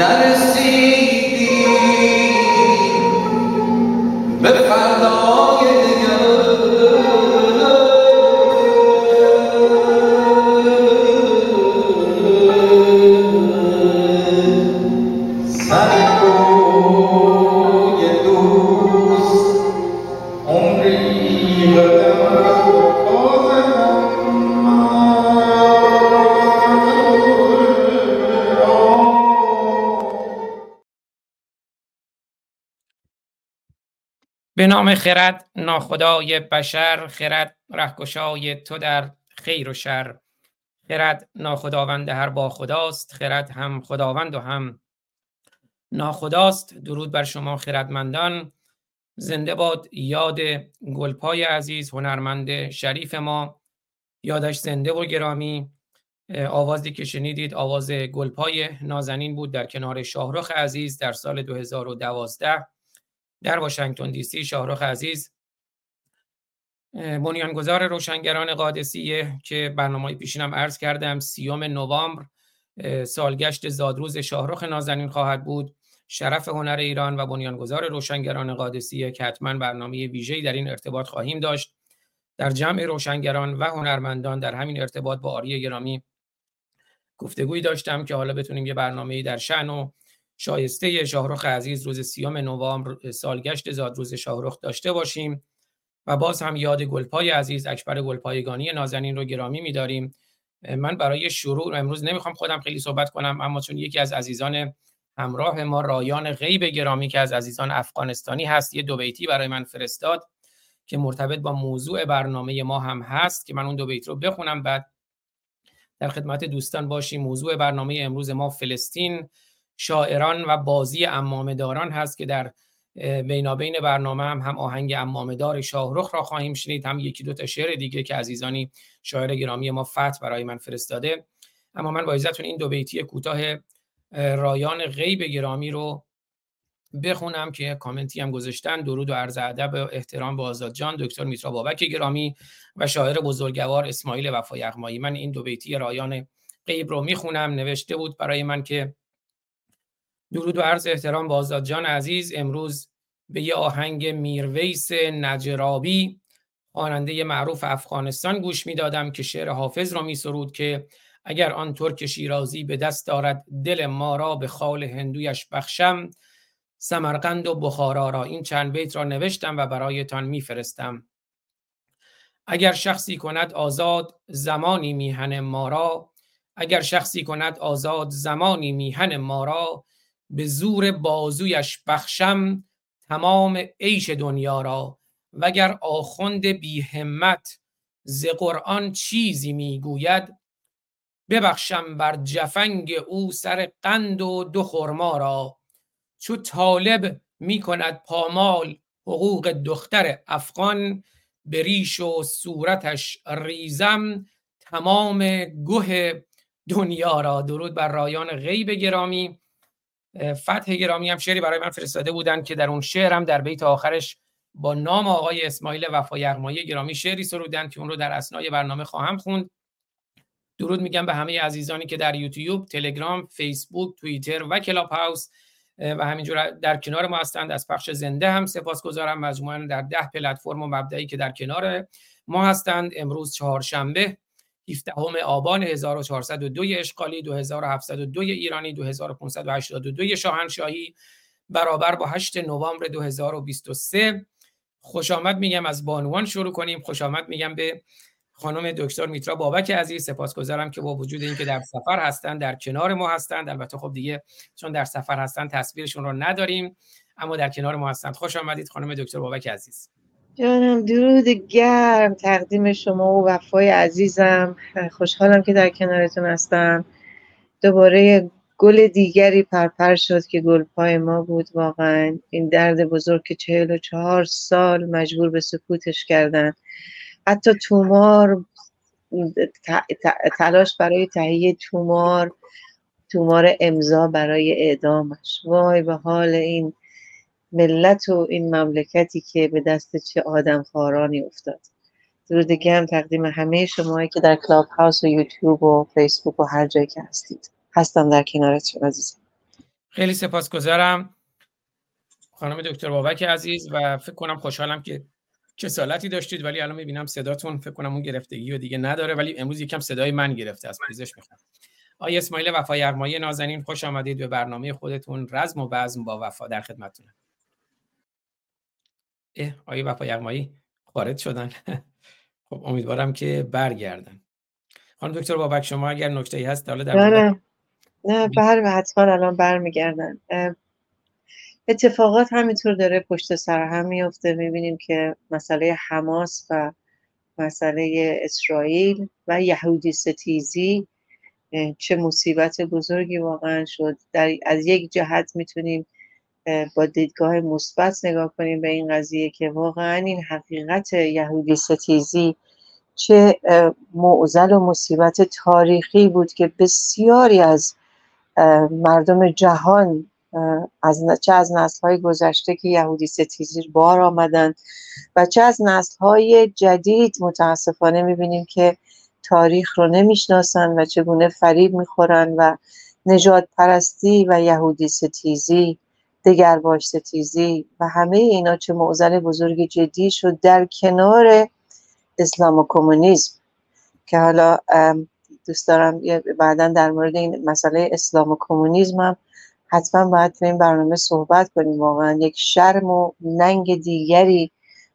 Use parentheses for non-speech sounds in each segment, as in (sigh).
به خرد ناخدای بشر خرد رهگشای تو در خیر و شر. خرد ناخداوند هر با خداست خرد هم خداوند و هم ناخداست. درود بر شما خردمندان. زنده باد یاد گلپای عزیز هنرمند شریف ما. یادش زنده و گرامی. آوازی که شنیدید آواز گلپای نازنین بود در کنار شاهرخ عزیز در سال 2012 در واشنگتن دی سی شاهرخ عزیز. بنیانگذار روشنگران قادسیه که برنامه پیشینم عرض کردم سیوم نوامبر سالگشت زادروز شاهرخ نازنین خواهد بود. شرف هنر ایران و بنیانگذار روشنگران قادسیه که حتما برنامه ویژه‌ای در این ارتباط خواهیم داشت. در جمع روشنگران و هنرمندان در همین ارتباط با آریه گرامی گفتگویی داشتم که حالا بتونیم یه برنامه در شأن و شایسته شاهرخ عزیز روز سیام نوامبر سالگشت زادروز شاهرخ داشته باشیم و باز هم یاد گلپای عزیز اکبر گلپایگانی نازنین رو گرامی میداریم. من برای شروع امروز نمی‌خوام خودم خیلی صحبت کنم اما چون یکی از عزیزان همراه ما رایان غیب گرامی که از عزیزان افغانستانی هست یه دو بیتی برای من فرستاد که مرتبط با موضوع برنامه ما هم هست که من اون دو بیت رو بخونم بعد در خدمت دوستان باشیم. موضوع برنامه امروز ما فلسطین شاعران و بازی امامداران هست که در بینابین برنامه هم هم آهنگ امامدار شاهرخ را خواهیم شنید هم یکی دو تا شعر دیگه که عزیزانی شاعر گرامی ما فتح برای من فرستاده. اما من با عزتون این دو بیتی کوتاه رایان غیب گرامی رو بخونم که کامنتی هم گذاشتن. درود و عرض ادب و احترام به آزاد جان دکتر میترا بابک گرامی و شاعر بزرگوار اسماعیل وفا یغمایی من این دو بیتی رایان غیب رو می‌خونم. نوشته بود برای من که درود و عرض احترام به آزاد جان عزیز. امروز به یه آهنگ میرویس نجرابی خواننده معروف افغانستان گوش می‌دادم که شعر حافظ را میسرود که اگر آن ترک شیرازی به دست دارد دل ما را به خال هندویش بخشم. سمرقند و بخارا را این چند بیت را نوشتم و برایتان میفرستم. اگر شخصی کند آزاد زمانی میهن ما را. اگر شخصی کند آزاد زمانی میهن ما را. به زور بازویش بخشم تمام عیش دنیا را. وگر آخوند بی همت ز قرآن چیزی می‌گوید ببخشم بر جفنگ او سر قند و دو خرما را. چو طالب می کند پامال حقوق دختر افغان به ریش و صورتش ریزم تمام گوه دنیا را. درود بر رایان غیب گرامی. فتح گرامی هم شعری برای من فرستاده بودن که در اون شعرم در بیت آخرش با نام آقای اسماعیل وفا یغمایی گرامی شعری سرودن که اون رو در اسنای برنامه خواهم خوند. درود میگم به همه عزیزانی که در یوتیوب، تلگرام، فیسبوک، توییتر و کلاب هاوس و همینجور در کنار ما هستند. از پخش زنده هم سپاسگزارم. مجموعا در ده پلتفرم و مبدعی که در کنار ما هستند. امروز چهارشنبه 17 آبان 1402 اشغالی 2702 ایرانی 2582 شاهنشاهی. برابر با 8 نوامبر 2023 خوش آمد میگم از بانوان شروع کنیم. خوش آمد میگم به خانم دکتر میترا بابک عزیز. سپاسگزارم که با وجود اینکه در سفر هستن در کنار ما هستند البته خب دیگه چون در سفر هستن تصویرشون رو نداریم اما در کنار ما هستند خوش آمدید خانم دکتر بابک عزیز. جانم درود گرم تقدیم شما و وفای عزیزم. خوشحالم که در کنارتون هستم. دوباره گل دیگری پرپر شد که گل پای ما بود واقعا. این درد بزرگ که چهل و چهار سال مجبور به سکوتش کردن. حتی تومار تلاش برای تهیه تومار تومار امضا برای اعدامش. وای به حال این ملت و این مملکتی که به دست چه آدم خارانی افتاد. درود هم تقدیم همه شما که در کلاب هاوس و یوتیوب و فیسبوک و هر جایی که هستید. هستم در کنارتون عزیزم. خیلی سپاسگزارم خانم دکتر بابک عزیز و فکر کنم خوشحالم که کسالتی داشتید ولی الان می‌بینم صداتون فکر کنم اون گرفتگی و دیگه نداره ولی امروز یکم صدای من گرفته از پوزش می‌خوام. آقای اسماعیل وفا یغمایی نازنین خوش آمدید به برنامه خودتون. رزم و بزم با وفا در خدمتتونم. آقای وفا یغمایی خارج شدن؟ (laughs) خب امیدوارم که برگردن. خانم دکتر بابک شما اگر نکته ای هست حالا در نه نه بله حتما الان برمیگردن. اتفاقات همینطور داره پشت سر هم میفته می‌بینیم که مسئله حماس و مسئله اسرائیل و یهودی ستیزی چه مصیبت بزرگی واقعا شد. در از یک جهت می‌تونیم با دیدگاه مثبت نگاه کنیم به این قضیه که واقعا این حقیقت یهودی ستیزی چه معضل و مصیبت تاریخی بود که بسیاری از مردم جهان از چه از نسل گذشته که یهودی ستیزی بار آمدن و چه از نسل جدید متاسفانه می‌بینیم که تاریخ رو نمی‌شناسن و چگونه فریب می‌خورن و نجات پرستی و یهودی ستیزی باش ستیزی و همه اینا چه معضل بزرگ جدی شد در کنار اسلام و کمونیسم. که حالا دوست دارم بعدا در مورد این مسئله اسلام و کمونیسم هم حتما باید تو این برنامه صحبت کنیم. واقعا یک شرم و ننگ دیگری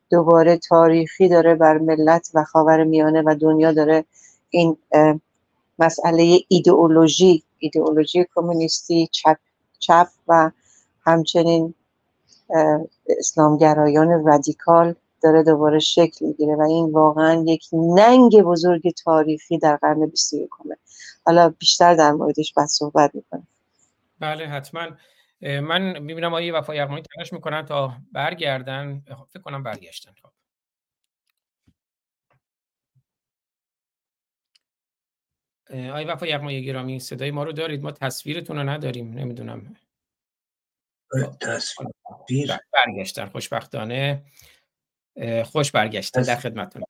دوباره تاریخی داره بر ملت و خاور میانه و دنیا داره. این مسئله ایدئولوژی ایدئولوژی کمونیستی چپ, چپ و همچنین اسلامگرایان رادیکال داره دوباره شکل می‌گیره و این واقعا یک ننگ بزرگ تاریخی در قرن 21 حالا بیشتر در موردش بعد صحبت می‌کنم بله حتما. من می‌بینم آیه وفا یغمایی تلاش می‌کنن تا برگردن. فکر کنم برگشتن. خب. آی وفا یغمایی گرامی صدای ما رو دارید؟ ما تصویرتون رو نداریم. نمی‌دونم. تصویر برگشتن خوشبختانه. خوش برگشتن در خدمتتون.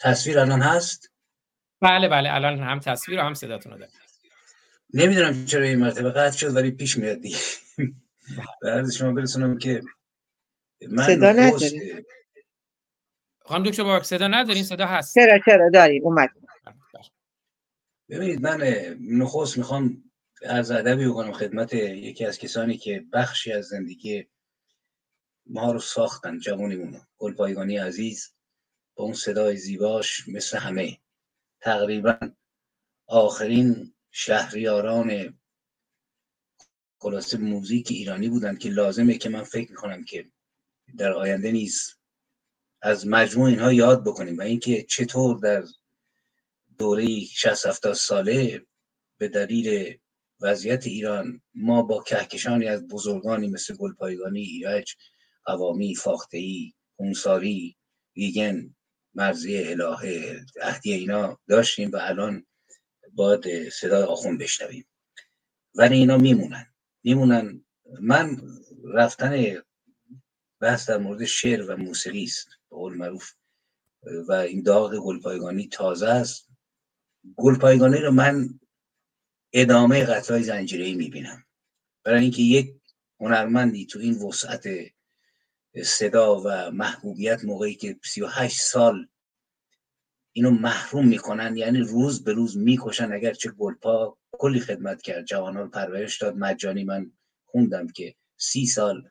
تصویر الان هست؟ بله بله الان هم تصویر و هم صداتون رو دارم. نمی‌دونم چرا این مرتبه قطع شد ولی پیش میاد دیگه. به شما برسونم که من صدا نداریم خانم دکتر بابک صدا ندارین؟ صدا هست. چرا چرا؟ داریم اومد. ببینید من نخست می‌خوام از ادبی بکنم خدمت یکی از کسانی که بخشی از زندگی ما رو ساختن جوانیمونو. گلپایگانی عزیز با اون صدای زیباش مثل همه. تقریبا آخرین شهریاران خلاصه موزیک ایرانی بودن که لازمه که من فکر می‌کنم که در آینده نیز از مجموع اینها یاد بکنیم و اینکه چطور در دوره 60 70 ساله به دلیل وضعیت ایران. ما با کهکشانی از بزرگانی مثل گلپایگانی ایرج قوامی فاختهی اونساری ویگن مرزی الهه اهدی اینا داشتیم و الان باید صدای آخون بشنویم. ولی اینا میمونن. میمونن. من رفتن بحث در مورد شعر و موسیقی است. به قول معروف و این داغ گلپایگانی تازه است. گلپایگانی رو من ادامه قطعای زنجیری می‌بینم. برای اینکه یک هنرمندی تو این وسعت صدا و محبوبیت موقعی که 38 سال اینو محروم می‌کنن یعنی روز به روز می‌کشن اگرچه گلپا کلی خدمت کرد. جوانان پرورش داد. مجانی من خوندم که سی سال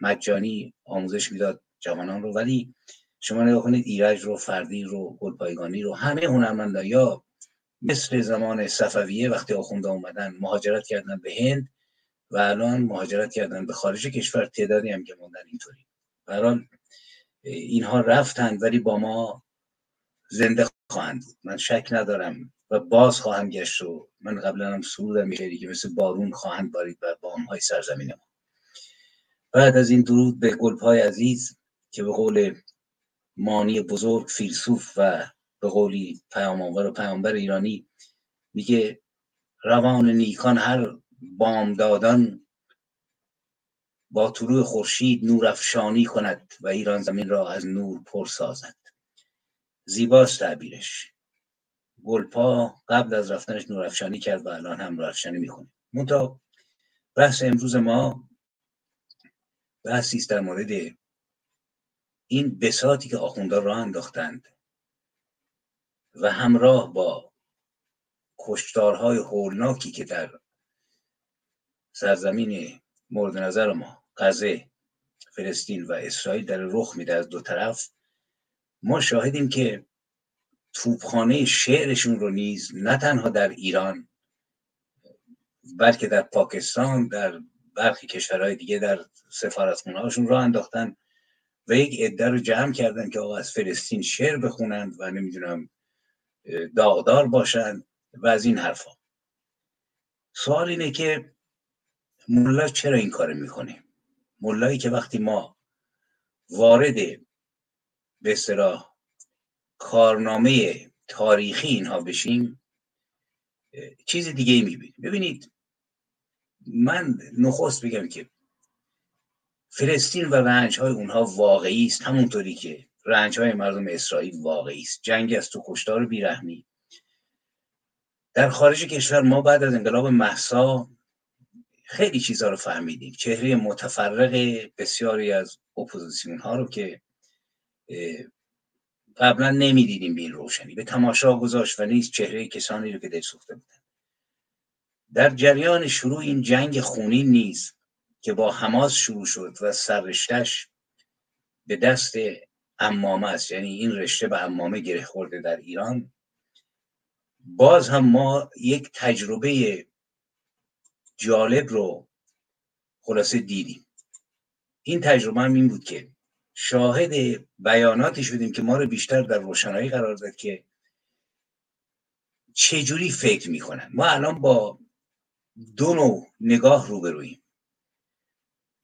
مجانی آموزش می‌داد جوانان رو. ولی شما نگاه کنید ایرج رو فردی رو گلپایگانی رو همه هنرمندا یا مثل زمان صفویه وقتی آخونده اومدن مهاجرت کردن به هند و الان مهاجرت کردن به خارج کشور تعدادی هم که موندن اینطوری. برحال اینها رفتند ولی با ما زنده خواهند بود. من شک ندارم و باز خواهم گشت و من قبلا هم سرودم میشه که مثل بارون خواهند بارید بر بام های سرزمین ما. بعد از این درود به گلپای عزیز که به قول مانی بزرگ فیلسوف و به قولی پیام و پیامبر ایرانی میگه روان نیکان هر بامدادان با طلوع خورشید نور افشانی کند و ایران زمین را از نور پر سازد. زیباست تعبیرش. گلپا قبل از رفتنش نور افشانی کرد و الان هم نور افشانی می‌کنه. منتها بحث امروز ما بحثی است در مورد این بساتی که آخوندار را انداختند. و همراه با کشتارهای هولناکی که در سرزمین مورد نظر ما غزه فلسطین و اسرائیل در رخ میده از دو طرف ما شاهدیم که توپخانه شعرشون رو نیز نه تنها در ایران بلکه در پاکستان در برخی کشورهای دیگه در سفارتخونه هاشون را انداختن و یک عده رو جمع کردن که آقا از فلسطین شعر بخونند و نمی‌دونم داغدار باشند و از این حرفا. سوال اینه که ملا چرا این کار می‌کنه؟ ملایی که وقتی ما وارد به اصطلاح کارنامه تاریخی اینها بشیم چیز دیگه ای می‌بینیم. ببینید من نخست بگم که فلسطین و رنج های اونها واقعی است همونطوری که رنج های مردم اسرائیل واقعی است. جنگ است و کشتار بیرحمی. در خارج کشور ما بعد از انقلاب محسا خیلی چیزها رو فهمیدیم. چهره متفرق بسیاری از اپوزیسیون ها رو که قبلا نمی‌دیدیم به این روشنی. به تماشا گذاشت و نیست چهره کسانی رو که دل سوخته بودن. در جریان شروع این جنگ خونی نیز که با حماس شروع شد و سررشتش به دست امامه است. یعنی این رشته به امامه گره خورده در ایران. باز هم ما یک تجربه جالب رو خلاصه دیدیم. این تجربه هم این بود که شاهد بیاناتی شدیم که ما رو بیشتر در روشنایی قرار داد که چجوری فکر می‌کنن. ما الان با دو نوع نگاه روبرویم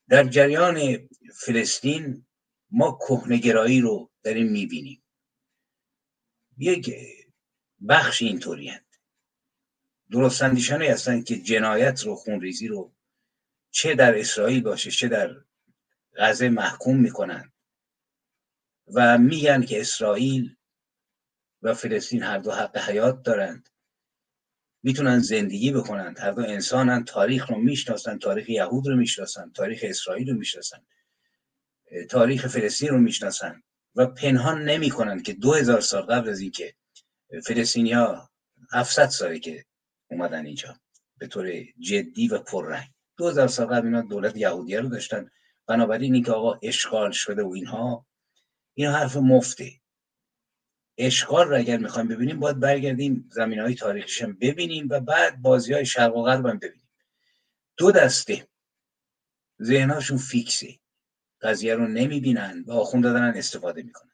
در جریان فلسطین ما کهنگرایی رو داریم می‌بینیم. یک بخش اینطوری هست. درست اندیشانی هستند که جنایت رو خونریزی رو چه در اسرائیل باشه چه در غزه محکوم می‌کنن و میگن که اسرائیل و فلسطین هر دو حق حیات دارند. می‌تونن زندگی بکنند. هر دو انسانن. تاریخ رو می‌شناسن تاریخ یهود رو می‌شناسن تاریخ اسرائیل رو می‌شناسن. تاریخ فلسطین رو می‌شناسن و پنهان نمی‌کنن که دو هزار سال قبل از اینکه فلسطینیا 700 ساله که اومدن اینجا به طور جدی و پررنگ. دو هزار سال قبل اینا دولت یهودیه رو داشتن. بنابراین اینکه آقا اشغال شده و اینها این حرف مفته. اشغال رو اگر می‌خوایم ببینیم باید برگردیم زمین های تاریخیش ببینیم و بعد بازی های شرق و غرب هم ببینیم. دو دسته. ذهنهاشون فیکسه. قضیه رو نمی‌بینن و آخون دادن استفاده می‌کنن.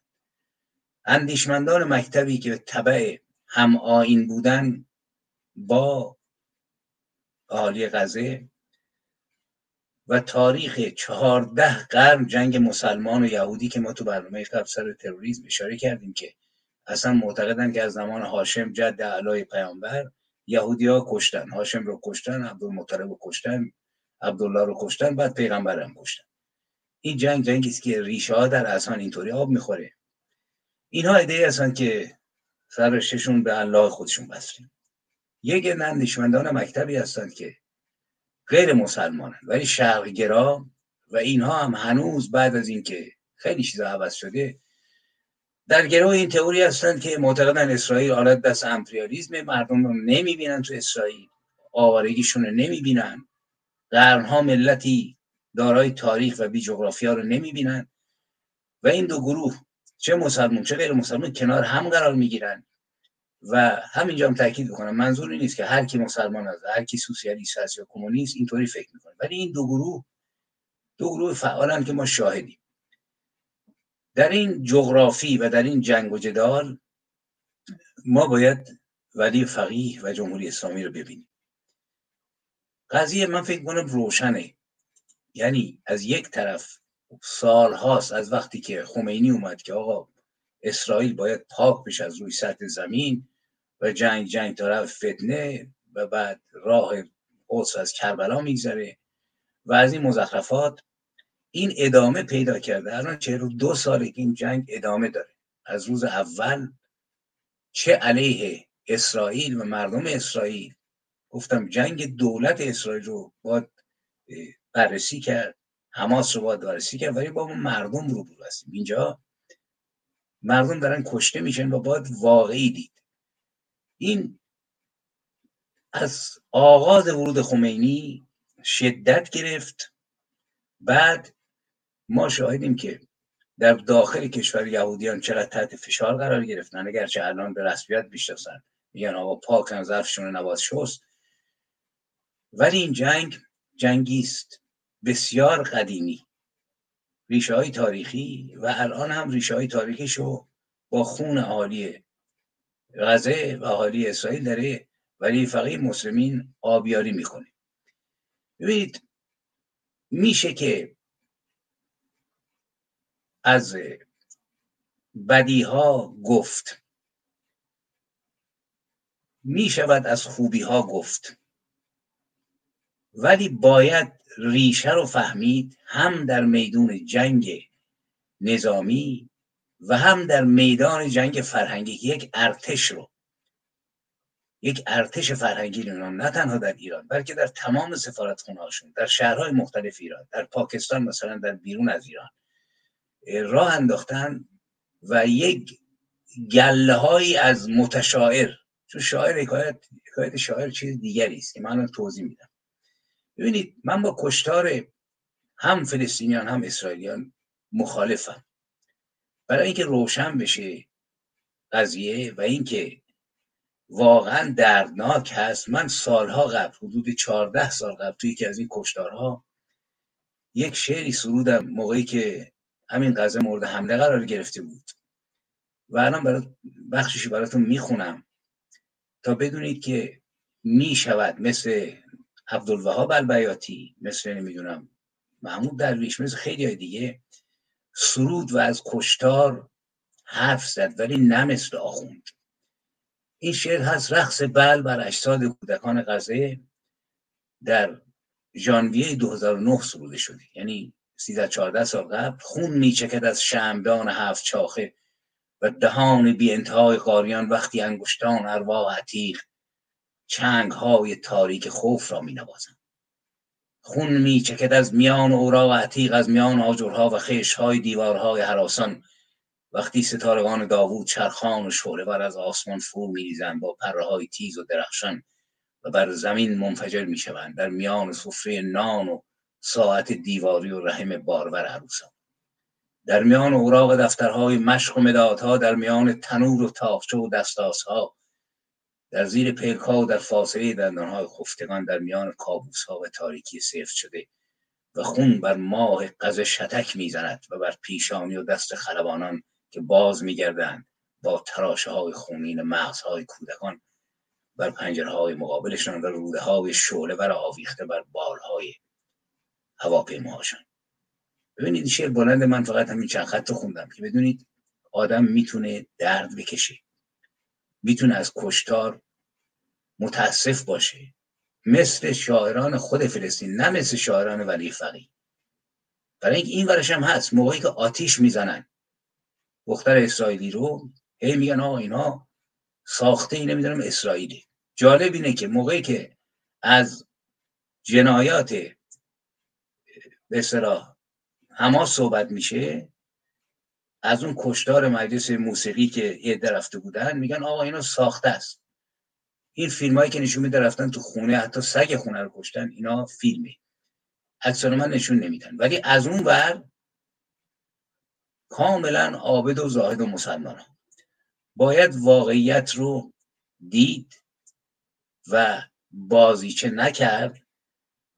اندیشمندان مکتبی که به طبع هم آین بودن با اهالی غزه و تاریخ چهارده قرن جنگ مسلمان و یهودی که ما تو برنامه قبل سر تروریسم اشاره کردیم که اصلا معتقدن که از زمان هاشم جد علای پیامبر یهودی ها کشتن. هاشم رو کشتن عبدالمطلب رو کشتن عبدالله رو کشتن بعد پیغمبر هم کشتن. این جنگ جنگی است که ریشه ها در اصلا اینطوری آب می‌خوره. اینها ایده هستن که سرششون به الله خودشون بستیم یک اندیشمندان مکتبی هستند که غیر مسلمانن ولی شرقگرا و اینها هم هنوز بعد از اینکه خیلی چیزا عوض شده در گروه این تئوری هستند که معتقدن اسرائیل آلت دست امپریالیزم مردم رو نمی‌بینن تو اسرائیل آوارگیشون رو نمی‌بینن. قرنها ملتی دارای تاریخ و بی جغرافیا رو نمی‌بینن. و این دو گروه چه مسلمون چه غیر مسلمون کنار هم قرار می‌گیرن. و همینجا هم تاکید بکنم منظور این نیست که هر کی مسلمان هست هر کی سوسیالیست هست یا کمونیست اینطوری فکر می‌کنه. ولی این دو گروه دو گروه فعالن که ما شاهدیم. در این جغرافی و در این جنگ و جدال ما باید ولی فقیه و جمهوری اسلامی رو ببینیم. قضیه من فکر کنم روشنه. یعنی از یک طرف سال هاست از وقتی که خمینی اومد که آقا اسرائیل باید پاک بشه از روی سطح زمین و جنگ جنگ طرف فتنه و بعد راه قدس از کربلا میگذره و از این مزخرفات این ادامه پیدا کرده. الان چهل دو ساله که این جنگ ادامه داره. از روز اول چه علیه اسرائیل و مردم اسرائیل؟ گفتم جنگ دولت اسرائیل رو باید بررسی کرد. حماس رو باید بررسی کرد ولی با مردم رو هستیم. اینجا مردم دارن کشته میشن و باید واقعی دید. این از آغاز ورود خمینی شدت گرفت. بعد ما شاهدیم که در داخل کشور یهودیان چقدر تحت فشار قرار گرفتن. اگرچه الان به رسمیت می‌شناسن میگن آقا پاکن ظرفشون نواز شست. ولی این جنگ جنگی است. بسیار قدیمی. ریشه های تاریخی و الان هم ریشه های تاریخیشو با خون عالی غزه و عالی اسرائیل داره ولی فقیه مسلمین آبیاری می‌کنه ببینید میشه که از بدی ها گفت. می شود از خوبی ها گفت. ولی باید ریشه رو فهمید هم در میدون جنگ نظامی و هم در میدان جنگ فرهنگی. یک ارتش رو یک ارتش فرهنگی رو نه تنها در ایران بلکه در تمام سفارت هاشون در شهرهای مختلف ایران در پاکستان مثلا در بیرون از ایران راه انداختن و یک گله از متشاعر. چون شاعر حکایت, حکایت شاعر چیز دیگری است که من توضیح میدم. ببینید من با کشتار هم فلسطینیان هم اسرائیلیان مخالفم. برای اینکه روشن بشه قضیه و اینکه واقعا دردناک هست من سالها قبل حدود چهارده سال قبل توی یکی از این کشتارها یک شعری سرودم موقعی که همین قضیه مورد حمله قرار گرفته بود. و الان برای بخشش براتون می‌خونم تا بدونید که می‌شود مثل عبدالوهاب البیاتی مثل نمی‌دونم محمود درویش مثل خیلی های دیگه. سرود و از کشتار حرف زد ولی نه مثل آخوند. این شعر هست رقص بل بر اجساد کودکان غزه در ژانویه 2009 سروده شده یعنی 13 14 سال قبل خون میچکد از شمدان هفت چاخه و دهان بی انتهای قاریان وقتی انگشتان ارواح عتیق چنگ های تاریک خوف را می نوازند خون می چکد از میان اوراق عتیق از میان آجرها و خش های دیوارهای حراسان وقتی ستارگان داوود چرخان و شعله بر از آسمان فرو میریزند با پره های تیز و درخشان و بر زمین منفجر می‌شوند در میان سفره نان و ساعت دیواری و رحم بارور عروسان. در میان اوراق دفترهای مشق و مدادها در میان تنور و تاقچه و دستاسها در زیر پلکا و در فاصله دندانهای خفتگان در میان کابوسها و تاریکی سفت شده و خون بر ماه قز شتک می‌زند و بر پیشانی و دست خلبانان که باز میگردند با تراشه های خونین مغزهای کودکان بر پنجره های مقابلشان و روده های شعله بر آویخته بر بالهای هواپیماهاشان. ببینید شعر بلند من فقط همین چند خط خوندم که بدونید آدم می‌تونه درد بکشه. می‌تونه از کشتار متاسف باشه. مثل شاعران خود فلسطین نه مثل شاعران ولی فقی برای اینکه این ورش هم هست موقعی که آتیش می‌زنن. دختر اسرائیلی رو هی میگن آقا اینا ساخته ای نمی‌دونم اسرائیلی. جالب اینه که موقعی که از جنایات به اصطلاح حماس صحبت میشه از اون کشتار مجلس موسیقی که یه رفته بودن میگن آقا اینا ساخته است. این فیلم هایی که نشون میده رفتن تو خونه حتی سگ خونه رو کشتن اینا فیلمه. اکثر من نشون نمیدن. ولی از اون ور کاملا عابد و زاهد و مسلمان. باید واقعیت رو دید و بازیچه نکرد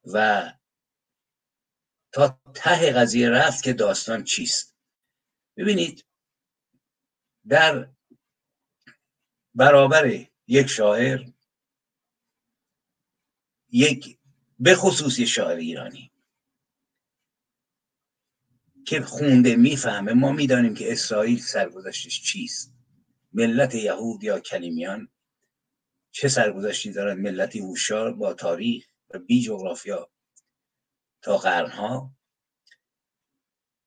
و تا ته قضیه رفت که داستان چیست. ببینید در برابر یک شاعر یک به خصوص شاعر ایرانی که خونده می‌فهمه ما می‌دانیم که اسرائیل سرگذشتش چیست؟ ملت یهود یا کلیمیان؟ چه سرگذشتی دارد ملتی هوشیار با تاریخ و بی جغرافیا تا قرنها؟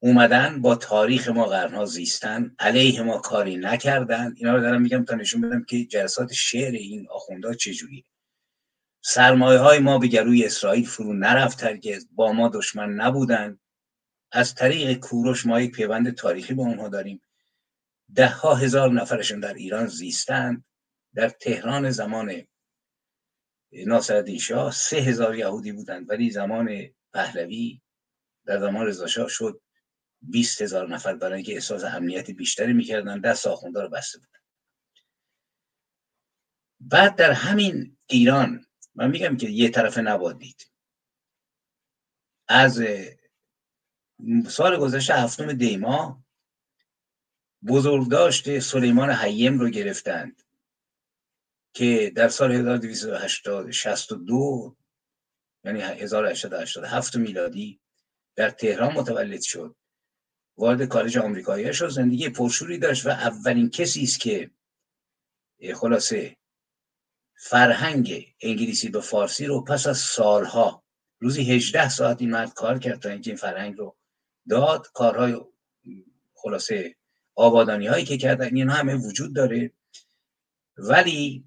اومدن با تاریخ ما قرنها زیستن علیه ما کاری نکردن. اینا رو دارم میگم تا نشون بدم که جلسات شعر این آخوندا چجوریه. سرمایه های ما به گروی اسرائیل فرو نرفت که با ما دشمن نبودن. از طریق کوروش ما یک پیوند تاریخی با اونها داریم. ده ها هزار نفرشون در ایران زیستند در تهران زمان ناصرالدین شاه سه هزار یهودی بودند ولی زمان پهلوی در زمان رضا شد. 20 هزار نفر برای اینکه احساس امنیت بیشتری می‌کردن دست آخونده رو بسته بودن بعد در همین ایران من میگم که یه طرف نبادید از سال گذشته هفتم دیما بزرگداشت سلیمان حیم رو گرفتند که در سال 1262 یعنی 1887 میلادی در تهران متولد شد. وارد کالج آمریکایی شد. زندگی پرشوری داشت و اولین کسی است که خلاصه فرهنگ انگلیسی به فارسی رو پس از سالها روزی 18 ساعت این مرد کار کرد تا اینکه این فرهنگ رو داد. کارهای خلاصه آبادانی هایی که کردن این همه وجود داره. ولی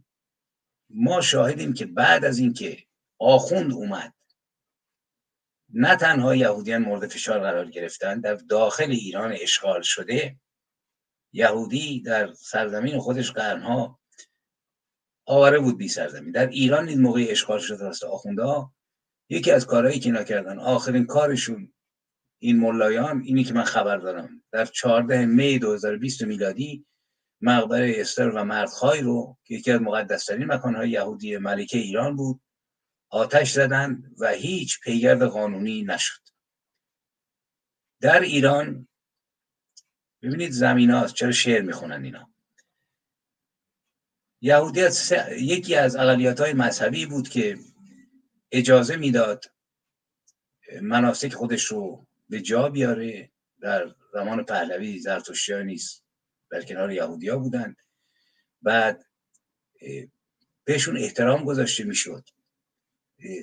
ما شاهدیم که بعد از اینکه آخوند اومد نه تنها یهودیان مورد فشار قرار گرفتن در داخل ایران اشغال شده یهودی در سرزمین خودش قرنها آواره بود بی سرزمین. در ایران این موقع اشغال شده است آخونده یکی از کارهایی که اینا کردن آخرین کارشون این ملایان اینی که من خبر دارم در 14 می 2020 میلادی مقبره استر و مردخای رو که یکی از مقدسترین مکانهای یهودی ملکه ایران بود آتش زدن و هیچ پیگرد قانونی نشد. در ایران ببینید زمین هاست چرا شعر می‌خونن اینا. یهودیت یکی از اقلیت های مذهبی بود که اجازه می‌داد مناسک خودش رو به جا بیاره. در زمان پهلوی زرتشتی نیست در کنار یهودی ها بودن. بعد بهشون احترام گذاشته می‌شد.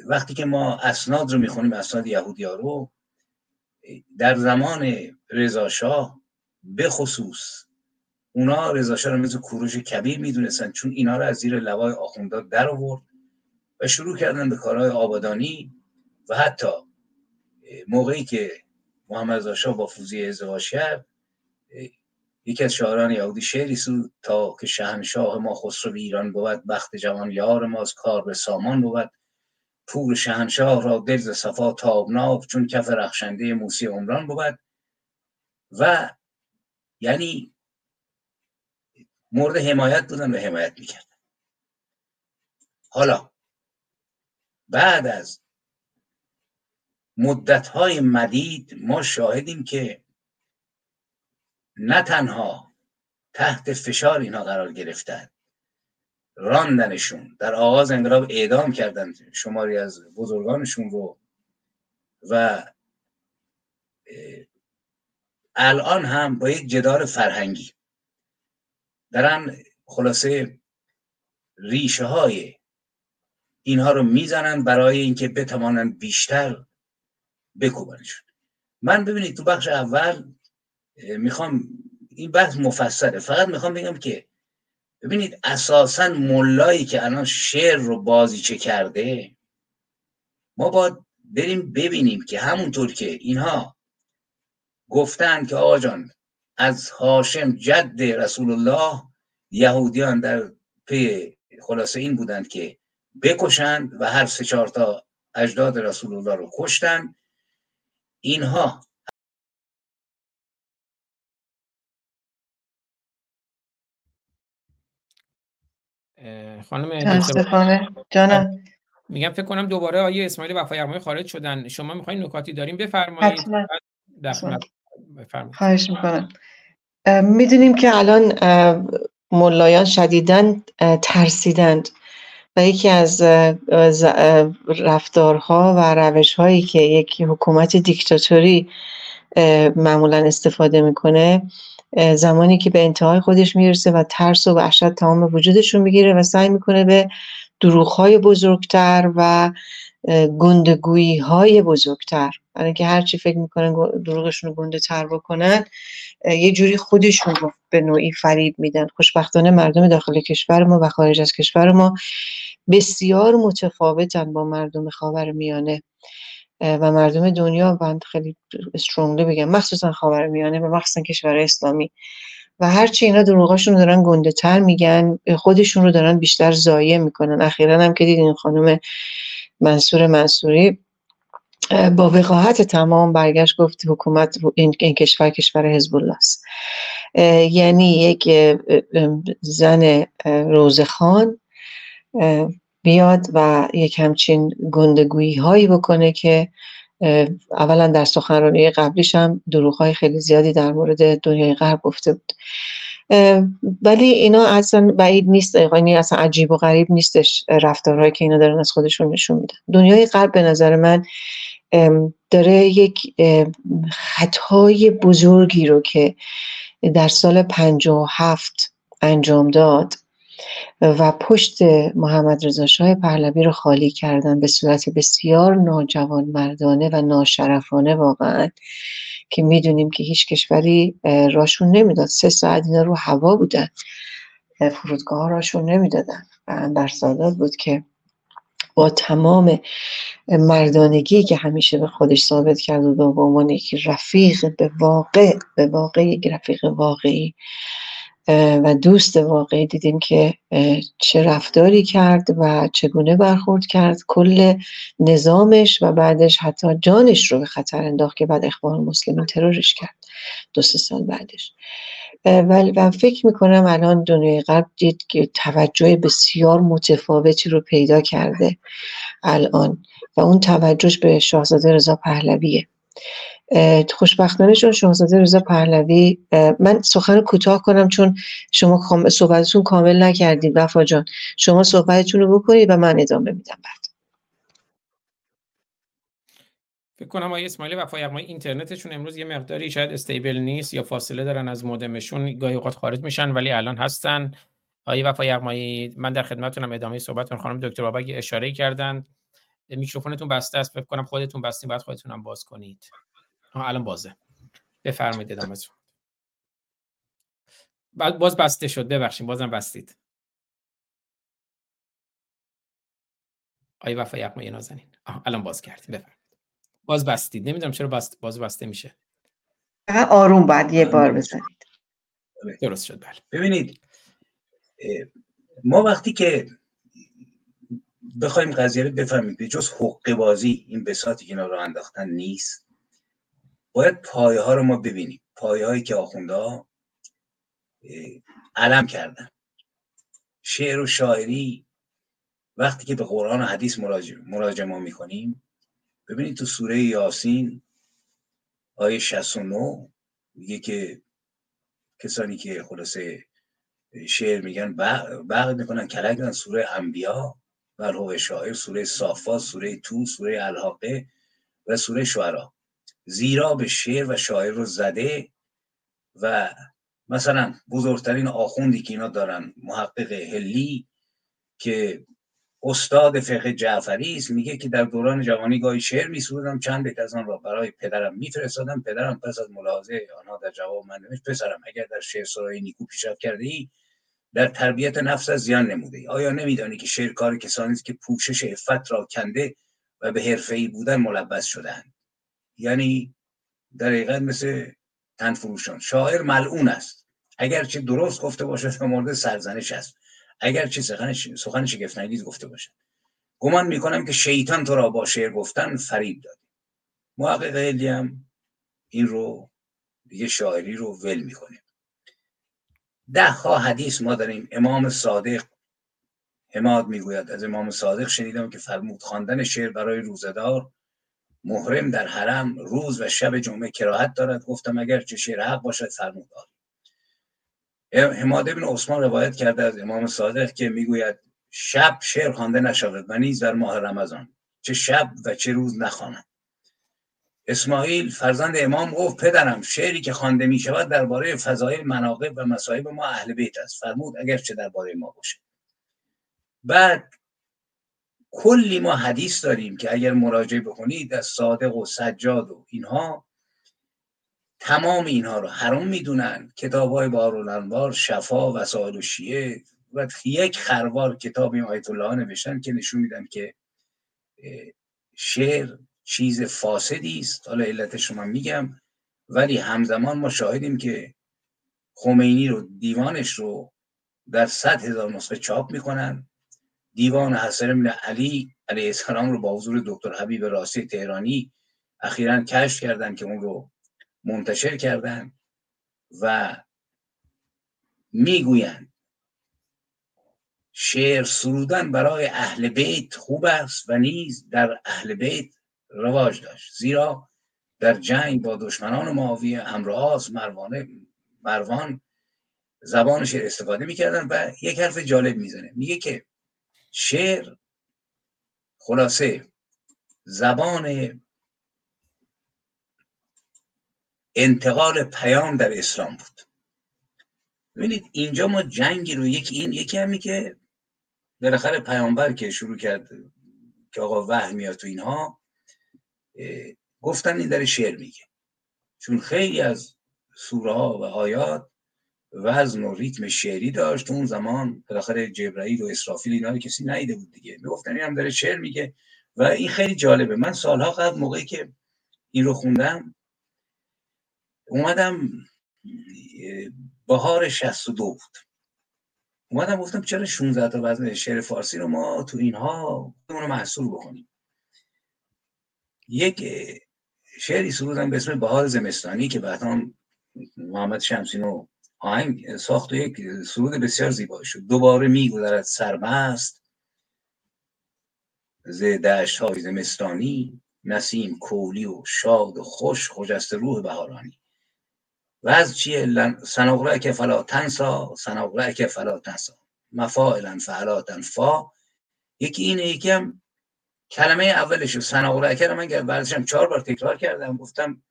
وقتی که ما اسناد رو می‌خونیم اسناد یهودی ها رو در زمان رضاشاه به خصوص اونا رضا رو مثل کوروش کبیر می‌دونستن چون اینا رو از زیر لوای آخوندها در آورد و شروع کردن به کارهای آبادانی و حتی موقعی که محمد رضا با فوزی ازدواج کرد یکی از شاعران یهودی شعری سود تا که شهنشاه ما خسرو ایران بود بخت جوان یار ماست کار به سامان بود. پور شهنشاه را دل ز صفا تابناک چون کف رخشنده موسی عمران بود و یعنی مورد حمایت بودن و حمایت می‌کردن حالا بعد از مدتهای مدید ما شاهدیم که نه تنها تحت فشار اینها قرار گرفتن راندنشون. در آغاز انقلاب اعدام کردن شماری از بزرگانشون رو. و الان هم با یک جدار فرهنگی. دارن خلاصه ریشه های اینها رو می‌زنن برای اینکه بتوانند بیشتر بکوبنشون. من ببینید تو بخش اول می‌خوام این بحث مفصله. فقط می‌خوام بگم که ببینید اساسا ملایی که الان شعر رو بازیچه کرده ما باید بریم ببینیم که همونطور که اینها گفتن که آقا جان از هاشم جد رسول الله یهودیان در پی خلاصه این بودند که بکشند و هر سه چهار تا اجداد رسول الله رو کشتند. اینها خانم جانم. میگم فکر کنم دوباره آیه اسماعیل وفای خارج شدن. شما می‌خواین نکاتی داریم؟ بفرمایید. خواهش می‌کنم. می‌دونیم که الان ملایان شدیدن ترسیدند و یکی از رفتارها و روش هایی که یک حکومت دیکتاتوری معمولا استفاده می‌کنه زمانی که به انتهای خودش می‌رسه و ترس و وحشت تمام وجودشون می‌گیره و سعی می‌کنه به های بزرگتر و گندگویی های بزرگتر برای اینکه هرچی فکر می‌کنن دروغشون رو گنده تر بکنن یه جوری خودشون رو به نوعی فریب میدن. خوشبختانه مردم داخل کشور ما و خارج از کشور ما بسیار متفاوتن با مردم خاور میانه و مردم دنیا بند خیلی استرونگلی بگم مخصوصا خاور میانه و مخصوصا کشور اسلامی. و هرچی اینا دروغاشون دارن گنده تر میگن خودشون رو دارن بیشتر زایه می‌کنن. اخیرا هم که دیدین خانم منصور منصوری با وقاحت تمام برگشت گفت حکومت این, این کشور کشور حزب الله است یعنی یک زن روزخان بیاد و یک همچین گندگویی هایی بکنه که اولا در سخنرانی قبلیش هم دروغ های خیلی زیادی در مورد دنیای غرب گفته بود. ولی اینا اصلا بعید نیست یعنی اصلا عجیب و غریب نیستش رفتارهایی که اینا دارن از خودشون نشون میدن. دنیای غرب به نظر من داره یک خطای بزرگی رو که در سال 57 انجام داد. و پشت محمد رضا شاه پهلوی رو خالی کردن به صورت بسیار ناجوان مردانه و ناشرفانه واقعا که می‌دونیم که هیچ کشوری راشون نمی‌داد. سه ساعت اینا رو هوا بودن. فرودگاه راشون نمی‌دادن. و در سادات بود که با تمام مردانگی که همیشه به خودش ثابت کرد و به عنوان یک رفیق به واقع به واقع یک رفیق واقعی و دوست واقعی دیدیم که چه رفتاری کرد و چگونه برخورد کرد. کل نظامش و بعدش حتی جانش رو به خطر انداخت که بعد اخوان مسلمین ترورش کرد. دو سه سال بعدش. ولی من فکر می‌کنم الان دنیای غرب دید که توجه بسیار متفاوتی رو پیدا کرده الان. و اون توجهش به شاهزاده رضا پهلویه. خوشبختانه چون شاهزاده رضا پهلوی من سخن کوتاه کنم چون شما صحبتتون کامل نکردید وفا جان. شما صحبتتون رو بکنید و من ادامه میدم بعد. فکر کنم آقای اسماعیلی وفا یغمایی اینترنتشون امروز یه مقداری شاید استیبل نیست یا فاصله دارن از مودمشون گاهی اوقات خارج میشن ولی الان هستن. آقای وفا یغمایی من در خدمتتونم ادامه صحبتتون خانم دکتر بابک اشاره کردن. میکروفونتون بسته است فکر کنم خودتون بستین بعد خودتون هم باز کنید. الان بازه. بفرمایید ادامه بعد باز بسته شد ببخشید بازم بستید. آی وفا یقمه نازنین. الان باز کردیم بفرمایید. باز بستید. نمی‌دونم چرا باز, باز بسته میشه. آروم بعد یه بار بزنید. درست شد بله. ببینید ما وقتی که بخوایم قضیه رو بفهمیم به جز حقوق بازی این بساتی که اینا رو انداختن نیست. باید پایه ها رو ما ببینیم. پایه هایی که آخونده علم کردن. شعر و شاعری وقتی که به قرآن و حدیث مراجعه ما می‌کنیم ببینید تو سوره یاسین آیه 69 میگه که کسانی که خلاصه شعر میگن بغل می‌کنن کلک سوره انبیا و شاعر سوره صافات سوره تو سوره الحاقه و سوره شعرا. زیرا به شعر و شاعر رو زده و مثلا بزرگترین آخوندی که اینا دارن محقق هلی که استاد فقه جعفری است میگه که در دوران جوانی گاهی شعر میسرودم چند بیت از آن را برای پدرم میفرستادم پدرم پس از ملاحظه آنها در جواب من نوشت پسرم اگر در شعر سرای نیکو پیشرفت کرده ای در تربیت نفس از زیان نموده ای آیا نمیدانی که شعر کار کسانی است که پوشش عفت را کنده و به حرفه‌ای بودن ملبس شدهاند؟ یعنی در حقیقت مثل تنفروشان شاعر ملعون است. اگرچه درست گفته باشد به مورد سرزنش است. اگرچه سخن سخن شگفت گفته باشد. گمان می‌کنم که شیطان تو را با شعر گفتن فریب داد. محقق هم این رو دیگه شاعری رو ول می‌کنه. ده ها حدیث ما داریم. امام صادق حماد می‌گوید از امام صادق شنیدم که فرمود خواندن شعر برای روزدار محرم در حرم روز و شب جمعه کراهت دارد. گفتم اگر چه شعر حق باشد فرمود حماد ابن عثمان روایت کرده از امام صادق که می‌گوید شب شعر خوانده نشود و نیز در ماه رمضان. چه شب و چه روز نخوانم اسماعیل فرزند امام گفت پدرم شعری که خوانده می شود درباره فضایل مناقب و مصائب ما اهل بیت است. فرمود اگر چه درباره ما باشه بعد کلی ما حدیث داریم که اگر مراجعه بکنید از صادق و سجاد و اینها تمام اینها رو حرام می‌دونن. کتاب های بارالانوار شفا وسائل و شیعه و یک خروار کتاب این آیت الله نوشتن که نشون میدن که شعر چیز فاسدی است. حالا علتش رو من میگم ولی همزمان ما شاهدیم که خمینی رو دیوانش رو در صد هزار نسخه چاپ می‌کنن. دیوان حسن بن علی علیه السلام رو با حضور دکتر حبیب راستی تهرانی اخیرا کشف کردن که اون رو منتشر کردن و می‌گویند شعر سرودن برای اهل بیت خوب است و نیز در اهل بیت رواج داشت. زیرا در جنگ با دشمنان معاویه امراض مروانه مروان زبان شعر استفاده می‌کردن و یک حرف جالب می‌زنه. میگه که شعر. خلاصه. زبان انتقال پیام در اسلام بود. ببینید اینجا ما جنگی رو یکی این یکی همی که بالاخره پیامبر که شروع کرد که آقا وحی میاد تو اینها گفتن این در شعر میگه. چون خیلی از سوره ها و آیات وزن و ریتم شعری داشت. اون زمان بالاخره جبرائیل و اسرافیل اینا کسی نیده بود دیگه. می‌گفتن این هم داره شعر میگه و این خیلی جالبه. من سالها قبل موقعی که این رو خوندم اومدم بهار 62 بود. اومدم گفتم چرا 16 تا وزن شعر فارسی رو ما تو اینها رو محصول بکنیم؟ یک شعری سرودم به اسم بهار زمستانی که بعدا محمد شمسینو آهنگ ساخت یک سرود بسیار زیبا شد. دوباره میگذرد سرمست. ز دشت های زمستانی نسیم کولی و شاد و خوش خجست روح بهارانی. و از چیه؟ سنقره که فلا تنسا سنقره که فلا تنسا. مفاعلا فعلا فا یکی اینه یکی هم کلمه اولش سنقره که من بعدشم چهار بار تکرار کردم. گفتم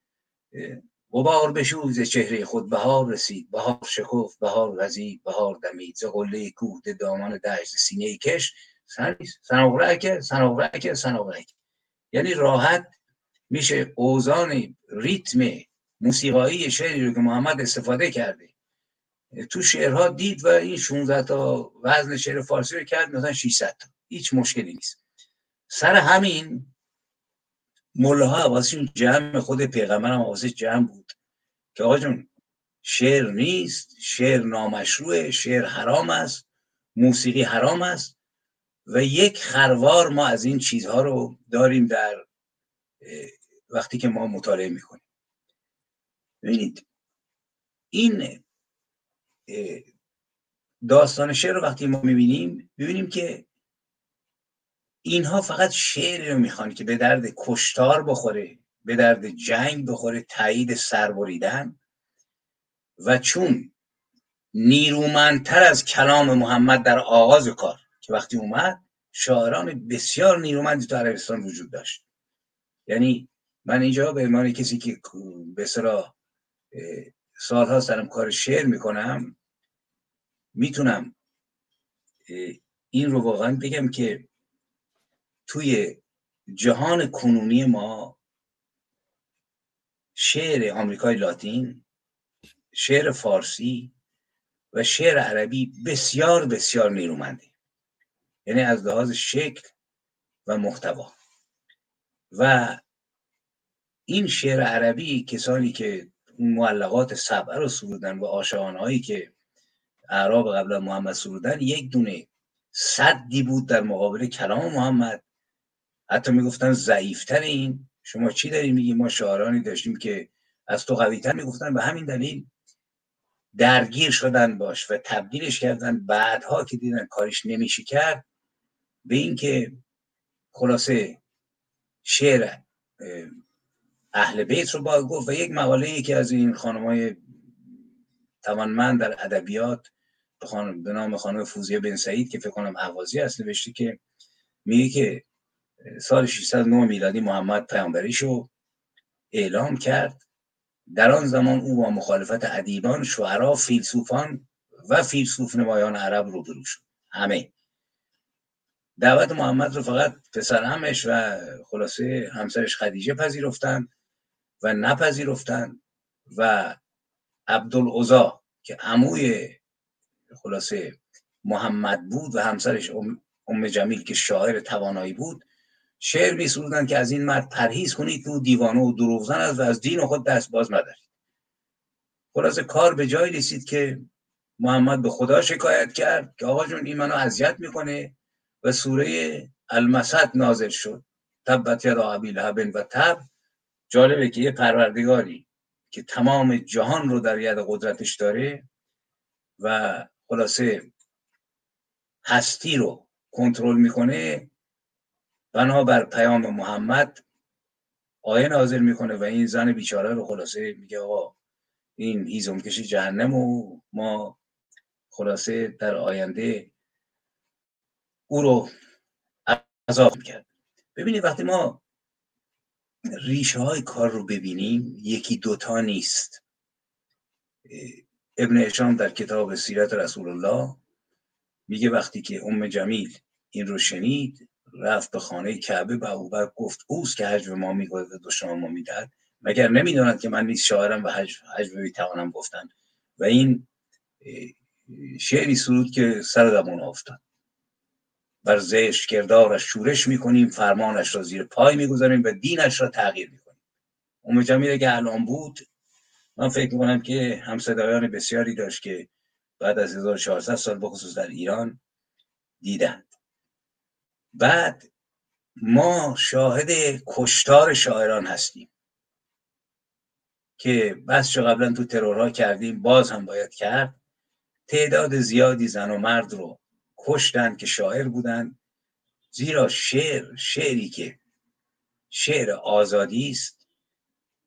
غبار بشوز چهره خود بهار رسید. بهار شکفت بهار وزید بهار دمید. ز قله کوه دامان دشت سینه کش. سنوبرک سنوبرک سنوبرک یعنی راحت میشه اوزان ریتم موسیقایی شعری رو که محمد استفاده کرده. تو شعرها دید و این 16 تا وزن شعر فارسی رو کرد مثلا 600 تا. هیچ مشکلی نیست. سر همین ملاها واسه جمع خود پیغمبر هم واسه جمع بود. که آقا جون شعر نیست شعر نامشروع شعر حرام است موسیقی حرام است و یک خروار ما از این چیزها رو داریم در وقتی که ما مطالعه می‌کنیم. ببینید این داستان شعر رو وقتی ما می‌بینیم ببینیم که اینها فقط شعری رو می‌خوان که به درد کشتار بخوره به درد جنگ بخوره تایید سربریدن و چون نیرومندتر از کلام محمد در آغاز کار که وقتی اومد شاعران بسیار نیرومندی تو عربستان وجود داشت. یعنی من اینجا به عنوان کسی که به سرا سالها سرم کار شعر می‌کنم می‌تونم این رو واقعا بگم که توی جهان کنونی ما شعر آمریکای لاتین شعر فارسی و شعر عربی بسیار بسیار نیرومنده یعنی از لحاظ شکل و محتوا. و این شعر عربی کسانی که اون معلقات سبعه رو سرودن و آشانهایی که اعراب قبل محمد سرودن یک دونه صدی بود در مقابل کلام محمد. حتی می‌گفتن ضعیفتر این. شما چی داریم میگی ما شاعرانی داشتیم که از تو قویتر می‌گفتن به همین دلیل درگیر شدن باش و تبدیلش کردن. بعدها که دیدن کارش نمیشه کرد به اینکه خلاصه شعر اهل بیت رو باید گفت و یک مقاله یکی از این خانم های توانمند در ادبیات به نام خانم فوزیه بن سعید که فکر کنم احوازی هست نوشته که میگه که سال 609 میلادی محمد پیامبریشو اعلام کرد. در آن زمان او با مخالفت ادیبان شعرا فیلسوفان و فیلسوف نمایان عرب روبرو شد. همه. دعوت محمد رو فقط پسر همش و خلاصه همسرش خدیجه پذیرفتند و نپذیرفتند و عبدالعزا که عموی خلاصه محمد بود و همسرش ام جمیل که شاعر توانایی بود شعر می که از این مرد پرهیز کنید که او دیوانه و دروغزن است و از دین خود دست باز مدارید خلاصه کار به جای رسید که محمد به خدا شکایت کرد که آقا جون این منو اذیت می‌کنه و سوره المسد نازل شد. تبت یدا ابی لهب و تب جالبه که یه پروردگاری که تمام جهان رو در ید قدرتش داره و خلاصه هستی رو کنترل می‌کنه بنابر پیام محمد آیه نازل می‌کنه و این زن بیچاره رو خلاصه میگه آقا این هیزم کشی جهنم و ما خلاصه در آینده او رو عذاب کرد ببینید وقتی ما ریشه های کار رو ببینیم یکی دوتا نیست. ابن اشام در کتاب سیرت رسول الله میگه وقتی که ام جمیل این رو شنید رفت به خانه کعبه به ابوبکر گفت اوست که حج به ما می‌گوید و شما ما می‌دهد؟ مگر نمی‌داند که من نیست شاعرم و حج, حج توانم گفتن و این شعری سرود که سر دمون افتاد. بر زشت کردارش شورش می‌کنیم فرمانش را زیر پای می‌گذاریم و دینش را تغییر می‌کنیم. ام جمیل که الان بود من فکر می‌کنم که همصدایان بسیاری داشت که بعد از 1400 سال بخصوص در ایران دیدند بعد ما شاهد کشتار شاعران هستیم که بس قبلا تو ترورها کردیم باز هم باید کرد. تعداد زیادی زن و مرد رو کشتن که شاعر بودن زیرا شعر شعری که شعر آزادی است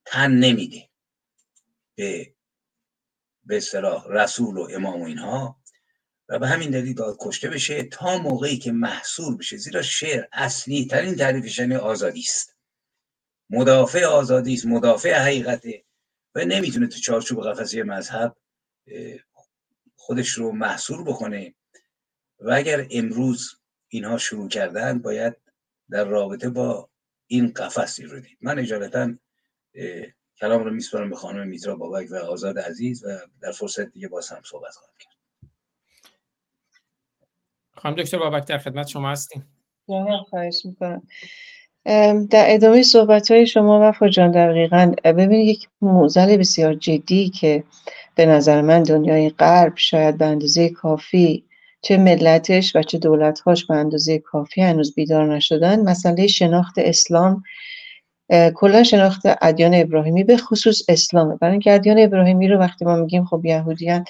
تن نمیده. به به اصطلاح رسول و امام و اینها. و به همین دلیل داد کشته بشه تا موقعی که محصول بشه. زیرا شعر اصلی ترین تعریفش آزادی است. مدافع آزادی است مدافع حقیقته و نمی‌تونه تو چارچوب قفسه مذهب خودش رو محصول بکنه. و اگر امروز اینها شروع کردن باید در رابطه با این قفسی رو دید. من اجالتا کلام رو میسپارم به خانم میترا بابک و آزاد عزیز و در فرصت دیگه باز هم صحبت خواهم کرد. خانم دکتر بابک در خدمت شما هستیم. خواهش می‌کنم. در ادامه صحبت های شما وفا جان دقیقا ببینید یک موزل بسیار جدی که به نظر من دنیای غرب شاید به اندازه کافی چه ملتش و چه دولتهاش به اندازه کافی هنوز بیدار نشدن. مسئله شناخت اسلام کلا شناخت ادیان ابراهیمی به خصوص اسلامه. برای اینکه ادیان ابراهیمی رو وقتی ما میگیم خب یهودیان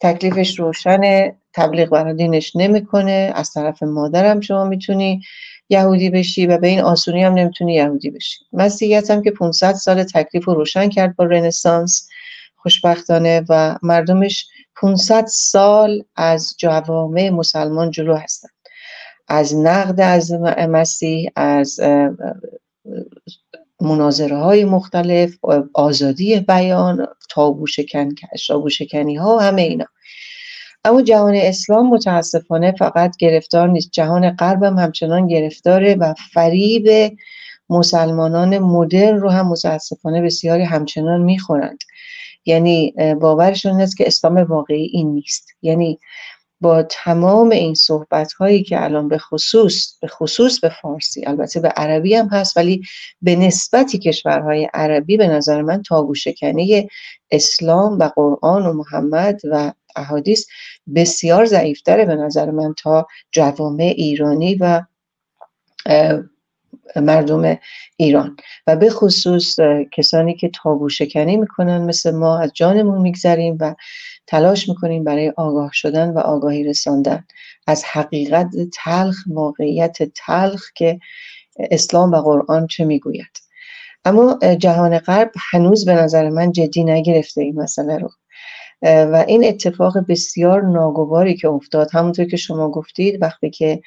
تکلیفش روشنه تبلیغ برای دینش نمی‌کنه. از طرف مادرم شما می‌تونی یهودی بشی و به این آسونی هم نمی‌تونی یهودی بشی. مسیحیت هم که 500 سال تکلیف رو روشن کرد با رنسانس خوشبختانه و مردمش 500 سال از جوامع مسلمان جلو هستن. از نقد از مسیح از مناظره های مختلف آزادی بیان تابو شکن تابو شکنی ها همه اینا. اما جهان اسلام متاسفانه فقط گرفتار نیست. جهان غرب هم همچنان گرفتاره و فریب مسلمانان مدرن رو هم متاسفانه بسیاری همچنان می‌خورند. یعنی باورشون است که اسلام واقعی این نیست. یعنی با تمام این صحبت هایی که الان به خصوص به خصوص به فارسی البته به عربی هم هست ولی به نسبتی کشورهای عربی به نظر من تابو شکنی اسلام و قرآن و محمد و احادیث بسیار ضعیفتره به نظر من تا جوامع ایرانی و مردم ایران. و به خصوص کسانی که تابو شکنی می‌کنن مثل ما از جانمون میگذریم و تلاش می‌کنیم برای آگاه شدن و آگاهی رساندن. از حقیقت تلخ واقعیت تلخ که اسلام و قرآن چه می‌گوید. اما جهان غرب هنوز به نظر من جدی نگرفته این مسئله رو. و این اتفاق بسیار ناگواری که افتاد همونطور که شما گفتید وقتی که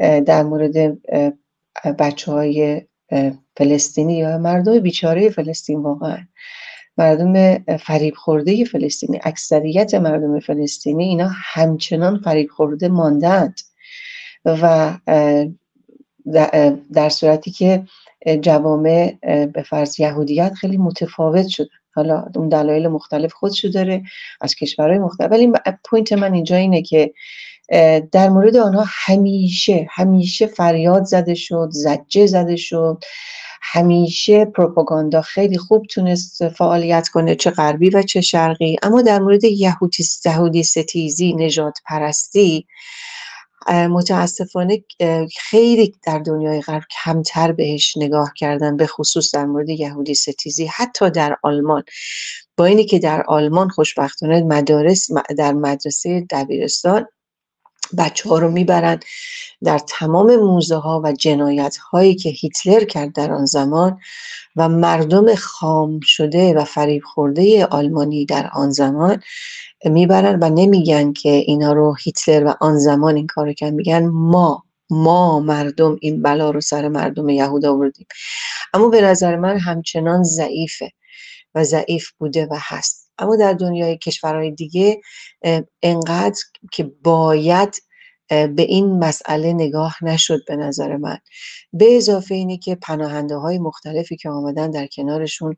در مورد بچه های فلسطینی یا مردم بیچاره فلسطین واقعا. مردم فریب خورده فلسطینی اکثریت مردم فلسطینی اینا همچنان فریب خورده ماندند. و در صورتی که جوامع به فرض یهودیت خیلی متفاوت شده حالا اون دلایل مختلف خودشو داره از کشورهای مختلف. ولی point من اینجا اینه که در مورد آنها همیشه همیشه فریاد زده شد ضجه زده شد. همیشه پروپاگاندا خیلی خوب تونست فعالیت کنه چه غربی و چه شرقی. اما در مورد یهودی, یهودی ستیزی نژاد پرستی متاسفانه خیلی در دنیای غرب کمتر بهش نگاه کردن به خصوص در مورد یهودی ستیزی. حتی در آلمان. با اینی که در آلمان خوشبختانه مدارس در مدرسه دبیرستان بچه ها رو می‌برن در تمام موزه ها و جنایت هایی که هیتلر کرد در آن زمان و مردم خام شده و فریب خورده آلمانی در آن زمان می‌برن و نمیگن که اینا رو هیتلر و آن زمان این کار کرد. میگن ما ما مردم این بلا رو سر مردم یهود آوردیم. اما به نظر من همچنان ضعیفه و ضعیف بوده و هست. اما در دنیای کشورهای دیگه انقدر که باید به این مسئله نگاه نشد به نظر من. به اضافه اینی که پناهنده های مختلفی که آمدن در کنارشون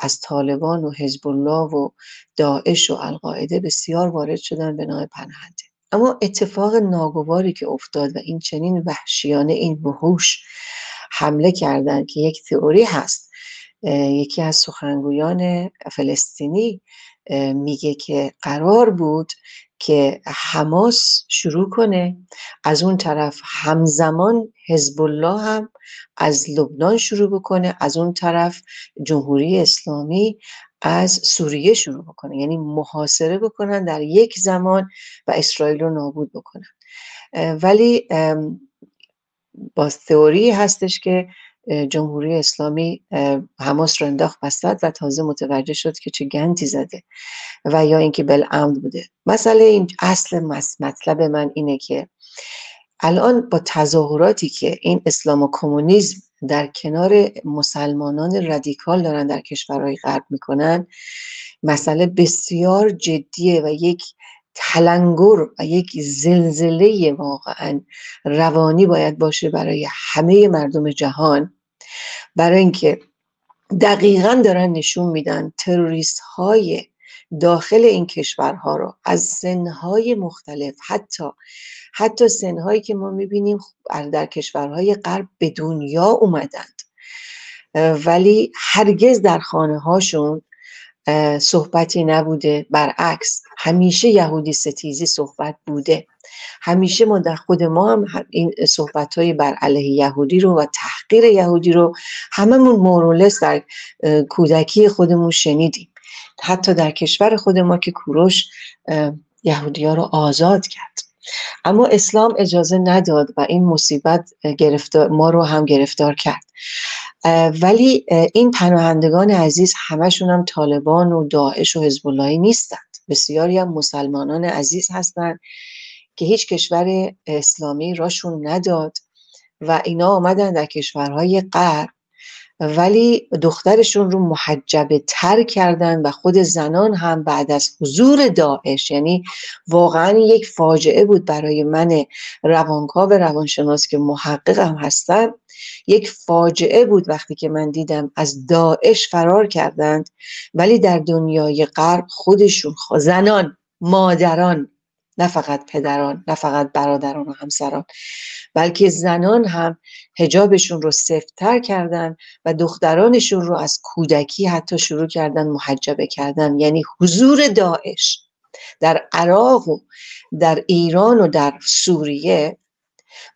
از طالبان و حزب الله و داعش و القاعده بسیار وارد شدن به نام پناهنده. اما اتفاق ناگواری که افتاد و این چنین وحشیانه این وحوش حمله کردن که یک تئوری هست یکی از سخنگویان فلسطینی میگه که قرار بود که حماس شروع کنه. از اون طرف همزمان حزب الله هم از لبنان شروع بکنه از اون طرف جمهوری اسلامی از سوریه شروع بکنه. یعنی محاصره بکنن در یک زمان و اسرائیل رو نابود بکنن. ولی با تئوری هستش که جمهوری اسلامی حماس رو انداخت وسط و تازه متوجه شد که چه گنتی زده و یا اینکه بالعمد بوده. مسئله این اصل مطلب من اینه که الان با تظاهراتی که این اسلام و کمونیسم در کنار مسلمانان رادیکال دارن در کشورهای غرب می‌کنن مسئله بسیار جدیه و یک تلنگر و یک زلزله واقعا روانی باید باشه برای همه مردم جهان. برای اینکه دقیقا دارن نشون میدن تروریست های داخل این کشورها رو از سنهای مختلف حتی حتی سنهایی که ما می‌بینیم در کشورهای غرب به دنیا اومدند. ولی هرگز در خانه هاشون صحبتی نبوده. برعکس همیشه یهودی ستیزی صحبت بوده. همیشه ما در خود ما هم این صحبت های بر علیه یهودی رو و تحقیر یهودی رو هممون مورولس در کودکی خودمون شنیدیم. حتی در کشور خود ما که کوروش یهودی ها رو آزاد کرد. اما اسلام اجازه نداد و این مصیبت گرفتار ما رو هم گرفتار کرد. ولی این پناهندگان عزیز همشون هم طالبان و داعش و حزب نیستند. بسیاری هم مسلمانان عزیز هستند که هیچ کشور اسلامی راشون نداد. و اینا آمدن در کشورهای غرب. ولی دخترشون رو محجبه تر کردن و خود زنان هم بعد از حضور داعش یعنی واقعا یک فاجعه بود برای من روانکاو روانشناس که محققم هستن. یک فاجعه بود وقتی که من دیدم از داعش فرار کردند. ولی در دنیای غرب خودشون زنان مادران نه فقط پدران نه فقط برادران و همسران بلکه زنان هم هجابشون رو سفتتر کردن و دخترانشون رو از کودکی حتی شروع کردن محجبه کردن. یعنی حضور داعش در عراق و در ایران و در سوریه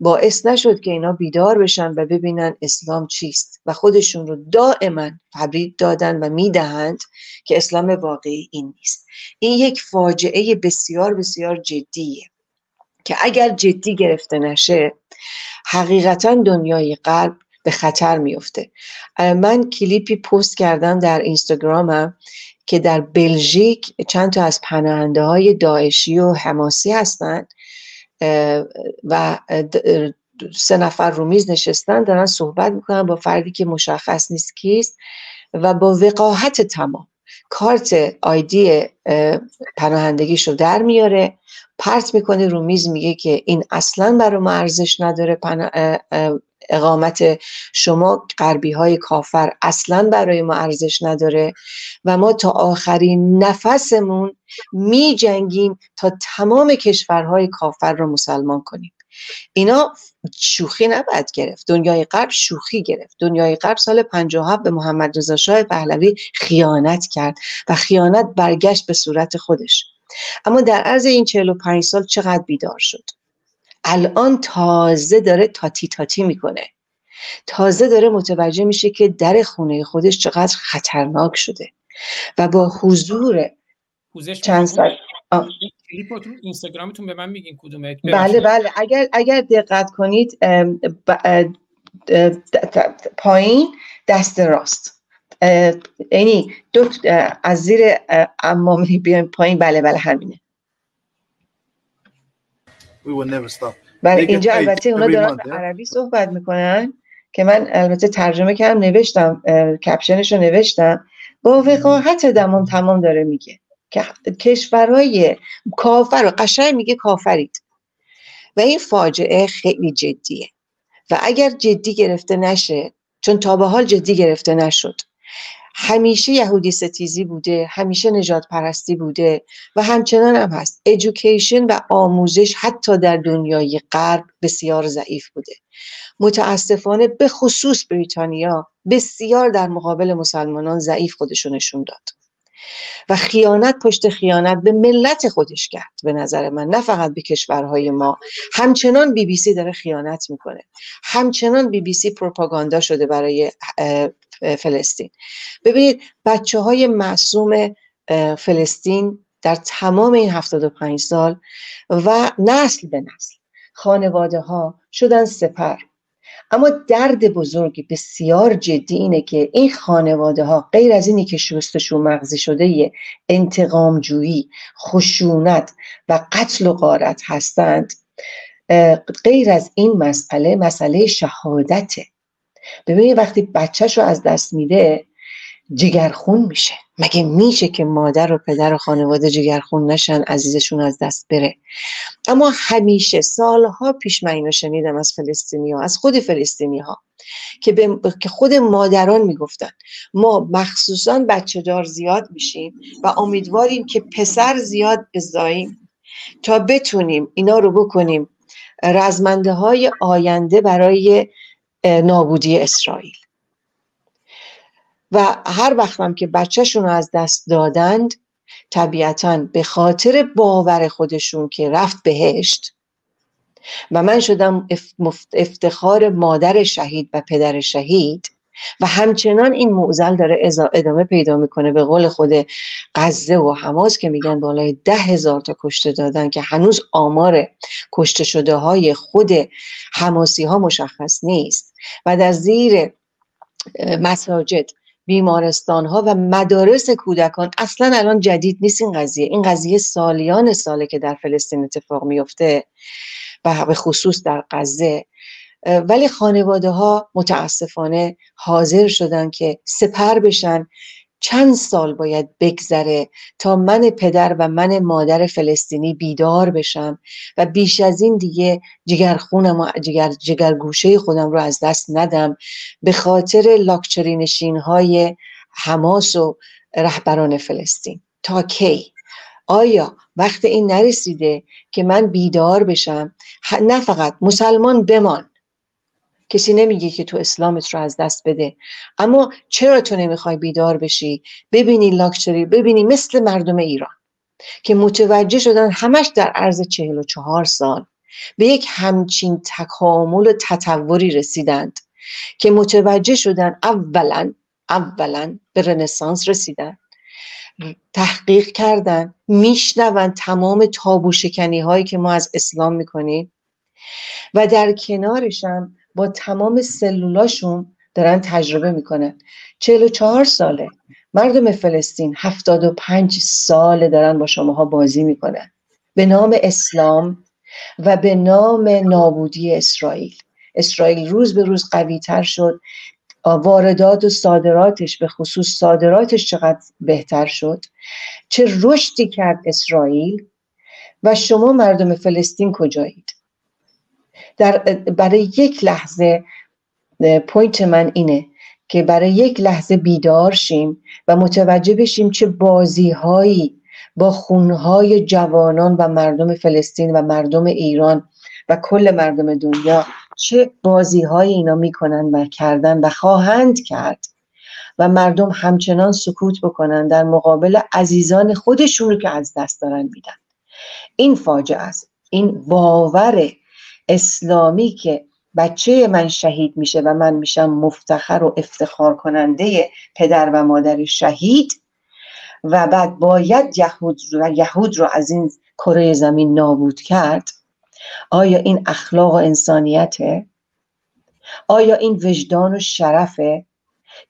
باعث نشد که اینا بیدار بشن و ببینن اسلام چیست و خودشون رو دائما تبرید دادن و می‌دهند که اسلام واقعی این نیست. این یک فاجعه بسیار بسیار جدیه که اگر جدی گرفته نشه حقیقتا دنیای غرب به خطر میفته من کلیپی پست کردم در اینستاگرامم که در بلژیک چند تا از پناهنده های داعشی و حماسی هستند و سه نفر رو میز نشستن دارن صحبت می‌کنن با فردی که مشخص نیست کیست و با وقاحت تمام. کارت آیدی پناهندگیش رو در میاره پرت می‌کنه رو میز میگه که این اصلا برای ما ارزش نداره اقامت شما غربی های کافر اصلا برای ما ارزش نداره و ما تا آخرین نفسمون می جنگیم تا تمام کشورهای کافر رو مسلمان کنیم. اینا شوخی نباید گرفت. دنیای غرب شوخی گرفت. دنیای غرب سال 57 به محمد رضا شاه پهلوی خیانت کرد و خیانت برگشت به صورت خودش. اما در عرض این 45 سال چقدر بیدار شد؟ الان تازه داره تاتی تاتی می‌کنه. تازه داره متوجه میشه که در خونه خودش چقدر خطرناک شده و با حضور چند سال اینستاگرامتون به من میگین کدومه بله بله. اگر اگر دقت کنید پایین دست راست. یعنی دو از زیر امامی بیایم پایین. بله بله همینه. بله اینجا البته اونا دارن عربی صحبت می‌کنن که من البته ترجمه کردم نوشتم کپشنش رو نوشتم. با وقاحت دمام تمام داره میگه که کشورهای کافر و قشنگ میگه کافرید. و این فاجعه خیلی جدیه. و اگر جدی گرفته نشه چون تا به حال جدی گرفته نشد همیشه یهودی ستیزی بوده همیشه نجات پرستی بوده و همچنان هم هست. ایژوکیشن و آموزش حتی در دنیای غرب بسیار ضعیف بوده. متاسفانه به خصوص بریتانیا بسیار در مقابل مسلمانان ضعیف خودشو نشون داد. و خیانت پشت خیانت به ملت خودش کرد به نظر من نه فقط به کشورهای ما. همچنان بی بی سی داره خیانت می‌کنه. همچنان بی بی سی پروپاگاندا شده برای فلسطین. ببینید بچه های معصوم فلسطین در تمام این 75 سال و نسل به نسل خانواده ها شدن سپر. اما درد بزرگی بسیار جدی اینه که این خانواده ها غیر از اینی که شستشون مغزی شده انتقام جویی خشونت و قتل و غارت هستند. غیر از این مسئله مسئله شهادته. ببینید وقتی بچهش رو از دست میده جگرخون میشه. مگه میشه که مادر و پدر و خانواده جگرخون نشن عزیزشون از دست بره؟ اما همیشه سالها پیش من اینو شنیدم از فلسطینی ها از خود فلسطینی ها که, که خود مادران می‌گفتن ما مخصوصا بچه دار زیاد میشیم و امیدواریم که پسر زیاد بزاییم تا بتونیم اینا رو بکنیم. رزمنده های آینده برای نابودی اسرائیل. و هر وقتم که بچهشون رو از دست دادند طبیعتا به خاطر باور خودشون که رفت بهشت و من شدم افتخار مادر شهید و پدر شهید و همچنان این معزل داره ادامه پیدا می‌کنه به قول خود غزه و حماس که میگن بالای ده هزار تا کشته دادن که هنوز آمار کشته شده های خود حماسی ها مشخص نیست. و در زیر مساجد بیمارستان ها و مدارس کودکان اصلا الان جدید نیست این قضیه. این قضیه سالیان ساله که در فلسطین اتفاق میفته و به خصوص در غزه. ولی خانواده ها متاسفانه حاضر شدن که سپر بشن. چند سال باید بگذره تا من پدر و من مادر فلسطینی بیدار بشم و بیش از این دیگه جگر خونم و جگر, جگر گوشه خودم رو از دست ندم. به خاطر لاکچری نشین های حماس و رهبران فلسطین. تا کی؟ آیا وقت این نرسیده که من بیدار بشم؟ نه فقط مسلمان بمان. کسی نمیگه که تو اسلامت رو از دست بده. اما چرا تو نمی‌خوای بیدار بشی؟ ببینی لاکچری ببینی مثل مردم ایران که متوجه شدن همش در عرض چهل و چهار سال به یک همچین تکامل و تطوری رسیدند که متوجه شدن اولا اولا به رنسانس رسیدن تحقیق کردن میشنون تمام تابو شکنی هایی که ما از اسلام می‌کنیم و در کنارشم با تمام سلولاشون دارن تجربه می‌کنن 44 ساله. مردم فلسطین 75 ساله دارن با شماها بازی می‌کنن. به نام اسلام و به نام نابودی اسرائیل. اسرائیل روز به روز قوی تر شد واردات و صادراتش به خصوص صادراتش چقدر بهتر شد. چه رشدی کرد اسرائیل و شما مردم فلسطین کجایید؟ در برای یک لحظه point من اینه که برای یک لحظه بیدار شیم و متوجه بشیم چه بازی هایی با خونهای جوانان و مردم فلسطین و مردم ایران و کل مردم دنیا چه بازی هایی اینا می‌کنن و کردن و خواهند کرد و مردم همچنان سکوت بکنن در مقابل عزیزان خودشون رو که از دست دارن میدن. این فاجعه است. این باور اسلامی که بچه من شهید میشه و من میشم مفتخر و افتخار کننده پدر و مادر شهید و بعد باید یهود رو, یهود رو از این کره زمین نابود کرد آیا این اخلاق و انسانیته؟ آیا این وجدان و شرفه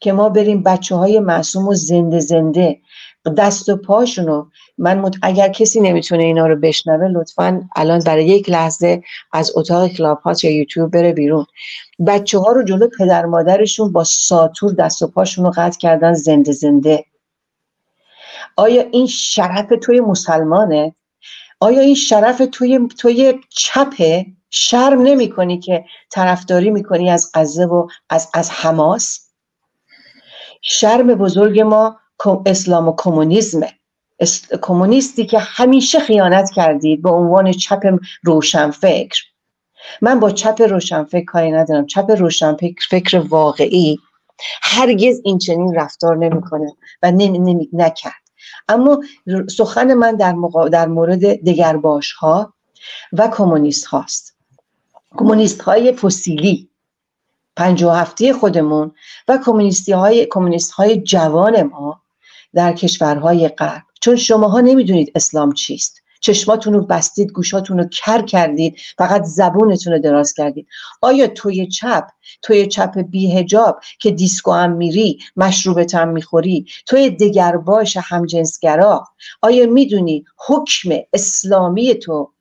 که ما بریم بچه های معصوم و زنده زنده دست و پاشونو من اگر کسی نمی‌تونه اینا رو بشنوه لطفا الان برای یک لحظه از اتاق کلاب یا یوتیوب بره بیرون. بچه ها رو جلو پدر مادرشون با ساتور دست و پاشون رو قطع کردن زنده زنده. آیا این شرف توی مسلمانه؟ آیا این شرف توی توی چپه؟ شرم نمی کنی که طرفداری می‌کنی از غزه و از از حماس؟ شرم بزرگ ما اسلام و کمونیسمه. کمونیستی که همیشه خیانت کردید به عنوان چپ روشنفکر. من با چپ روشنفکر کاری ندارم. چپ روشنفکر فکر واقعی هرگز این چنین رفتار نمی‌کنه و نمی نکرد. اما سخن من در, در مورد دگرباش ها و کمونیست هاست کمونیست های فسیلی پنج هفته خودمون و کمونیستی های, کمونیست های جوان ما در کشورهای غرب. چون شماها نمی‌دونید اسلام چیست. چشماتون رو بستید گوشاتون رو کر کردید فقط زبونتون رو دراز کردید. آیا توی چپ توی چپ بیهجاب که دیسکو هم میری مشروبت هم می‌خوری توی دگر باش همجنسگرا آیا می‌دونی حکم اسلامی تو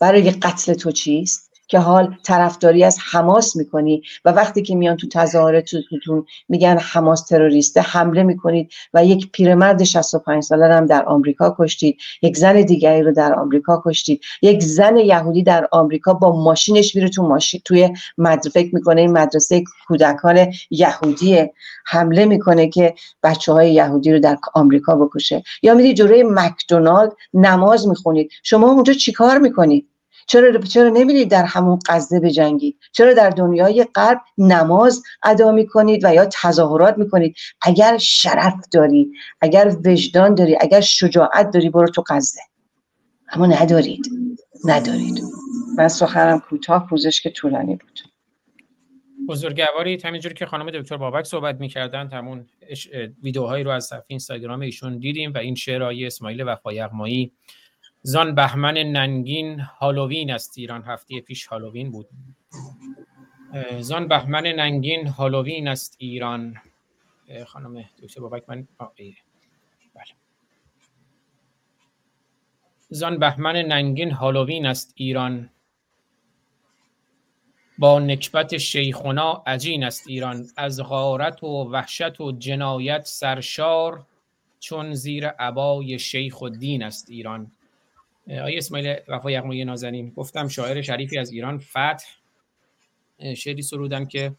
برای قتل تو چیست؟ که حال طرفداری از حماس می‌کنی و وقتی که میان تو تظاهراتتون میگن حماس تروریسته حمله می‌کنید و یک پیرمرد 65 ساله هم در آمریکا کشتید یک زن دیگری رو در آمریکا کشتید یک زن یهودی در آمریکا با ماشینش میره تو ماشین توی مدرسه می‌کنه این مدرسه کودکان یهودیه حمله می‌کنه که بچه های یهودی رو در آمریکا بکشه. یا میری جلوی مکدونالد نماز می‌خونید. شما اونجا چیکار می‌کنید؟ چرا چرا نمیرید در همون قصده بجنگید چرا در دنیای غرب نماز ادا می‌کنید و یا تظاهرات می‌کنید؟ اگر شرف داری اگر وجدان داری اگر شجاعت داری برو تو قصده اما ندارید. ندارید. من سخنم کوتاه پوزش که طولانی بود. بزرگوارید همینجوری که خانم دکتر بابک صحبت می‌کردن همون ویدیوهایی رو از صفحه اینستاگرام ایشون دیدیم و این شعرهای اسماعیل وفایقمایی زان بهمن ننگین هالووین است. ایران هفته پیش هالووین بود. زان بهمن ننگین هالووین است ایران. خانم دکتر بابک من بله. زان بهمن ننگین هالووین است ایران. با نکبت شیخونا عجین است ایران. از غارت و وحشت و جنایت سرشار چون زیر عبای شیخ و دین است ایران. آقای اسماعیل وفا یغمایی نازنین گفتم شاعر شریفی از ایران فتح شعری سرودن که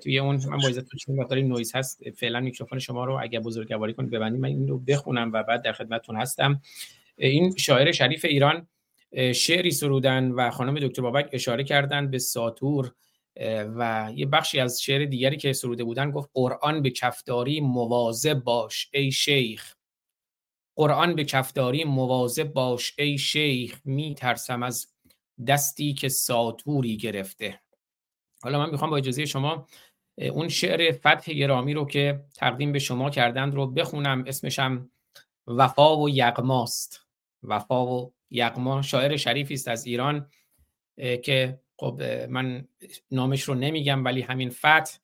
توی اون من با عزت چون نویز هست. فعلا میکروفون شما رو اگر بزرگواری کنید ببندید من این رو بخونم و بعد در خدمتتون هستم. این شاعر شریف ایران شعری سرودن و خانم دکتر بابک اشاره کردن به ساتور و یه بخشی از شعر دیگری که سروده بودن گفت قرآن به کف داری مواظب باش ای شیخ. قرآن به کفداری مواظب باش ای شیخ می ترسم از دستی که ساتوری گرفته. حالا من می‌خوام با اجازه شما اون شعر فتح گرامی رو که تقدیم به شما کردند رو بخونم. اسمشم وفا و یغماست. وفا و یغما شاعر شریفی است از ایران که خب من نامش رو نمیگم ولی همین فتح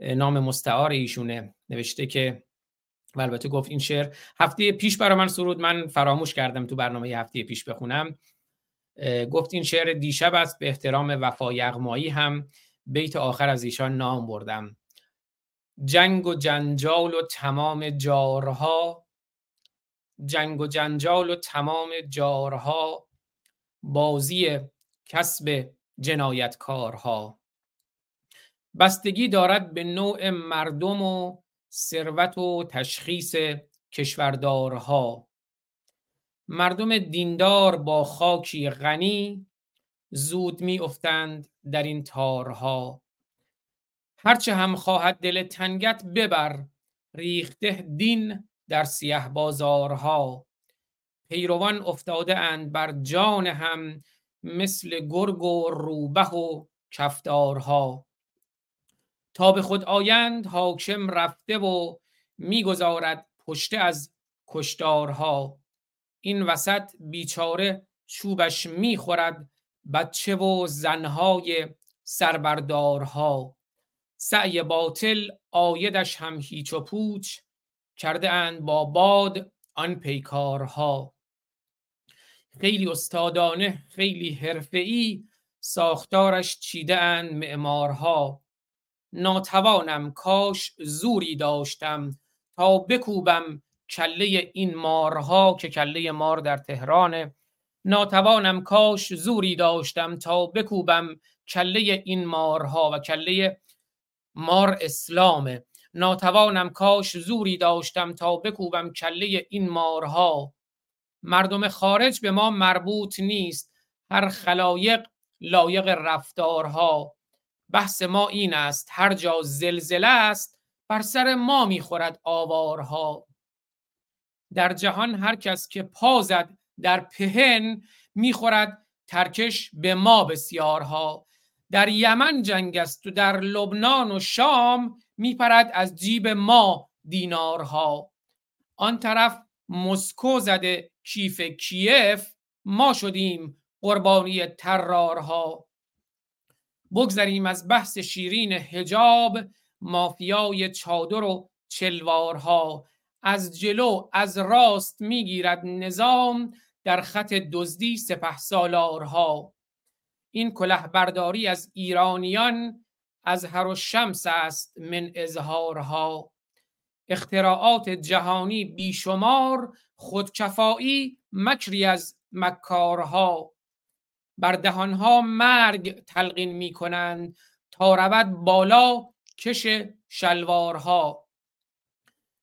نام مستعار ایشونه. نوشته که و البته گفت این شعر هفته پیش برای من سرود من فراموش کردم تو برنامه هفته پیش بخونم. گفت این شعر دیشب است به احترام وفا یغمایی هم بیت آخر از ایشان نام بردم. جنگ و جنجال و تمام جارها جنگ و جنجال و تمام جارها بازی کسب جنایتکارها. بستگی دارد به نوع مردم و ثروت و تشخیص کشوردارها. مردم دیندار با خاکی غنی زود می افتند در این تارها. هرچه هم خواهد دل تنگت ببر ریخته دین در سیه بازارها. پیروان افتاده اند بر جان هم مثل گرگ و روبه و کفتارها. تا به خود آیند حاکم رفته و می‌گذارد پشته از کشتارها. این وسط بیچاره چوبش می‌خورد بچه و زنهای سربردارها سعی باطل آیدش هم هیچ و پوچ کرده اند با باد آن پیکارها. خیلی استادانه خیلی حرفه‌ای ساختارش چیده اند معمارها. ناتوانم کاش زوری داشتم تا بکوبم کله این مارها که کله مار در تهرانه. ناتوانم کاش زوری داشتم تا بکوبم کله این مارها و کله مار اسلامه. ناتوانم کاش زوری داشتم تا بکوبم کله این مارها. مردم خارج به ما مربوط نیست هر خلایق لایق رفتارها. بحث ما این است هر جا زلزله است بر سر ما می‌خورد آوارها. در جهان هر کس که پا زد در پهن می‌خورد ترکش به ما بسیارها. در یمن جنگ است و در لبنان و شام میپرد از جیب ما دینارها. آن طرف مسکو زده کیف کیف ما شدیم قربانی ترارها بگذریم از بحث شیرین هجاب مافیای چادر و چلوارها. از جلو از راست می‌گیرد نظام در خط دزدی سپه سالارها این کلهبرداری از ایرانیان از هر و شمس است من اظهارها. اختراعات جهانی بیشمار خودکفایی مکری از مکارها. بر دهانها مرگ تلقین می کنند تا رود بالا کش شلوارها.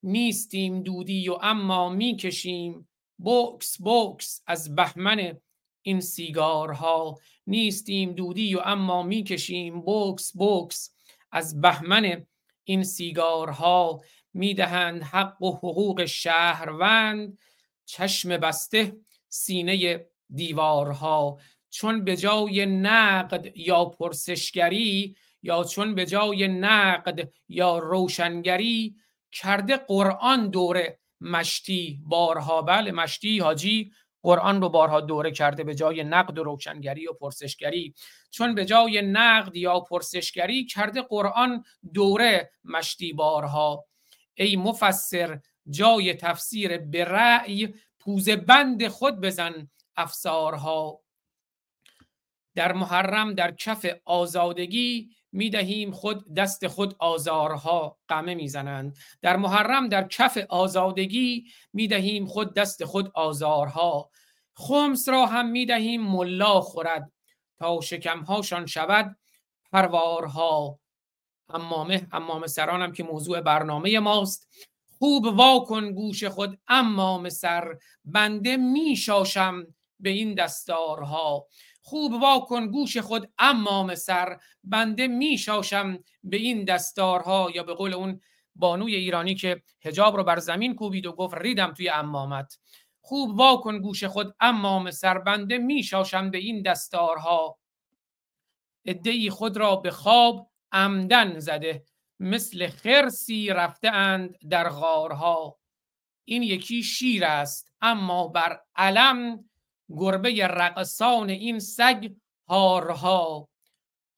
نیستیم دودی و اما می‌کشیم. بوکس بوکس از بهمن این سیگارها. نیستیم دودی و اما می‌کشیم. بوکس بوکس از بهمن این سیگارها. می‌دهند حق و حقوق شهروند. چشم بسته سینه دیوارها. چون به جای نقد یا پرسشگری یا چون به جای نقد یا روشنگری کرده قرآن دوره مشتی بارها. بله مشتی حاجی قرآن رو بارها دوره کرده به جای نقد و روشنگری و پرسشگری. چون به جای نقد یا پرسشگری کرده قرآن دوره مشتی بارها. ای مفسر جای تفسیر به رأی پوز بند خود بزن افسارها. در محرم در کف آزادگی می‌دهیم خود دست خود آزارها قمه می‌زنند. در محرم در کف آزادگی می‌دهیم خود دست خود آزارها. خمس را هم می‌دهیم ملا خورد. تا شکمهاشان شود پروارها. امامه امام سرانم که موضوع برنامه ماست. خوب واکن گوش خود امام سر. بنده میشاشم به این دستارها. خوب واکن گوش خود امام سر بنده میشاشم به این دستارها یا به قول اون بانوی ایرانی که هجاب رو بر زمین کوبید و گفت ریدم توی امامت. خوب واکن گوش خود امام سر بنده میشاشم به این دستارها. ادهی خود را به خواب عمدن زده مثل خرسی رفته اند در غارها. این یکی شیر است اما بر علم گربه رقصان این سگ هارها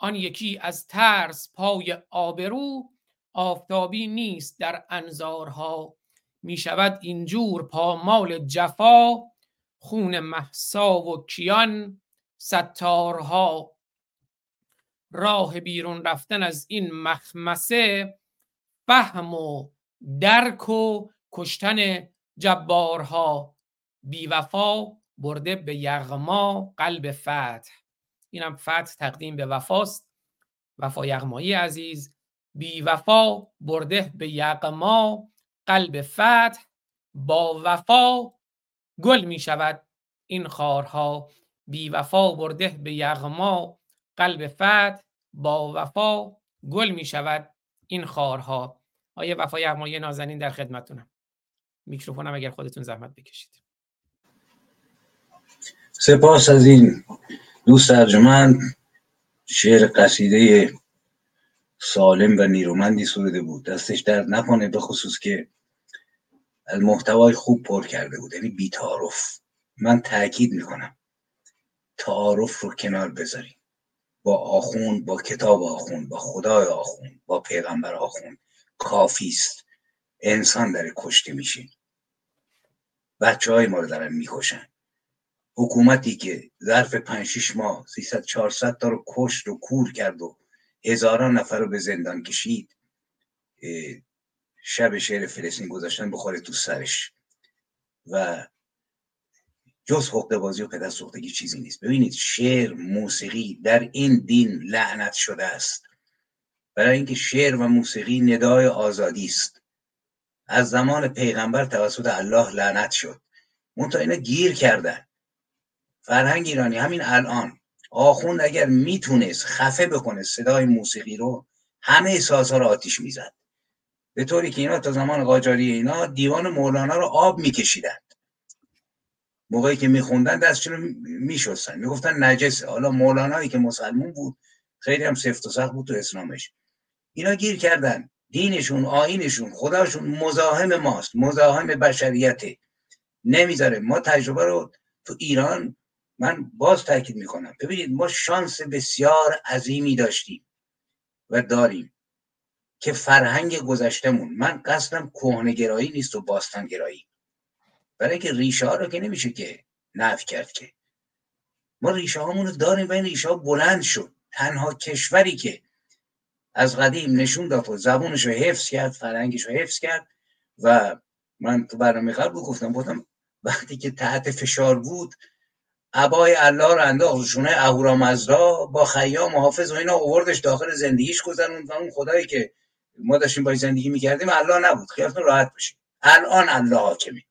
آن یکی از ترس پای آبرو آفتابی نیست در انظارها. می شود اینجور پامال جفا خون محسا و کیان ستارها. راه بیرون رفتن از این مخمسه فهم و درک و کشتن جبارها. بیوفا برده به یغما قلب فتح. اینم فتح تقدیم به وفاست. وفا یغمایی عزیز. بی وفا برده به یغما قلب فتح. با وفا گل می شود این خارها. بی وفا برده به یغما قلب فتح. با وفا گل می شود این خارها. آیه وفا یغمایی نازنین در خدمتونم؟ میکروفونم اگر خودتون زحمت بکشید. سپاس از این دوست ارجمند شعر قصیده سالم و نیرومندی سروده بود. دستش درد نکنه به خصوص که از محتوای خوب پر کرده بود یعنی بیتعارف من تاکید می‌کنم تعارف رو کنار بذاریم. با آخون با کتاب آخون با خدای آخون با پیغمبر آخون کافی است. انسان داره کشته میشه بچه های ما رو دارن می‌کشن. حکومتی که ظرف 5 6 ماه 300 400 تا رو کشت و کور کرد و هزاران نفر رو به زندان کشید شب شعر فلسطین گذاشتن بخوره تو سرش. و جز حقوق بازی و پدر سوختگی چیزی نیست. ببینید شعر موسیقی در این دین لعنت شده است. برای اینکه شعر و موسیقی ندای آزادی است. از زمان پیغمبر توسط الله لعنت شد. منتها اینا گیر کردن. فرهنگ ایرانی همین الان. آخوند اگر می‌تونست خفه بکنه صدای موسیقی رو همه احساس رو آتیش می‌زد. به طوری که اینا تا زمان قاجاری اینا دیوان مولانا رو آب میکشیدند. موقعی که میخوندن دستشون رو میشستن. می‌گفتن نجسه حالا مولانایی که مسلمون بود خیلی هم سفت و سخت بود تو اسلامش. اینا گیر کردن. دینشون آینشون خداشون مزاحم ماست. مزاحم بشریته. نمی‌ذاره. ما تجربه رو تو ایران من باز تاکید می‌کنم. ببینید ما شانس بسیار عظیمی داشتیم و داریم که فرهنگ گذشتمون من قصدم کهنگرایی نیست و باستانگرایی. برای اینکه ریشه ها رو که نمیشه که نف کرد که. ما ریشه هامون رو داریم و این ریشه ها بلند شد. تنها کشوری که از قدیم نشون داد و زبونش رو حفظ کرد فرهنگش رو حفظ کرد و من تو برنامه قبل گفتم گفتم وقتی که تحت فشار بود عبای الله رو انداخت شونه اهورامزدا با خیام محافظ و اینا اووردش داخل زندگیش گذروند و اون خدایی که ما داشتیم باش زندگی می‌کردیم الله نبود خیالتون راحت باشید الان الله حاکمه.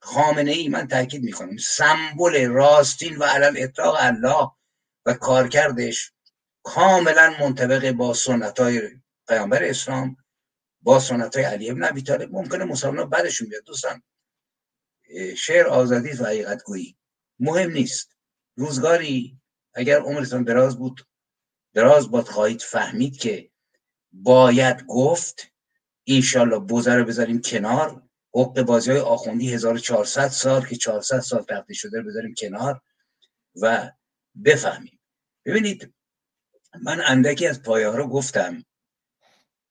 خامنه ای من تاکید می‌کنم سمبل راستین و علل اطلاق الله و کارکردش کاملا منطبق با سنت های پیامبر اسلام با سنت های علی ابن ابی طالب. ممکنه مسلمان بعدشون بیاد دوستان. شعر آزادی و حقیقت گویی مهم نیست. روزگاری اگر عمرتان دراز بود دراز باد خواهید فهمید که باید گفت اینشالله بوزه رو بذاریم کنار. حق بازی های آخوندی 1400 سال که 400 سال تبدیل شده رو بذاریم کنار و بفهمیم. ببینید من اندکی از پایه رو گفتم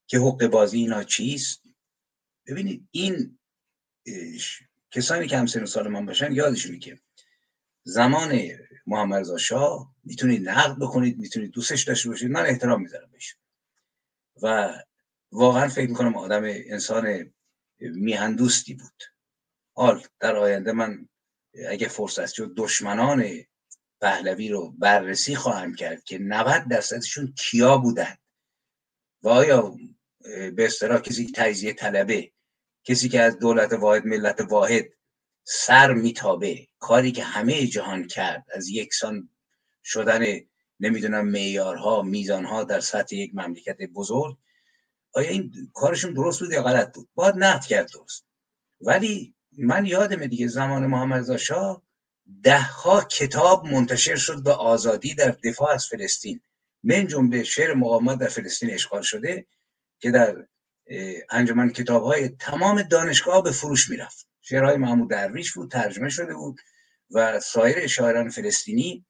که حق بازی اینا چیست. ببینید این کسانی که همسن سال من باشن یادشونی که زمان محمد رضا شاه می‌تونید نقد بکنید می‌تونید دوستش داشته باشید. من احترام می‌ذارم بهش. و واقعا فکر می‌کنم آدم انسان میهندوستی بود. حال در آینده من اگه فرصت شد دشمنان پهلوی رو بررسی خواهم کرد که 90 درصدشون کیا بودن. و آیا به اصطلاح کسی تجزیه طلبه کسی که از دولت واحد ملت واحد سر میتابه. کاری که همه جهان کرد از یکسان شدن نمی‌دونم میارها میزانها در سطح یک مملکت بزرگ آیا این کارشون درست بود یا غلط بود؟ باید نقد کرد درست. ولی من یادم دیگه زمان محمد شاه ده ها کتاب منتشر شد به آزادی در دفاع از فلسطین. من جمله شعر مقاومت در فلسطین اشغال شده که در انجمن کتاب های تمام دانشگاه به فروش می‌رفت. شعرهای محمود درویش بود ترجمه شده بود و سایر شاعران فلسطینی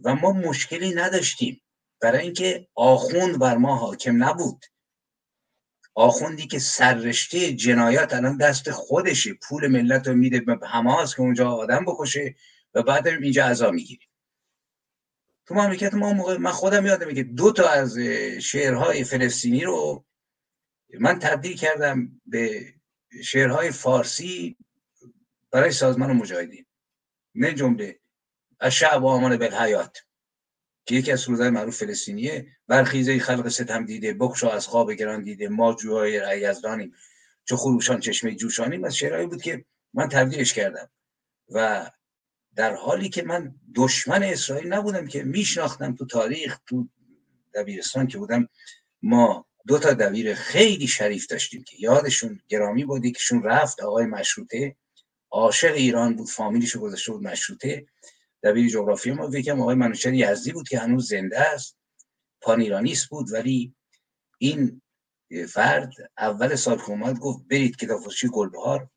و ما مشکلی نداشتیم. برای اینکه آخوند بر ما حاکم نبود. آخوندی که سررشته جنایات الان دست خودشه پول ملت رو میده به حماس که اونجا آدم بکشه و بعد اینجا عذا می‌گیریم. تو مملکت ما موقع من خودم یادم که دو تا از شعرهای فلسطینی رو من تبدیل کردم به شعرهای فارسی برای سازمان مجاهدین. من جمله از شعب و آمان بالحیات که یکی از سرودهای معروف فلسطینیه برخیزه خلق ستم دیده بکشا از خواب گران دیده ما جوهای رعی از دانیم چو خروشان چشمه جوشانیم. از شعرهایی بود که من تبدیلش کردم. و در حالی که من دشمن اسرائیل نبودم که میشناختم تو تاریخ تو دبیرستان که بودم ما دو تا دبیر خیلی شریف داشتیم که یادشون گرامی بود یکیشون رفت آقای مشروطه. عاشق ایران بود فامیلیش گذاشته بود مشروطه دبیر جغرافی ما یکم آقای منوچهر یزدی بود که هنوز زنده است پان ایرانیست بود ولی این فرد اول سال که اومد گفت برید کتاب فروشی گلبهار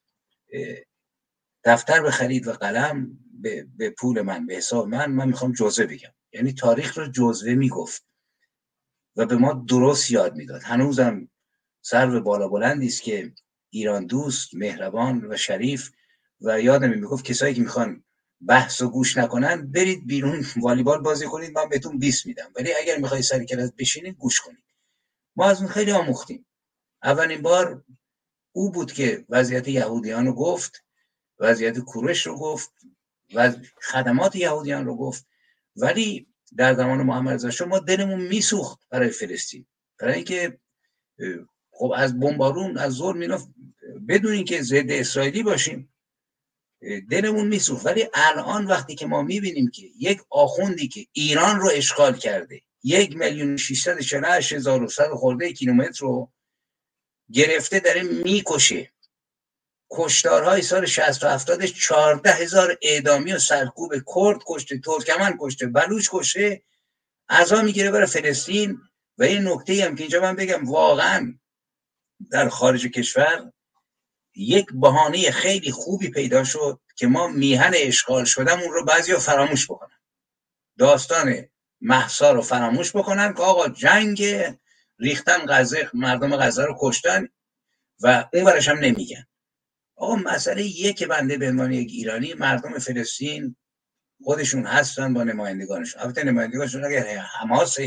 دفتر بخرید و قلم به،, به پول من به حساب من من می‌خوام جزوه بگم. یعنی تاریخ رو جزوه می‌گفت و به ما درست یاد می‌داد. هنوزم سر بالا بلندی است که ایران دوست مهربان و شریف و یادم می‌گفت کسایی که می‌خوان بحث و گوش نکنن برید بیرون والیبال بازی کنید من بهتون 20 میدم. ولی اگر می‌خوای سر کلاس بشینید گوش کنید. ما از اون خیلی آموختیم. اولین بار او بود که وضعیت یهودیان رو گفت وضعیت کورش رو گفت و خدمات یهودیان رو گفت. ولی در زمان محمد رضا ما دلمون میسوخت برای فلسطین. برای اینکه خب از بمبارون از زور مینا بدون اینکه ضد اسرائیلی باشیم دلمون میسوخت. ولی الان وقتی که ما می‌بینیم که یک آخوندی که ایران رو اشغال کرده یک میلیون هشت هزار خورده کیلومتر رو گرفته داره می‌کشه. کشتارهای سال 60 و 70 14 هزار اعدامی و سرکوب کرد کشته ترکمن کشته بلوچ کشته عذا می‌گیره برای فلسطین. و این نکته هم که اینجا من بگم واقعا در خارج کشور یک بهانه خیلی خوبی پیدا شد که ما میهن اشغال شدم اون رو بعضی فراموش بکنن. داستان محسا رو فراموش بکنن که آقا جنگ ریختن غزه مردم غزه رو کشتن و اون برش هم نمیگن. آقا مسئله یک بنده به عنوان یک ایرانی مردم فلسطین خودشون هستن با نمایندگانشون. البته نمایندگانشون اگر حماس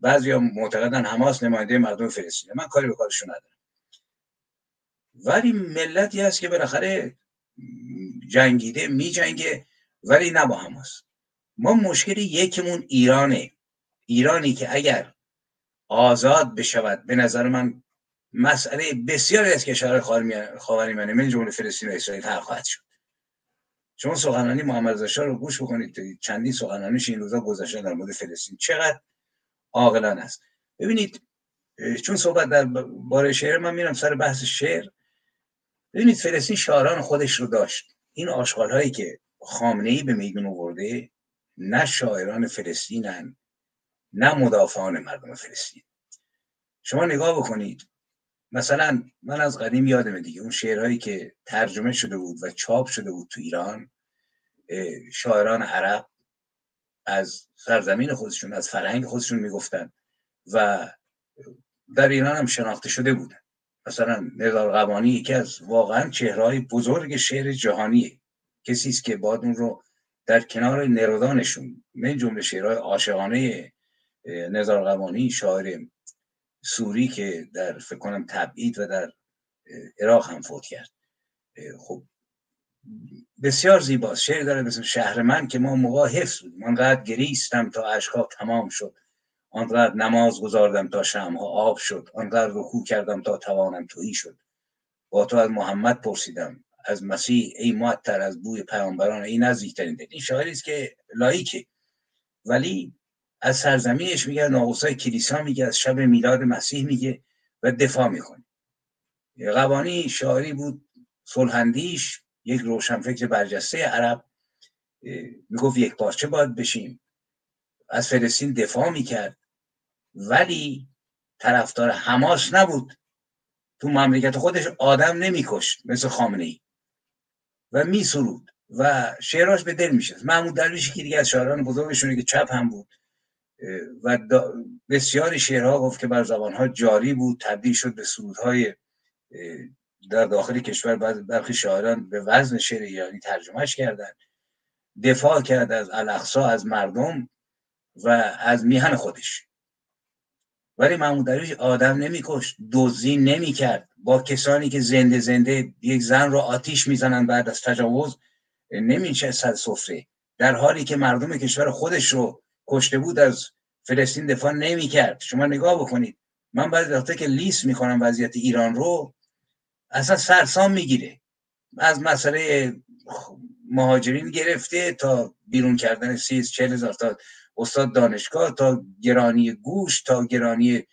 بعضی معتقدن حماس نماینده مردم فلسطین من کاری به کارشون ندارم. ولی ملتی هست که بالاخره جنگیده می جنگه ولی نه با حماس. ما مشکل یکمون ایرانه. ایرانی که اگر آزاد بشود به نظر من مسئله بسیاری از کشور خاورمیانه من جمله فلسطین و اسرائیل حل خواهد شد. شما سخنرانی محمد رضا رو گوش بکنید چندین سخنرانیش این روزا گذشته در مورد فلسطین چقدر عاقلانه است. ببینید چون صحبت در باره شعر من میرم سر بحث شعر. ببینید فلسطین شاعران خودش رو داشت. این آشغال هایی که خامنه ای به میدون آورده نه شاعران فلسطینن نه مدافعان مردم فلسطین. شما نگاه بکنید. مثلا من از قدیم یادمه دیگه اون شعرهایی که ترجمه شده بود و چاپ شده بود تو ایران شاعران عرب از سرزمین خودشون از فرهنگ خودشون می‌گفتن و در ایران هم شناخته شده بودن. مثلا نزار قبانی یکی از واقعا چهرهای بزرگ شعر جهانیه. کسی است که باید اون رو در کنار نرودانشون من جمله شعرهای عاشقانه نزار قبانی شاعر سوری که در فکر کنم تبعید و در عراق هم فوت کرد. خب بسیار زیباست. شعر داره مثل شهر من که ما موقع حفظ بودیم. آنقدر گریستم تا اشکا تمام شد. آنقدر نماز گذاردم تا شمها آب شد آنقدر رکوع کردم تا توانم تویی شد. با تو از محمد پرسیدم از مسیح ای معطر از بوی پیامبران این نزدیکترین این شاعری است که لایکه. ولی از سرزمینش میگه ناقوسای کلیسا میگه از شب میلاد مسیح میگه و دفاع می‌کنه. قوانی شاعری بود صلحندیش یک روشنفکر برجسته عرب می‌گفت یک پارچه باید بشیم. از فلسطین دفاع می‌کرد. ولی طرفدار حماس نبود. تو مملکت خودش آدم نمیکشت مثل خامنه ای و میسرود و شعراش به دل میشه محمود درویشی که دیگه از شاعران بزرگشونه که چپ هم بود. و بسیاری شعرها گفت که بر زبانها جاری بود تبدیل شد به سرودهای در داخل کشور. برخی شاعران به وزن شعر ایرانی ترجمهش کردن دفاع کرد از الاقصا از مردم و از میهن خودش. ولی محمود درویش آدم نمیکشت دزدی نمی‌کرد. با کسانی که زنده زنده یک زن رو آتیش می‌زنن بعد از تجاوز نمیچه سفره. در حالی که مردم کشور خودش رو کشته بود از فلسطین دفاع نمی‌کرد. شما نگاه بکنید. من بعد وقتی که لیست می‌کنم وضعیت ایران رو اصلا سرسام می‌گیره. از مسئله مهاجرین گرفته تا بیرون کردن سی چل هزار تا استاد دانشگاه تا گرانی گوش تا گرانی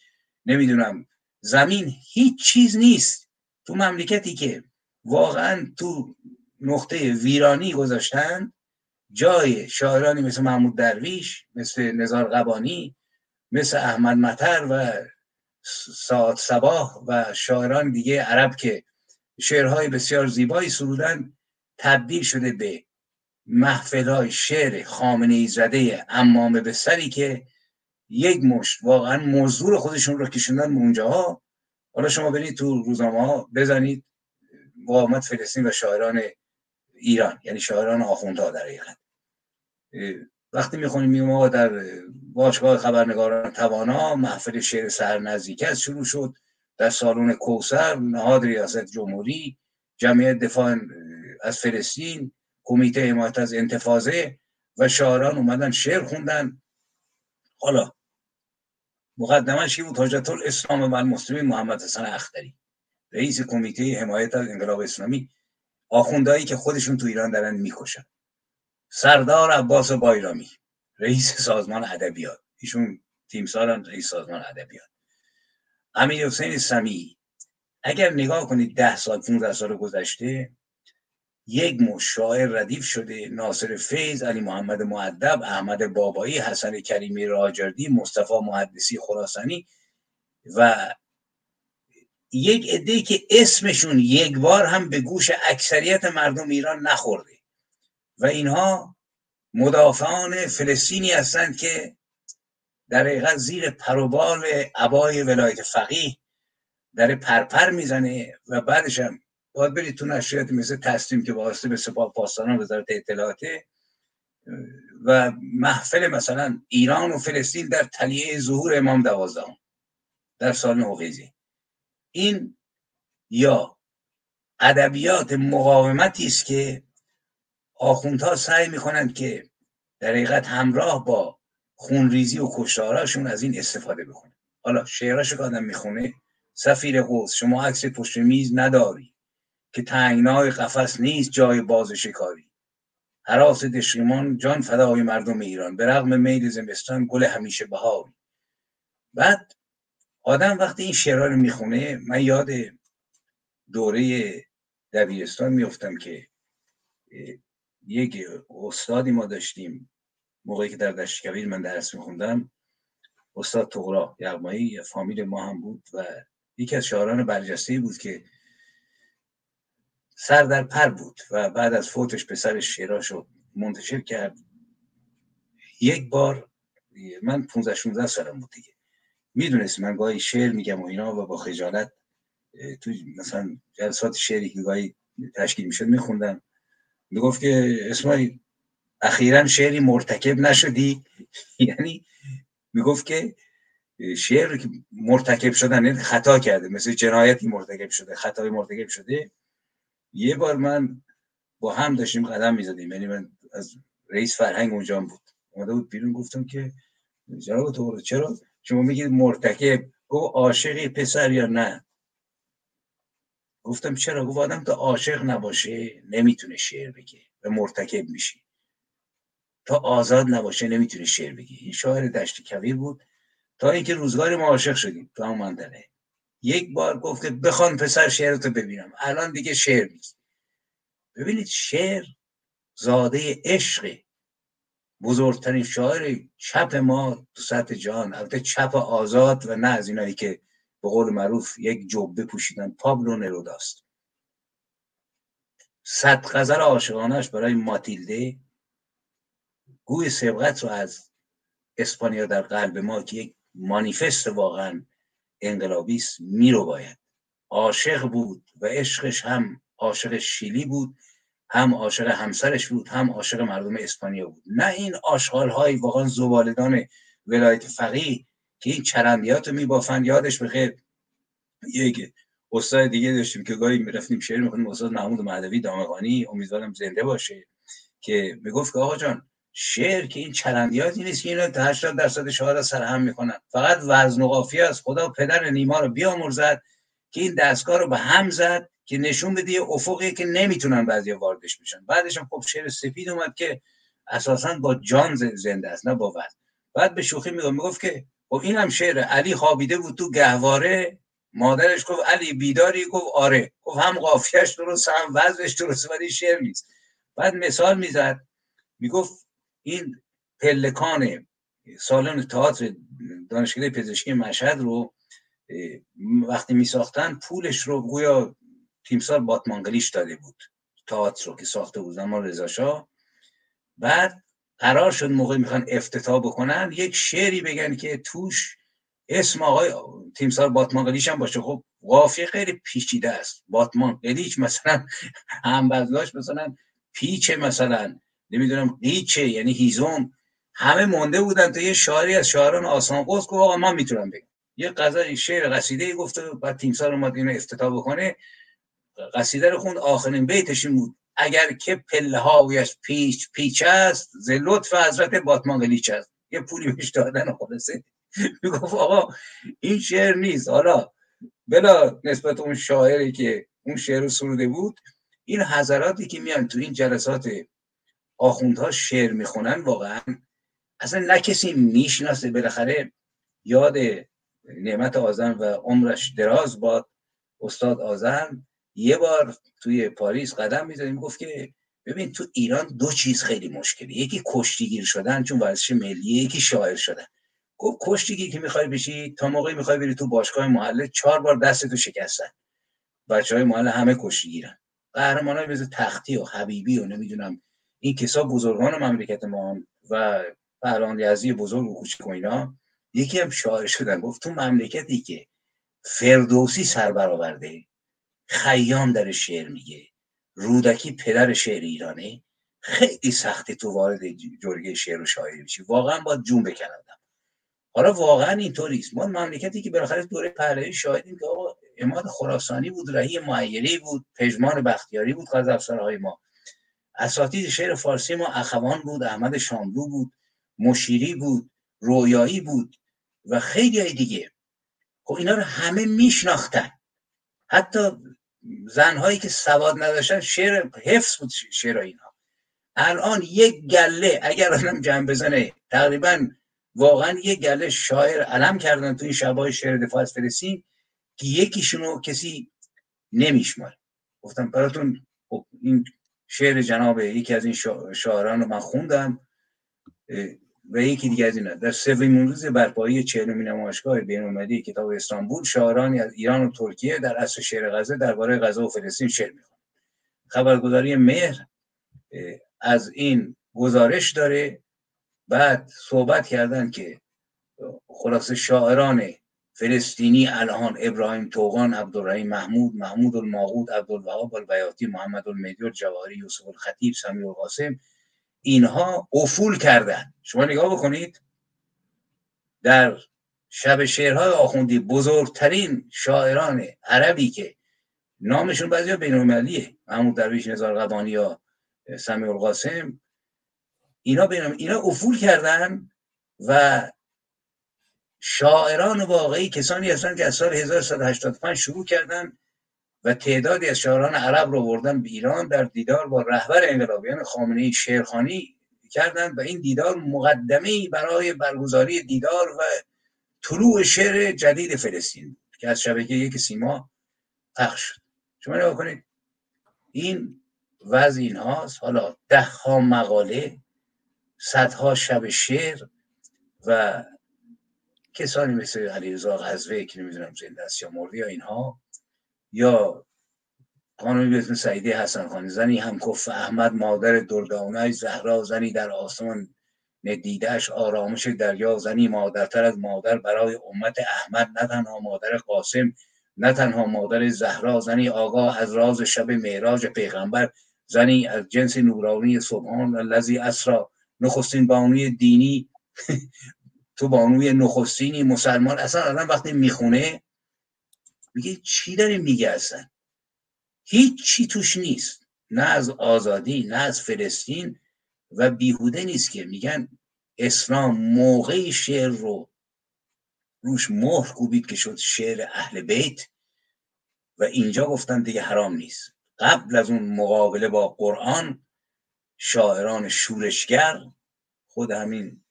نمی‌دونم زمین هیچ چیز نیست. تو مملکتی که واقعا تو نقطه ویرانی گذاشتن جای شاعرانی مثل محمود درویش مثل نزار قبانی مثل احمد مطر و ساعت سباه و شاعران دیگه عرب که شعرهای بسیار زیبایی سرودن تبدیل شده به محفل های شعر خامنه ای زده امامه به سری که یک مشت واقعا موضوع خودشون رو کشوندن به اونجاها حالا شما برید تو روزنامه ها بزنید مقاومت فلسطین و شاعران ایران یعنی شاعران آخوندها در حقیقت. وقتی می‌خونیم میگم در باشگاه خبرنگاران توانا محفل شعر سهر نزدیک است شروع شد. در سالن کوسر نهاد ریاست جمهوری جمعیت دفاع از فلسطین کمیته حمایت از انتفاضه و شاعران اومدن شعر خوندن. حالا مقدمش کی بود حجت الاسلام و المسلمین محمد حسن اختری رئیس کمیته حمایت از انقلاب اسلامی آخوندهایی که خودشون تو ایران دارن می‌کشن. سردار عباس بایرامی رئیس سازمان ادبیات. ایشون تیمسارن رئیس سازمان ادبیات. امیر حسین سمی اگر نگاه کنید ده سال 15 سال گذشته یک مش شاعر ردیف شده ناصر فیض علی محمد معدب احمد بابایی حسن کریمی راجردی مصطفی محدثی خراسانی و یک عده که اسمشون یک بار هم به گوش اکثریت مردم ایران نخورده. و اینها مدافعان فلسطینی هستند که در حقیقت زیر پروبال عبای ولایت فقیه در پرپر می‌زنه و بعدش هم باید برید تو نشریات مثل تصمیم که واسطه به سپاه پاسداران وزارت اطلاعاته و محفل مثلا ایران و فلسطین در تلیه ظهور امام دوازدهم در سال نوغیزی این یا ادبیات مقاومتی است که آخوندها سعی می‌کنند که در حقیقت همراه با خونریزی و کشتاراشون از این استفاده بکنه. حالا شعراشو که آدم می‌خونه سفیر قوس شما عکس پشت میز نداری. که تنگنای قفس نیست جای باز شکاری. حراس دشیمان جان فدای مردم ایران. به رغم میل زمستان گل همیشه بهاری. بعد آدم وقتی این شعرها رو می‌خونه من یاد دوره دبیرستان میفتم که یک استادی ما داشتیم موقعی که در دشت کبیر من درس میخوندم استاد تغرا یغمایی فامیل ما هم بود و یکی از شاعران برجسته بود که سر در پر بود و بعد از فوتش پسرش شعراشو منتشر کرد. یک بار من 15 16 سالم بود دیگه. می‌دونست من گاهی شعر میگم و اینا و با خجالت تو مثلا جلسات شعری که گاهی تشکیل می‌شد میخوندم. می‌گفت که اسمایی اخیرا شعری مرتکب نشدی. (laughs) یعنی می‌گفت که شعر مرتکب شدن یعنی خطا کرده مثل جنایتی مرتکب شده خطای مرتکب شده. یه بار من با هم داشتیم قدم می‌زدیم. یعنی من از رئیس فرهنگ اونجا بود. اومده بود بیرون گفتم که جناب تو چرا؟ شما میگید مرتکب. گفت عاشقی پسر یا نه؟ گفتم چرا؟ گفت آدم تا عاشق نباشه نمی‌تونه شعر بگه و مرتکب میشی. تا آزاد نباشه نمی‌تونه شعر بگه. این شاعر دشت کویر بود. تا اینکه روزگار ما عاشق شدیم. تو هم منطقه یک بار گفت که بخوان پسر شعرتو ببینم. الان دیگه شعر نیست. ببینید شعر زاده عشق. بزرگترین شاعر چپ ما تو سطح جهان. البته چپ آزاد و نه از اینایی که به قول معروف یک جبه پوشیدن. پابلو نروداست صد غزل عاشقانش برای ماتیلده. گوی سبقت رو از اسپانیا در قلب ما که یک مانیفست واقعا انقلابی میرو باید عاشق بود و عشقش هم عاشق شیلی بود هم عاشق همسرش بود هم عاشق مردم اسپانیا بود. نه این آشغال های واقعا زبالدان ولایت فقیه که این چرندیات رو میبافن یادش بخیر یک استاد دیگه داشتیم که گاهی می‌رفتیم شعر می‌خونیم استاد محمود مهدوی دامغانی. امیدوارم زنده باشه که می‌گفت که آقا جان شعر که این چرندیاتی نیست که اینا 80 درصد سر هم می‌کنن. فقط وزن و قافیه است. خدا پدر نیما رو بیامرزد که این دستگاه رو به هم زد که نشون بده یه افقی که نمی‌تونن بعضی واردش بشن. بعدش هم خب شعر سفید اومد که اساسا با جان زنده است نه با وزن. بعد به شوخی میگم می‌گفت که خب این هم شعر علی خوابیده بود تو گهواره. مادرش گفت علی بیداری گفت آره. گفت هم قافیهش درست هم وزنش درست ولی شعر نیست. بعد مثال می‌زد. می‌گفت این پلکان سالن تئاتر دانشکده پزشکی مشهد رو وقتی می ساختن پولش رو گویا تیمسار باتمانگلیش داده بود تئاتر رو که ساخته بود زمان رضا بعد قرار شد موقع می‌خوان افتتاح بکنن یک شعری بگن که توش اسم آقای تیمسار باتمانگلیش هم باشه. خب قافیه خیلی پیچیده است. باتمان قلیچ مثلا هم مثلا پیچه مثلا. نمی‌دونم قیچه یعنی هیزم. همه مونده بودن تا یه شاعری از شاعران آسان قوس گفت آقا من می‌تونم بگم. یه قضا شعر قصیده ای گفته بعد تیمسار اومد اینو افتتاح بکنه. قصیده رو خوند آخرین بیتش این بود. اگر که پله هایش پیچ پیچ است ز لطف حضرت باتمان گلیچ است. یه پولی بهش دادن خلاصه. (laughs) می‌گفت آقا این شعر نیست. حالا بلا نسبت اون شاعری که اون شعر رو سروده بود این حضراتی که میان تو این جلسات آخوندها شعر می‌خونن واقعا. اصلا نه کسی می‌شناسه. بالاخره یاد نعمت آزم و عمرش دراز باد. استاد آزم یه بار توی پاریس قدم می‌زدیم گفت که ببین تو ایران دو چیز خیلی مشکلی یکی کشتیگیر شدن چون ورزش ملیه یکی شاعر شدن. گفت کشتیگیر که می‌خوای بشی تا موقعی می‌خوای بری تو باشگاه محله چهار بار دستتو شکستن. بچه های محله همه کشتیگیرن. قهرمان های مثل تختی و حبیبی و نمی‌دونم این کسا بزرگان مملکت ما و پهلوان یزدی بزرگ و کوچک و اینا یکی هم شاعر شدن. گفت تو مملکتی که فردوسی سر برآورده خیام در شعر میگه رودکی پدر شعر ایرانه خیلی سختی تو وارد جرگه شعر و شاعری بشی. واقعا باید جون بکنندم حالا واقعا اینطوریست ما مملکتی که بالاخره دوره پهلوی شاهدیم که آقا اماد خراسانی بود رهی معیری بود پژمان بختیاری بود های ما. اساتید شعر فارسی ما اخوان بود احمد شاملو بود مشیری بود رویایی بود و خیلی دیگه. خب اینا رو همه میشناختن. حتی زنهایی که سواد نداشتن شعر حفظ بود شعر اینها الان یک گله اگر آدم جمع بزنه تقریبا واقعا یک گله شاعر علم کردن تو این شبای شعر دفاع از فلسطین که یکیشونو کسی نمیشماره. گفتم براتون خب این شعر جناب یکی از این شاعران رو من خوندم و یکی دیگه از اینا در سومین روز برپایی چهلمین نمایشگاه بین‌المللی کتاب استانبول شاعرانی از ایران و ترکیه در اصل شعر غزه درباره غزه و فلسطین شعر می‌خوان. خبرگزاری مهر از این گزارش داره. بعد صحبت کردن که خلاصه شاعران فلسطینی الان ابراهیم توغان عبدالرحیم محمود محمود الماغود عبدالوهاب البیاتی محمد المیدور جواهری یوسف الخطیب سمیر القاسم اینها افول کردن. شما نگاه بکنید در شب شعرهای آخوندی بزرگترین شاعران عربی که نامشون بعضی بینالمللیه محمود درویش نزار قبانی یا سمیع القاسم اینا بینام اینا افول کردن و شاعران واقعی کسانی هستن که از سال 1185 شروع کردن و تعدادی از شاعران عرب رو بردن به ایران در دیدار با رهبر انقلابیان خامنه شعرخانی کردند و این دیدار مقدمه برای برگزاری دیدار و طلوع شعر جدید فلسطین که از شبکه یک سیما پخش شد. شما نگاه کنید این وضع این هاست حالا ده ها مقاله صدها شب شعر و کسانی مثل علیرضا غزوه که نمی‌دونم زنده است یا مردی یا اینها یا خانمی به اسم سعیده حسن خانی زنی هم کف احمد مادر دردانه زهرا زنی در آسمان ندیدهش آرامش دریا زنی مادرتر از مادر برای امت احمد نه تنها مادر قاسم نه تنها مادر زهرا زنی آگاه از راز شب معراج پیغمبر زنی از جنس نورانی سبحان الذی اسرا نخستین بانوی دینی تو بانوی نخستینی مسلمان اصلا آدم وقتی می‌خونه میگه چی داری میگه اصلا؟ هیچ چی توش نیست. نه از آزادی نه از فلسطین و بیهوده نیست که میگن اسلام موقعی شعر رو روش مهر کوبید که شد شعر اهل بیت و اینجا گفتن دیگه حرام نیست. قبل از اون مقابله با قرآن شاعران شورشگر خود همین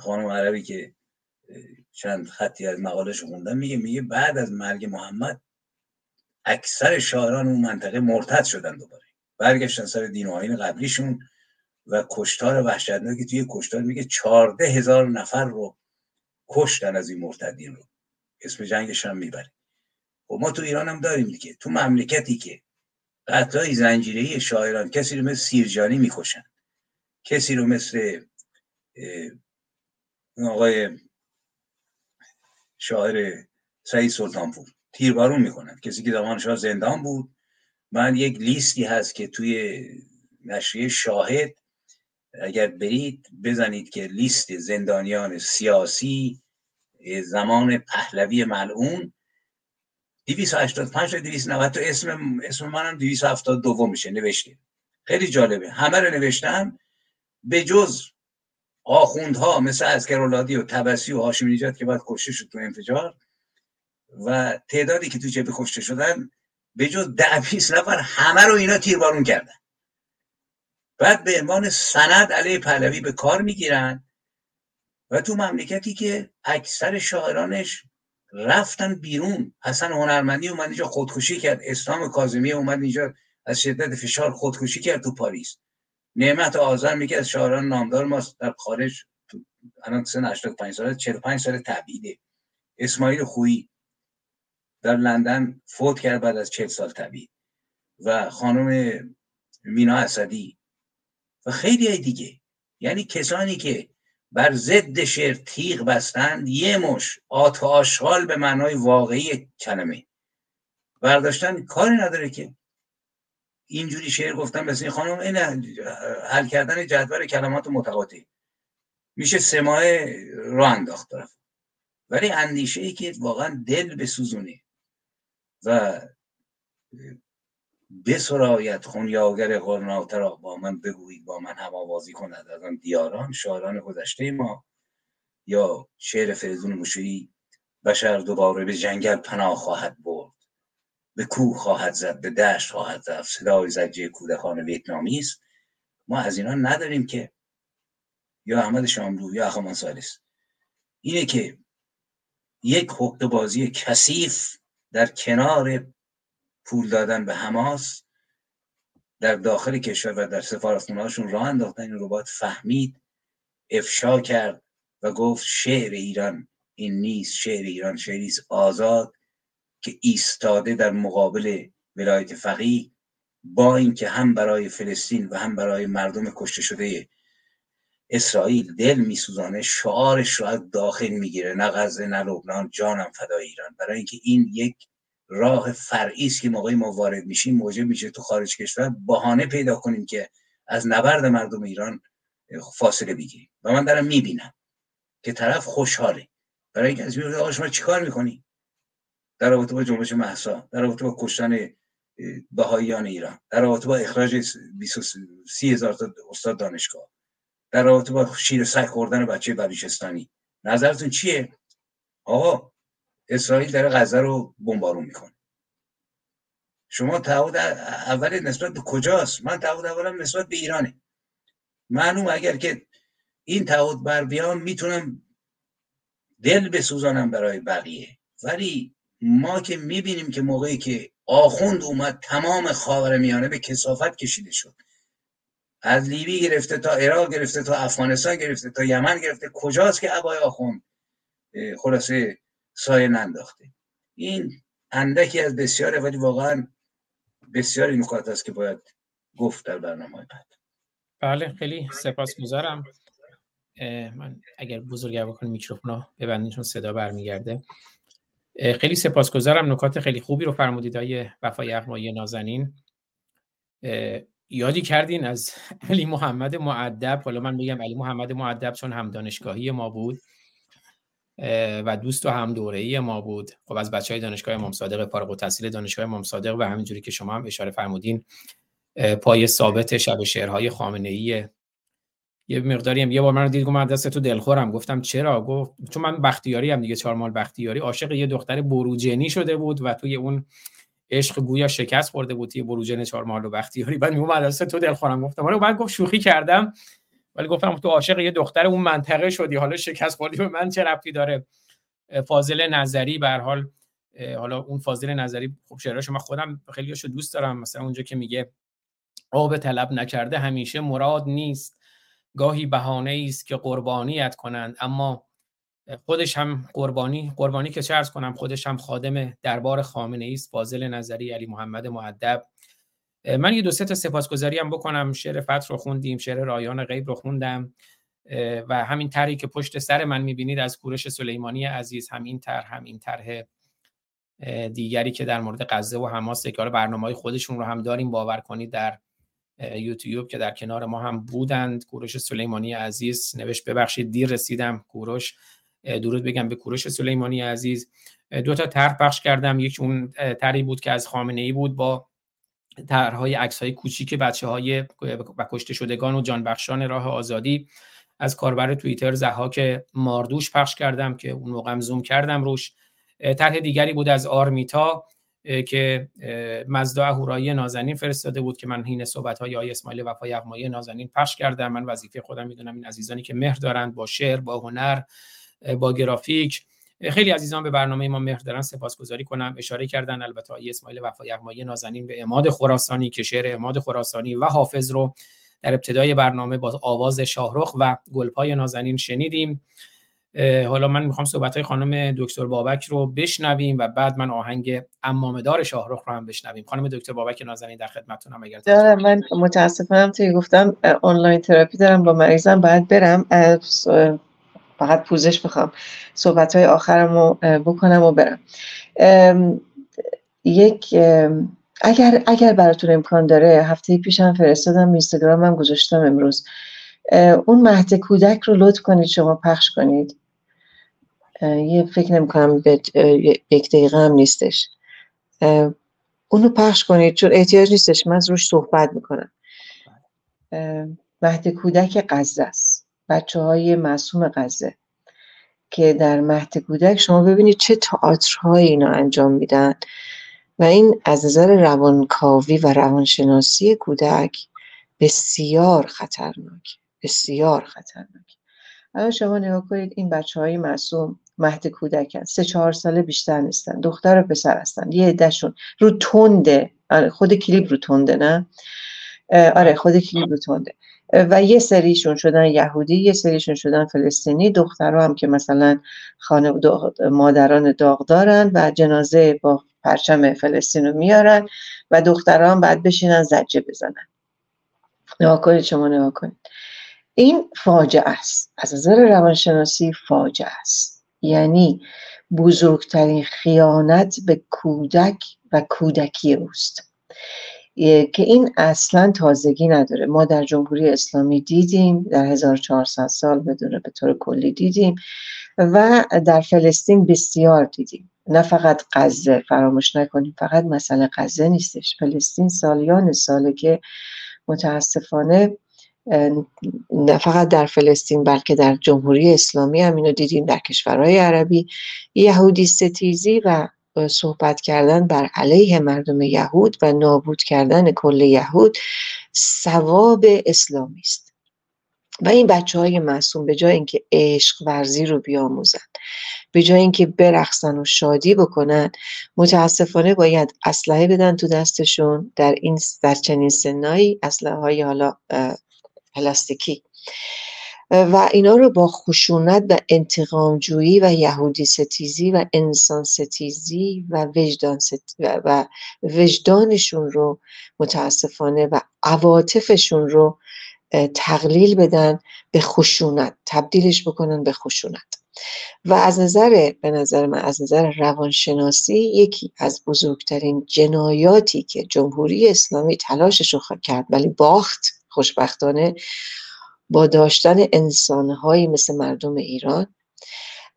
خانم عربی که چند خطی از مقالش خوندم میگه میگه بعد از مرگ محمد اکثر شاعران اون منطقه مرتد شدن دوباره. برگشتن سر دین و آین قبلیشون و کشتار وحشتناکی توی کشتار میگه چارده هزار نفر رو کشتن از این مرتدین رو. اسم جنگش هم می‌بره. و خب ما تو ایران هم داریم دیگه. تو مملکتی که قطعای زنجیری شاعران کسی رو مثل سیرجانی می‌کشن. کسی رو مثل آقای شاعر سعید سلطانپور تیربارون می‌کنن کسی که زمان شاه زندان بود. من یک لیستی هست که توی نشریه شاهد اگر برید بزنید که لیست زندانیان سیاسی زمان پهلوی ملعون 285 تا 290 تا اسم اسم منم 272 میشه نوشته. خیلی جالبه. همه رو نوشتم به جز آخوندها مثل از کرولادی و تبسی و هاشمی نجات که باید کشته شد تو انفجار و تعدادی که تو جبه کشته شدن به جز ده بیست نفر همه رو اینا تیربارون کردن. بعد به عنوان سند علیه پهلوی به کار می‌گیرن و تو مملکتی که اکثر شاعرانش رفتن بیرون. حسن هنرمندی اومد اینجا خودکشی کرد اسلام کاظمی اومد اینجا از شدت فشار خودکشی کرد تو پاریس. نعمت آذر میگه از شاعران نامدار ماست. در خارج الان سن 85 ساله 45 سال تبعیده. اسماعیل خویی. در لندن فوت کرد بعد از 40 سال تبعید. و خانم مینا اسدی. و خیلی دیگه. یعنی کسانی که بر ضد شعر تیغ بستند یه مش آتاشغال به معنای واقعی کلمه. برداشتن کاری نداره که اینجوری شعر گفتن مثل خانم این حل کردن جدول کلمات متقاطع. میشه سه ماه را انداخت طرف. ولی اندیشه ای که واقعا دل بسوزونه و بسرایت خونیاگر قرناطه را با من بگویید با من هم آوازی کند. از آن دیاران شاعران گذشته ما یا شعر فریدون موشویی بشر دوباره به جنگل پناه خواهد برد. به کوه خواهد زد به دشت خواهد زد صدای زجه کودکان ویتنامی است ما از اینا نداریم که. یا احمد شاملو یا اخمان سالس اینه که یک حقوق بازی کثیف در کنار پول دادن به حماس در داخل کشور و در سفارتخونهاشون راه انداختن. این رو باید فهمید افشا کرد و گفت شعر ایران این نیست شعر ایران شعری آزاد. که ایستاده در مقابل ولایت فقیه با اینکه هم برای فلسطین و هم برای مردم کشته شده اسرائیل دل میسوزانه شعارش رو از داخل می‌گیره نه غزه نه لبنان جانم فدای ایران. برای اینکه این یک راه فرعی است که موقعی ما وارد میشیم موجب میشه تو خارج کشور بهانه پیدا کنیم که از نبرد مردم ایران فاصله بگیریم. و من دارم می‌بینم که طرف خوشحاله. برای اینکه از میگه شما چیکار می‌کنی؟ در رابطه با جنبش محسا در رابطه با کشتن بهاییان ایران در رابطه با اخراج سی هزار تا استاد دانشگاه در رابطه با شیر سگ خوردن بچه بلوچستانی. نظرتون چیه؟ آقا اسرائیل داره غزه رو بمبارون می‌کنه. شما تعهد اول نسبت به کجاست؟ من تعهد اولم نسبت به ایرانه. معلوم اگر که این تعهد بر بیام می‌تونم دل بسوزانم برای بقیه. ولی ما که می‌بینیم که موقعی که آخوند اومد تمام خاور میانه به کسافت کشیده شد. از لیبی گرفته تا عراق گرفته تا افغانستان گرفته تا یمن گرفته. کجاست که عبای آخوند؟ خلاصه سایه ننداخته. این اندکی از بسیاره ولی واقعا بسیاری نکات است که باید گفت در برنامه بعد. بله خیلی سپاسگزارم. من اگر بزرگتر بکنم میکروفون ببندین چون صدا برمیگرده. خیلی سپاسگزارم. نکات خیلی خوبی رو فرمودید های وفای اقمایی نازنین. یادی کردین از (laughs) علی محمد معدب؟ حالا من میگم علی محمد معدب چون هم دانشگاهی ما بود و دوست و هم دوره ای ما بود. خب از بچه های دانشگاه امام صادق فارغ التحصیل دانشگاه امام صادق و همینجوری که شما هم اشاره فرمودین پای ثابت شب شعرهای خامنه ای یه مقداری هم یه بار من دید گفتم دست تو دلخورم. گفتم چرا؟ گفت چون من بختیاری هم دیگه چهار مال بختیاری عاشق یه دختر بروجنی شده بود و توی اون عشق گویا شکست خورده بود یه بروجن چهار مال و بختیاری. بعد میگم دست تو دلخورم. گفتم ولی بعد گفت شوخی کردم. ولی گفتم تو عاشق یه دختر اون منطقه شدی. حالا شکست خوردی به من چه ربطی داره؟ فاضل نظری به حال حالا اون فاضل نظری خب شعراشو من خودم خیلیاشو دوست دارم. مثلا اونجا که میگه آب طلب نکرده همیشه مراد نیست. گاهی بهانه است که قربانیت کنند اما خودش هم قربانی قربانی که چه کنم خودش هم خادم دربار خامنه است فاضل نظری علی محمد معدب من یه دو سه تا سپاسگزاری هم بکنم. شعر فتح رو خوندیم شعر رایان غیب رو خوندم. و همین طرحی که پشت سر من می‌بینید از کورش سلیمانی عزیز همین طرح همین طرح دیگری که در مورد غزه و حماس که برنامه های خودشون رو هم داریم باور کنید در یوتیوب که در کنار ما هم بودند. کوروش سلیمانی عزیز نوشت ببخشید دیر رسیدم. کوروش درود بگم به کوروش سلیمانی عزیز. دو تا طرح پخش کردم. یک اون طرحی بود که از خامنه ای بود با طرحهای عکس های کوچیک بچه های و کشته شدگان و جانبخشان راه آزادی. از کاربر توییتر زهاک ماردوش پخش کردم که اون موقع زوم کردم روش. طرح دیگری بود از آرمیتا. که مزدا هورایی نازنین فرستاده بود که من هین صحبت های آی اسماعیل وفای اقمایی نازنین پخش کردم. من وظیفه خودم می‌دونم این عزیزانی که مهر دارند با شعر با هنر با گرافیک. خیلی عزیزان به برنامه ما مهر دارن سپاسگزاری کنم. اشاره کردن البته آی اسماعیل وفای اقمایی نازنین به اماد خراسانی که شعر اماد خراسانی و حافظ رو در ابتدای برنامه با آواز شاهرخ و گلپای نازنین شنیدیم. حالا من می‌خوام صحبت های خانم دکتر بابک رو بشنویم و بعد من آهنگ امامدار شاهرخ رو هم بشنویم. خانم دکتر بابک نازنین در خدمتتونم اگر دارم من متاسفم توی گفتم آنلاین تراپی دارم با مریضم باید برم فقط پوزش می‌خوام صحبت های آخرم رو بکنم و برم. یک اگر اگر براتون امکان داره هفته پیشم فرستادم اینستاگرامم گذاشتم امروز. اون مهد کودک رو لطف کنید شما پخش کنید. یه فکر نمی کنم به یک دقیقه هم نیستش. اونو پخش کنید چون احتیاج نیستش. من روش صحبت می‌کنم. مهد کودک غزه است. بچه های معصوم غزه که در مهد کودک شما ببینید چه تئاترهایی اینا انجام میدن. و این از نظر روانکاوی و روانشناسی کودک بسیار خطرناک بسیار خطرناک. الان شما نگاه کنید این بچه های معصوم مهد کودکن سه چهار ساله بیشتر نیستن. دختر و پسر هستن. یه عدهشون. رو تنده. آره، خود کلیپ رو تنده نه؟ آره خود کلیپ رو تنده. و یه سریشون شدن یهودی یه سریشون شدن فلسطینی. دخترها هم که مثلا خانه مادران داغ دارن و جنازه با پرچم فلسطین رو میارن و دخترها هم بعد بشینن زجه بزنن. نگاه کنید شما نگاه کنید. این فاجعه است. از نظر روانشناسی فاجعه است. یعنی بزرگترین خیانت به کودک و کودکی اوست. که این اصلا تازگی نداره. ما در جمهوری اسلامی دیدیم در 1400 سال بدون به طور کلی دیدیم و در فلسطین بسیار دیدیم. نه فقط غزه فراموش نکنیم فقط مسئله غزه نیستش. فلسطین سالیان ساله که متاسفانه نه فقط در فلسطین بلکه در جمهوری اسلامی هم اینو دیدیم در کشورهای عربی. یهودی ستیزی و صحبت کردن بر علیه مردم یهود و نابود کردن کل یهود ثواب اسلامی است. و این بچه های معصوم به جای اینکه عشق ورزی رو بیاموزن به جای اینکه برقصن و شادی بکنن متاسفانه باید اسلحه بدن تو دستشون. در این در چنین سنایی اسلحه های حالا پلاستیکی. و اینا رو با خشونت و انتقامجویی و یهودی ستیزی و انسان ستیزی و وجدان و وجدانشون رو متاسفانه و عواطفشون رو تقلیل بدن به خشونت تبدیلش بکنن به خشونت. و از نظر به نظر من از نظر روانشناسی یکی از بزرگترین جنایاتی که جمهوری اسلامی تلاشش رو کرد ولی باخت خوشبختانه با داشتن انسانهایی مثل مردم ایران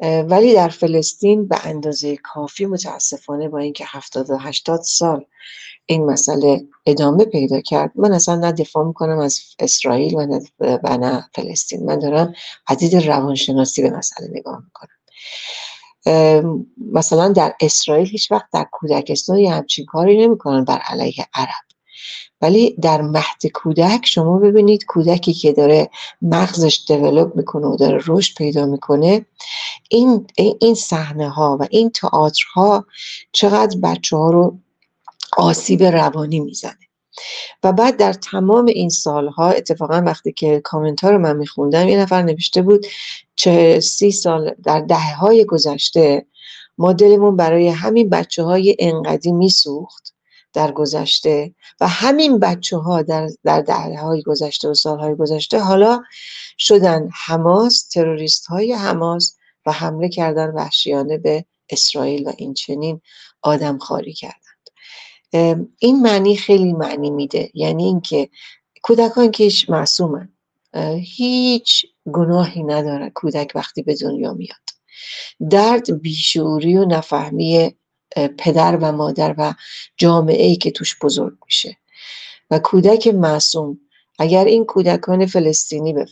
ولی در فلسطین به اندازه کافی متاسفانه با اینکه 70 و 80 سال این مسئله ادامه پیدا کرد من اصلا نه دفاع می‌کنم از اسرائیل و نه, و نه فلسطین. من دارم عدید روانشناسی به مسئله نگاه می‌کنم. مثلا در اسرائیل هیچ وقت در کودکستان یه همچین کاری نمی‌کنن بر علیه عرب. ولی در مهد کودک شما ببینید کودکی که داره مغزش دیولوب می‌کنه و داره رشد پیدا می‌کنه این این صحنه ها و این تئاترها چقدر بچه ها رو آسیب روانی می‌زنه. و بعد در تمام این سالها اتفاقا وقتی که کامنت ها رو من میخوندم یه نفر نوشته بود چه سی سال در دهه های گذشته ما دلمون برای همین بچه های انقدی میسوخت. در گذشته و همین بچه ها در, در دهه گذشته و سالهای گذشته حالا شدن حماس تروریست های حماس و حمله کردن وحشیانه به اسرائیل و این چنین آدم خاری کردند. این معنی خیلی معنی میده یعنی اینکه کودکان که معصومن هیچ گناهی نداره کودک وقتی به دنیا میاد. درد بیشوری و نفهمی پدر و مادر و جامعه ای که توش بزرگ میشه. و کودک معصوم اگر این کودکان فلسطینی به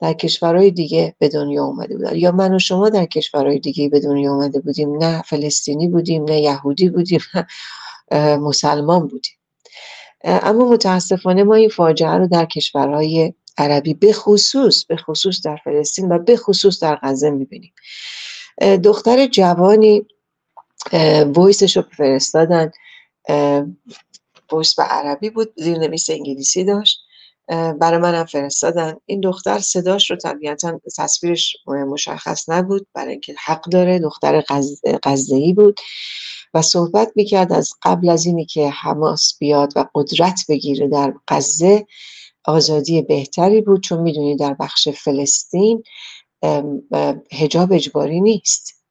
در کشورهای دیگه به دنیا اومده بودن یا من و شما در کشورهای دیگه به دنیا اومده بودیم نه فلسطینی بودیم نه یهودی بودیم نه مسلمان بودیم. اما متاسفانه ما این فاجعه رو در کشورهای عربی به خصوص به خصوص در فلسطین و به خصوص در غزه می‌بینیم. دختر جوانی ویسش رو فرستادن. ویس به عربی بود زیرنویس انگلیسی داشت. برای منم فرستادن. این دختر صداش رو طبیعتا تصویرش مشخص نبود. برای اینکه حق داره دختر غزه بود. و صحبت می‌کرد از قبل از اینی که حماس بیاد و قدرت بگیره در غزه آزادی بهتری بود. چون می‌دونی در بخش فلسطین هجاب اجباری نیست.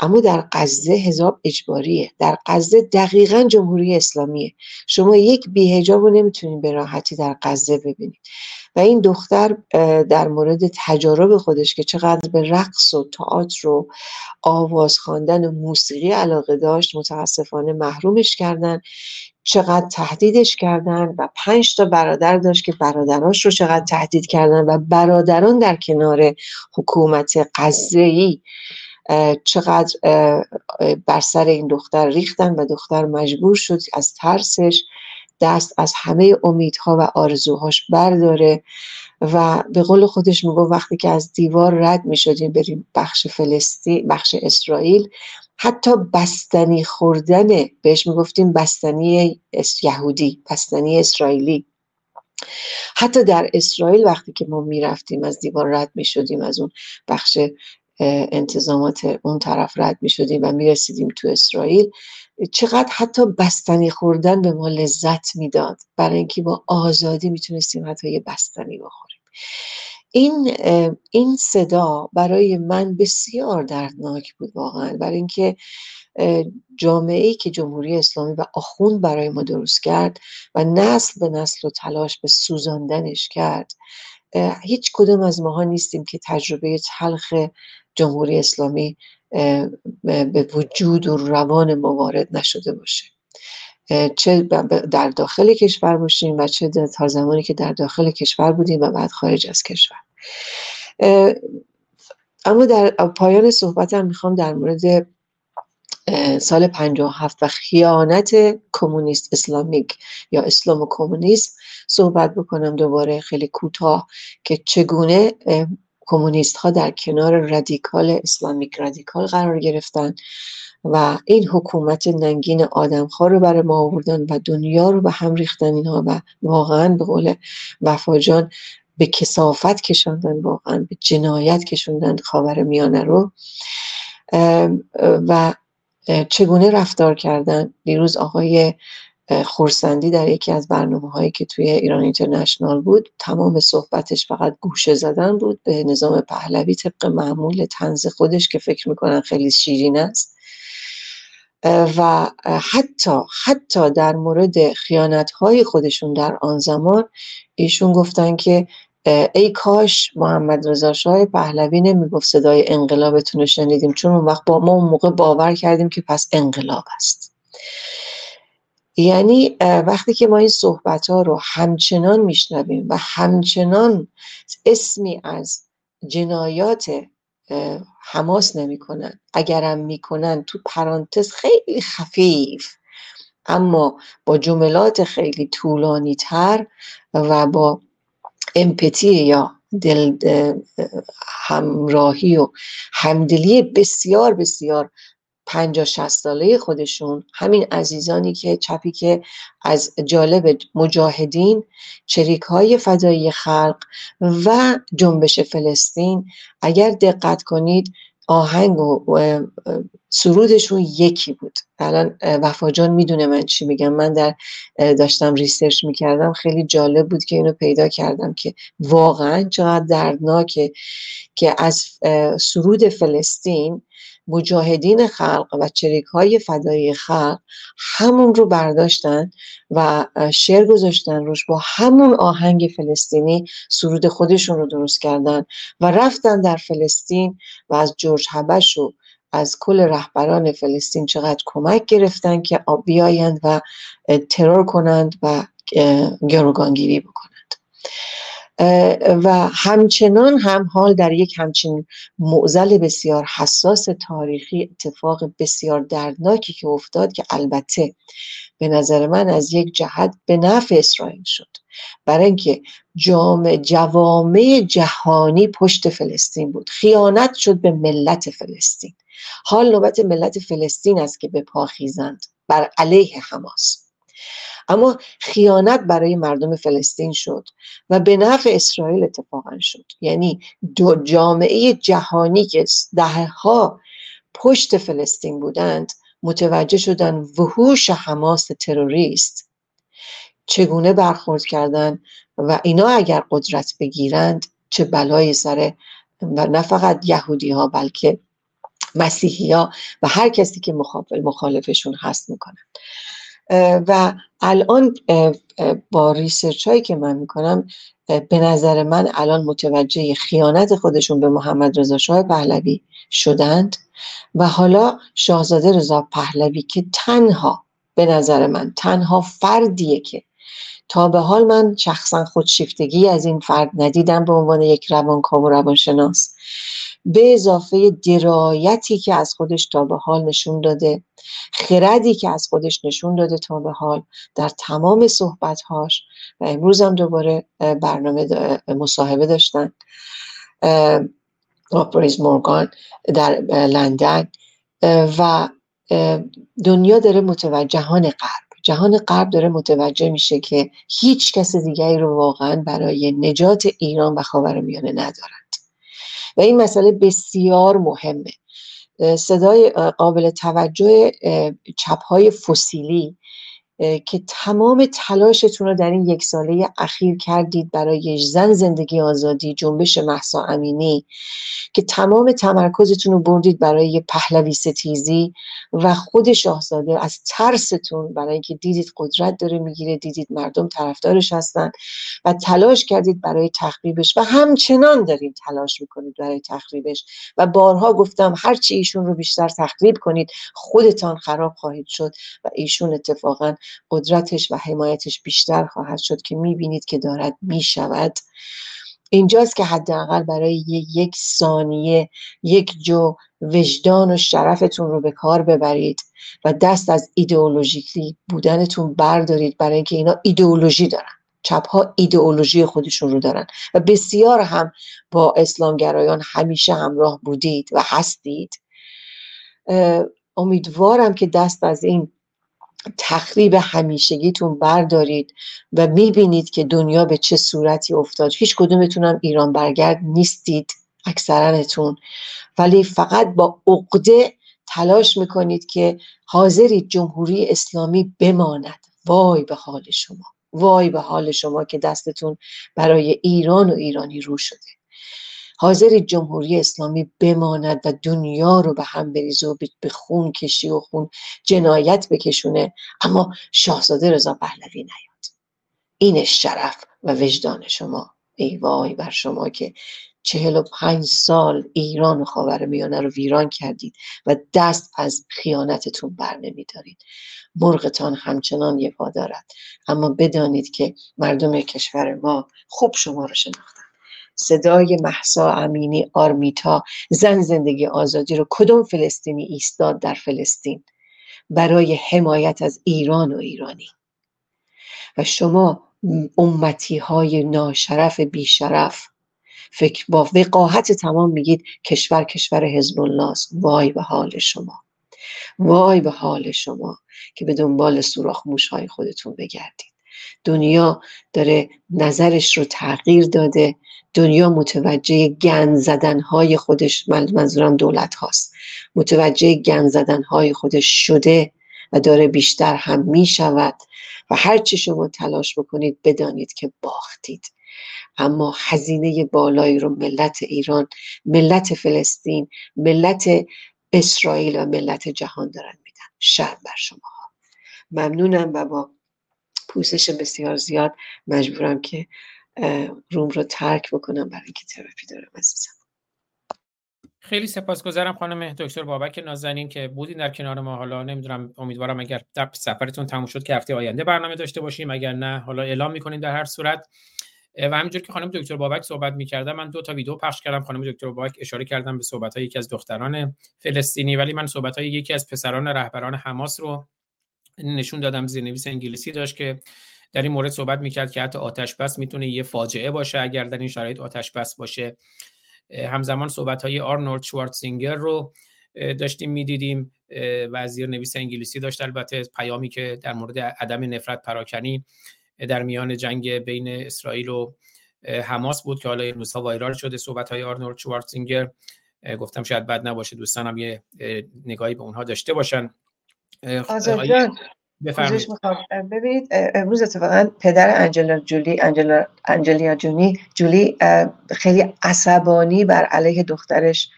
اما در غزه هجاب اجباریه. در غزه دقیقا جمهوری اسلامیه. شما یک بیهجاب رو نمی‌تونید به راحتی در غزه ببینید. و این دختر در مورد تجارب خودش که چقدر به رقص و تئاتر و آواز خواندن و موسیقی علاقه داشت متاسفانه محرومش کردن چقدر تهدیدش کردن و پنج تا برادر داشت که برادراش رو چقدر تهدید کردن و برادران در کنار حکومت غزه چقدر بر سر این دختر ریختن و دختر مجبور شد از ترسش دست از همه امیدها و آرزوهاش برداره و به قول خودش میگو وقتی که از دیوار رد می‌شدیم بریم بخش فلسطین بخش اسرائیل حتی بستنی خوردن بهش می‌گفتیم بستنی یهودی بستنی اسرائیلی. حتی در اسرائیل وقتی که ما می‌رفتیم از دیوار رد می‌شدیم از اون بخش انتظامات اون طرف رد می شدیم و می رسیدیم تو اسرائیل چقدر حتی بستنی خوردن به ما لذت می‌داد. برای اینکه با آزادی می‌تونستیم حتی یه بستنی بخوریم. این این صدا برای من بسیار دردناک بود واقعا. برای اینکه جامعه ای که جمهوری اسلامی و آخوند برای ما درست کرد و نسل به نسل و تلاش به سوزاندنش کرد هیچ کدوم از ماها نیستیم که تجربه تلخ جمهوری اسلامی به وجود و روان ما وارد نشده باشه. چه در داخل کشور باشیم و چه تا زمانی که در داخل کشور بودیم و بعد خارج از کشور. اما در پایان صحبتم می‌خوام در مورد سال 57 و خیانت کمونیست اسلامیک یا اسلام و کمونیسم صحبت بکنم دوباره خیلی کوتاه که چگونه کمونیست ها در کنار رادیکال اسلامیک رادیکال قرار گرفتن و این حکومت ننگین آدمخوار رو برای ما آوردن و دنیا رو به هم ریختن اینها و واقعا به قول وفاجان به کسافت کشاندن واقعا به جنایت کشوندن خاور میانه رو. و چگونه رفتار کردن؟ دیروز آقای خورسندی در یکی از برنامه هایی که توی ایران اینترنشنال بود تمام صحبتش فقط گوشه زدن بود. به نظام پهلوی طبق معمول تنز خودش که فکر می‌کنن خیلی شیرین است. و حتی حتی در مورد خیانت های خودشون در آن زمان ایشون گفتن که ای کاش محمد رضا شاه پهلوی نمی‌گفت صدای انقلابتون رو شنیدیم چون اون وقت با ما اون موقع باور کردیم که پس انقلاب است. یعنی وقتی که ما این صحبت ها رو همچنان میشنویم و همچنان اسمی از جنایات حماس نمی‌کنن اگرم می‌کنن تو پرانتز خیلی خفیف اما با جملات خیلی طولانی تر و با امپتی یا دل همراهی و همدلی بسیار بسیار پنجاه شصت ساله خودشون همین عزیزانی که چپی که از جالب مجاهدین چریک های فدایی خلق و جنبش فلسطین اگر دقت کنید آهنگ و سرودشون یکی بود. الان وفاجان می‌دونه من چی میگم. من در داشتم research می‌کردم. خیلی جالب بود که اینو پیدا کردم که واقعا چقدر دردناکه که از سرود فلسطین مجاهدین خلق و چریک های فدایی خلق همون رو برداشتن و شعر گذاشتن روش با همون آهنگ فلسطینی سرود خودشون رو درست کردن و رفتن در فلسطین و از جورج هبش و از کل رهبران فلسطین چقدر کمک گرفتن که بیایند و ترور کنند و گروگانگیری بکنند. و همچنان هم حال در یک همچین معزل بسیار حساس تاریخی اتفاق بسیار دردناکی که افتاد که البته به نظر من از یک جهت به نفع اسرائیل شد. برای اینکه جام جوامع جهانی پشت فلسطین بود. خیانت شد به ملت فلسطین. حال نوبت ملت فلسطین است که به پا خیزند. بر علیه حماس. اما خیانت برای مردم فلسطین شد و به نفع اسرائیل اتفاقا شد. یعنی دو جامعه جهانی که دهها پشت فلسطین بودند متوجه شدن وحوش حماس تروریست چگونه برخورد کردن و اینا اگر قدرت بگیرند چه بلایی سر و نه فقط یهودی ها بلکه مسیحی ها و هر کسی که مخالفشون هست می‌کنن و الان با ریسرچ هایی که من می‌کنم به نظر من الان متوجه خیانت خودشون به محمد رضا شاه پهلوی شدند و حالا شاهزاده رضا پهلوی که تنها به نظر من تنها فردیه که تا به حال من شخصا خودشیفتگی از این فرد ندیدم به عنوان یک روانکاو و روانشناس. به اضافه درایتی که از خودش تا به حال نشون داده خردی که از خودش نشون داده تا به حال در تمام صحبتهاش و امروز هم دوباره برنامه مصاحبه داشتن آپریز مورگان در لندن و دنیا داره متوجه جهان غرب جهان غرب داره متوجه میشه که هیچ کس دیگری رو واقعا برای نجات ایران و خاورمیانه ندارند. و این مسئله بسیار مهمه. صدای قابل توجه چپ های فسیلی که تمام تلاشتون رو در این یک ساله اخیر کردید برای زن زندگی آزادی جنبش محسا امینی که تمام تمرکزتون رو بردید برای پهلوی ستیزی و خود شاهزاده از ترستون برای اینکه دیدید قدرت داره می‌گیره دیدید مردم طرفدارش هستن و تلاش کردید برای تخریبش و همچنان دارید تلاش می‌کنید برای تخریبش. و بارها گفتم هرچی ایشون رو بیشتر تخریب کنید خودتان خراب خواهید شد و ایشون اتفاقا قدرتش و حمایتش بیشتر خواهد شد که می‌بینید که دارد می‌شود. اینجاست که حداقل برای یک ثانیه یک جو وجدان و شرفتون رو به کار ببرید و دست از ایدئولوژیکی بودنتون بردارید برای اینکه اینا ایدئولوژی دارن. چپ ها ایدئولوژی خودشون رو دارن و بسیار هم با اسلامگرایان همیشه همراه بودید و هستید. امیدوارم که دست از این تخریب همیشگیتون بردارید و می‌بینید که دنیا به چه صورتی افتاد. هیچ کدومتون ایران برگرد نیستید اکثرانتون ولی فقط با عقده تلاش می‌کنید که حاضرید جمهوری اسلامی بماند. وای به حال شما. وای به حال شما که دستتون برای ایران و ایرانی رو شده. حاضر جمهوری اسلامی بماند و دنیا رو به هم بریزه و به خون کشی و خون جنایت بکشونه. اما شاهزاده رضا پهلوی نیاد. این شرف و وجدان شما. ای وای بر شما که چهل و پنج سال ایران و میانه رو ویران کردید و دست از خیانتتون بر نمیدارید. مرغتان همچنان یه دارد. اما بدانید که مردم کشور ما خوب شما رو شناختن. صدای محسا امینی آرمیتا زن زندگی آزادی رو کدوم فلسطینی ایستاد در فلسطین؟ برای حمایت از ایران و ایرانی. و شما امتی های ناشرف بیشرف فکر با وقاحت تمام میگید کشور کشور حزب الله وای به حال شما. وای به حال شما که به دنبال سوراخ های خودتون بگردید. دنیا داره نظرش رو تغییر داده. دنیا متوجه گند زدن های خودش منظورم دولت هاست متوجه گند زدن های خودش شده و داره بیشتر هم می شود و هر چی شما تلاش بکنید بدانید که باختید. اما هزینه بالایی رو ملت ایران ملت فلسطین ملت اسرائیل و ملت جهان دارن میدن. شرم بر شما ممنونم و با پوزش بسیار زیاد. مجبورم که روم رو ترک بکنم برای اینکه تراپی دارم عزیزم. خیلی سپاسگزارم خانم دکتر بابک نازنین که بودین در کنار ما. حالا نمی‌دونم امیدوارم اگر سفرتون تموم شد که هفته آینده برنامه داشته باشیم. اگر نه حالا اعلام می‌کنیم در هر صورت. و همینجور که خانم دکتر بابک صحبت می‌کردم من دو تا ویدیو پخش کردم. خانم دکتر بابک اشاره کردم به صحبت های یکی از دختران فلسطینی ولی من صحبت های یکی از پسران رهبران حماس رو نشون دادم. زیرنویس انگلیسی داشت که در این مورد صحبت می‌کرد که حتی آتش بس می‌تونه یه فاجعه باشه اگر در این شرایط آتش بس باشه. همزمان صحبت های آرنولد شوارتزینگر رو داشتیم می‌دیدیم. و نویس انگلیسی داشت البته پیامی که در مورد عدم نفرت پراکنی در میان جنگ بین اسرائیل و حماس بود که حالا این روزها وایرال شده صحبت های آرنولد شوارتزینگر گفتم شاید بد نباشه دوستانم یه نگاهی به اونها داشته باشن. ببینید امروز اتفاقا پدر انجلا جولی انجلا انجلیا جونی جولی خیلی عصبانی بر علیه دخترش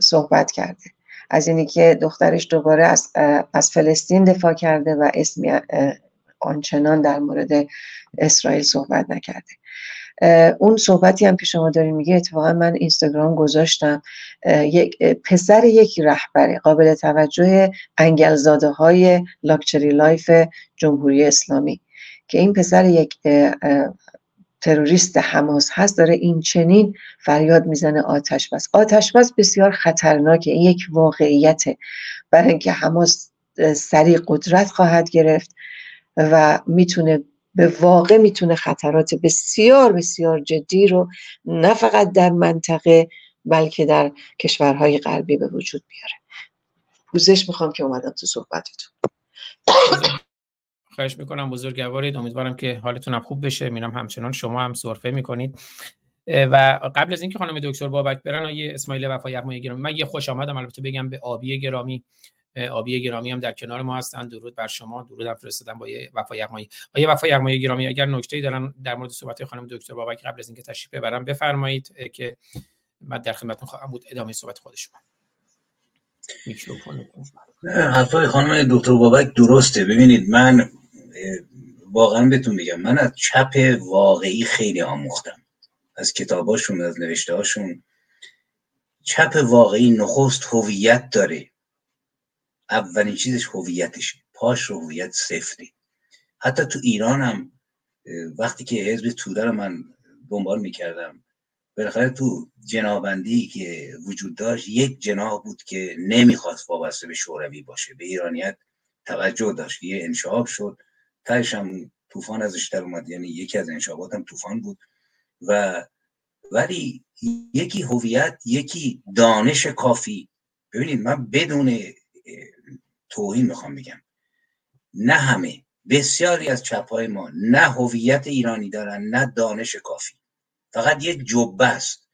صحبت کرده. از اینی که دخترش دوباره از, از فلسطین دفاع کرده و اسمی آنچنان در مورد اسرائیل صحبت نکرده. اون صحبتی هم که شما دارین میگه اتفاقا من اینستاگرام گذاشتم. یک پسر یک رهبر قابل توجه انگلزاده های luxury life جمهوری اسلامی. که این پسر یک تروریست حماس هست داره این چنین فریاد می‌زنه آتش بس آتش بس بسیار خطرناکه این یک واقعیته. برای اینکه حماس سریع قدرت خواهد گرفت و می‌تونه به واقع می‌تونه خطرات بسیار بسیار جدی رو نه فقط در منطقه بلکه در کشورهای غربی به وجود بیاره. پوزش می‌خوام که اومدم تو صحبتتون. خواهش می‌کنم بزرگوارید. امیدوارم که حالتون هم خوب بشه. میرم همچنان. شما هم سرفه می‌کنید. و قبل از اینکه خانم دکتر بابک برن یه اسماعیل وفا یغمای گرامی من یه خوش آمدم البته بگم به آبی گرامی. آبی گرامی هم در کنار ما هستن. درود بر شما. درود هم فرستادم با وفا یغمایی. آیه وفا یغمای گرامی اگر نکته‌ای دارن در مورد صحبت خانم دکتر بابک قبل از اینکه تشریف ببرم بفرمایید که من در خدمتتون خواهم بود. ادامه صحبت خود شما حرفای خانم دکتر بابک درسته. ببینید من واقعا بهتون میگم من از چپ واقعی خیلی آموختم. از کتاباشون از نوشته هاشون چپ واقعی نخست هویت داره. اولین چیزش هویتشه. پاش رو هویت سفته حتی تو ایران هم وقتی که حزب توده رو من دنبال می‌کردم بالاخره تو جنابندی که وجود داشت یک جناب بود که نمی‌خواست وابسته به شوروی باشه. به ایرانیت توجه داشت. یه انشاب شد. تایش هم طوفان ازش در اومد. یعنی یکی از انشابات هم طوفان بود. و ولی یکی هویت یکی دانش کافی. ببینید من بدون توهین می‌خوام بگم. نه همه بسیاری از چپهای ما نه هویت ایرانی دارن نه دانش کافی. فقط یه جبه است.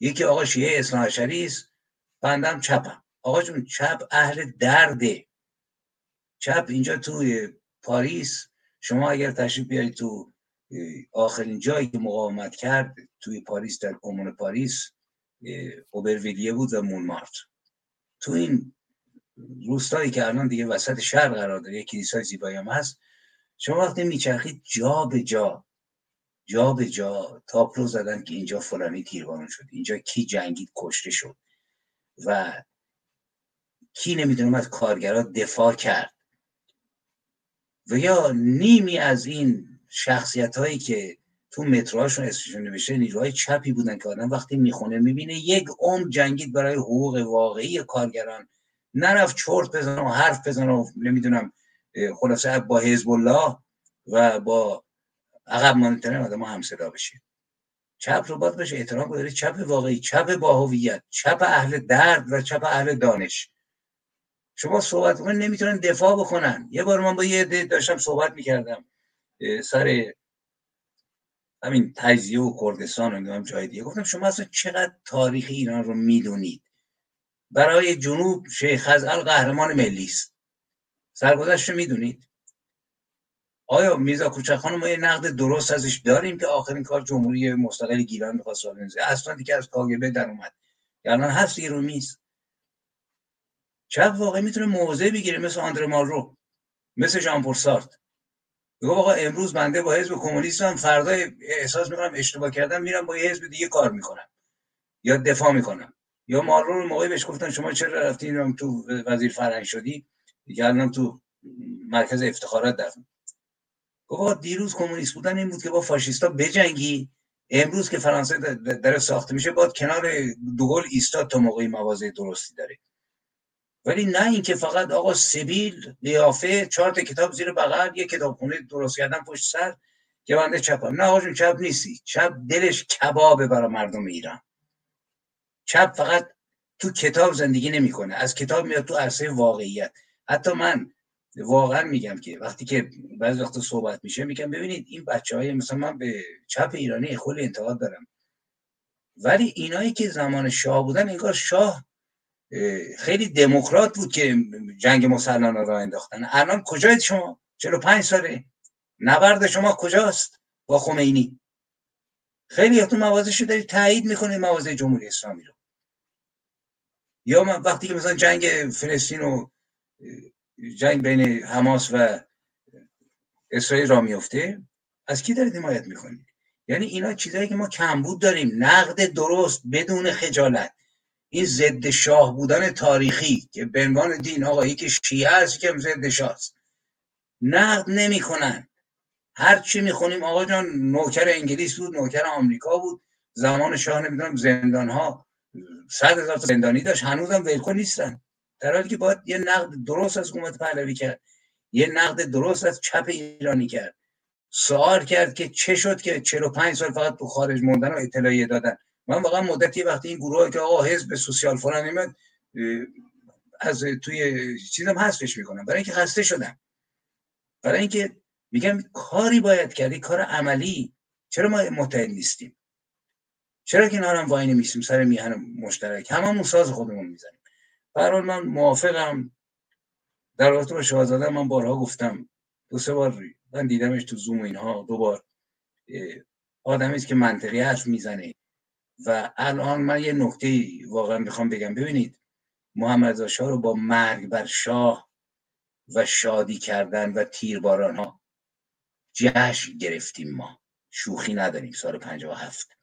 یکی آقا شیعه اسلام است بندم چپم. آقا جون چپ اهل درده. چپ اینجا توی پاریس شما اگر تشریف بیارید تو آخرین جایی که مقاومت کرد توی پاریس در کمون پاریس اوبرویلیه بود و مونمارت. تو این روستایی که الان دیگه وسط شهر قرار داره یک کلیسای زیبایی هم هست. شما وقتی میچرخید جا به جا جا به جا تابلو زدن که اینجا فلانی تیربارون شد اینجا کی جنگید کشته شد. و کی نمی‌دونم از کارگرا دفاع کرد. و یا نیمی از این شخصیت هایی که تو متروهاشون اسمشون نوشته نیروهای چپی بودن که آدم وقتی می‌خونه می‌بینه یک عمر جنگید برای حقوق واقعی کارگران. نرفت چرت بزنه و حرف بزنه و نمی‌دونم خلاصه با حزب الله و با عقب ماندن آدم هم صدا بشه. چپ رو باید بشه احترام بذاری. چپ واقعی چپ با هویت چپ اهل درد و چپ اهل دانش. شما صحبت نمی‌تونن دفاع بکنن. یه بار من با یه عده داشتم صحبت می‌کردم سر همین تجزیه و کردستان و جای دیگه. گفتم شما اصلا چقدر تاریخ ایران رو می‌دونید؟ برای جنوب شیخ خزعل قهرمان ملی است. سرگذشت می‌دونید؟ آیا میرزا کوچکخان ما یه نقد درست ازش داریم که آخرین کار جمهوری مستقل گیلان می‌خواست آرگانیزه اصلا دیگه از کاگبه در اومد. الان هست رو میز. چپ واقعی می‌تونه موضع بگیره مثل آندر مالرو مثل ژان پل سارت. بگو آقا امروز بنده با حزب کمونیست هم فردا احساس می‌کنم اشتباه کردم میرم با یه حزب دیگه کار می‌کنم یا دفاع می‌کنم. یا مالرو رو موقعی بهش گفتن شما چرا رفتین تو وزیر فرهنگ شدی؟ الان تو مرکز افتخارات در گفت دیروز کمونیست بودن این بود که با فاشیستا بجنگی. امروز که فرانسه داره ساخته میشه باید کنار دوگل ایستاد تا موقعی موازه درستی داره. ولی نه اینکه فقط آقا سبیل لیافه چهار کتاب زیر بغل یه کتابخونه درست کردن پشت سر که بنده چپم نه آقا چپ نیستی. چپ دلش کبابه برای مردم ایران. چپ فقط تو کتاب زندگی نمی‌کنه. از کتاب میاد تو عرصه واقعیت. حتی من واقعا میگم که وقتی که بعضی وقت صحبت میشه میگم ببینید این بچه های مثلا من به چپ ایرانی خیلی انتقاد دارم. ولی اینایی که زمان شاه بودن انگار شاه خیلی دموکرات بود که جنگ مسلمان را انداختن. الان کجاید شما؟ 45 ساله. نبرد شما کجاست؟ با خمینی. خیلی تو موازه دارید تایید می‌کنید موازه جمهوری اسلامی رو. یا وقتی که مثلا جنگ فلسطین و جنگ بین حماس و اسرائیل را میفته از کی دارید حمایت می‌کنید؟ یعنی اینا چیزایی که ما کمبود داریم نقد درست بدون خجالت. این ضد شاه بودن تاریخی که به عنوان دین آقا یکی شیعه است که ضد شاه است نقد نمی‌کنن. هر چی می‌خونیم آقا جان نوکر انگلیس بود نوکر آمریکا بود. زمان شاه نمی‌دونم زندان ها صد هزار زندانی داشت. هنوزم ولکن نیستن. در حالی که باید یه نقد درست از حکومت پهلوی کرد. یه نقد درست از چپ ایرانی کرد. سوال کرد که چه شد که 45 سال فقط تو خارج موندن و اطلاعیه دادن. من واقعا مدتی وقتی این گروه که آقا حزب سوسیال فلان نمیاد از توی چیزم حذفش می‌کنم برای اینکه خسته شدم برای اینکه میگم کاری باید کردی کار عملی. چرا ما متحد نیستیم؟ چرا هم وای نمیستیم سر میهن مشترک. هممون ساز خودمون می‌زنیم. برای من موافقم. در رابطه با شاهزاده من بارها گفتم دو سه بار من دیدمش تو زوم اینها دو بار آدمی است که منطقی حرف می‌زنه. و الان من یه نکته واقعا می‌خوام بگم. ببینید محمد شاه رو با مرگ بر شاه و شادی کردن و تیرباران ها جشن گرفتیم ما. شوخی نداریم. سال 57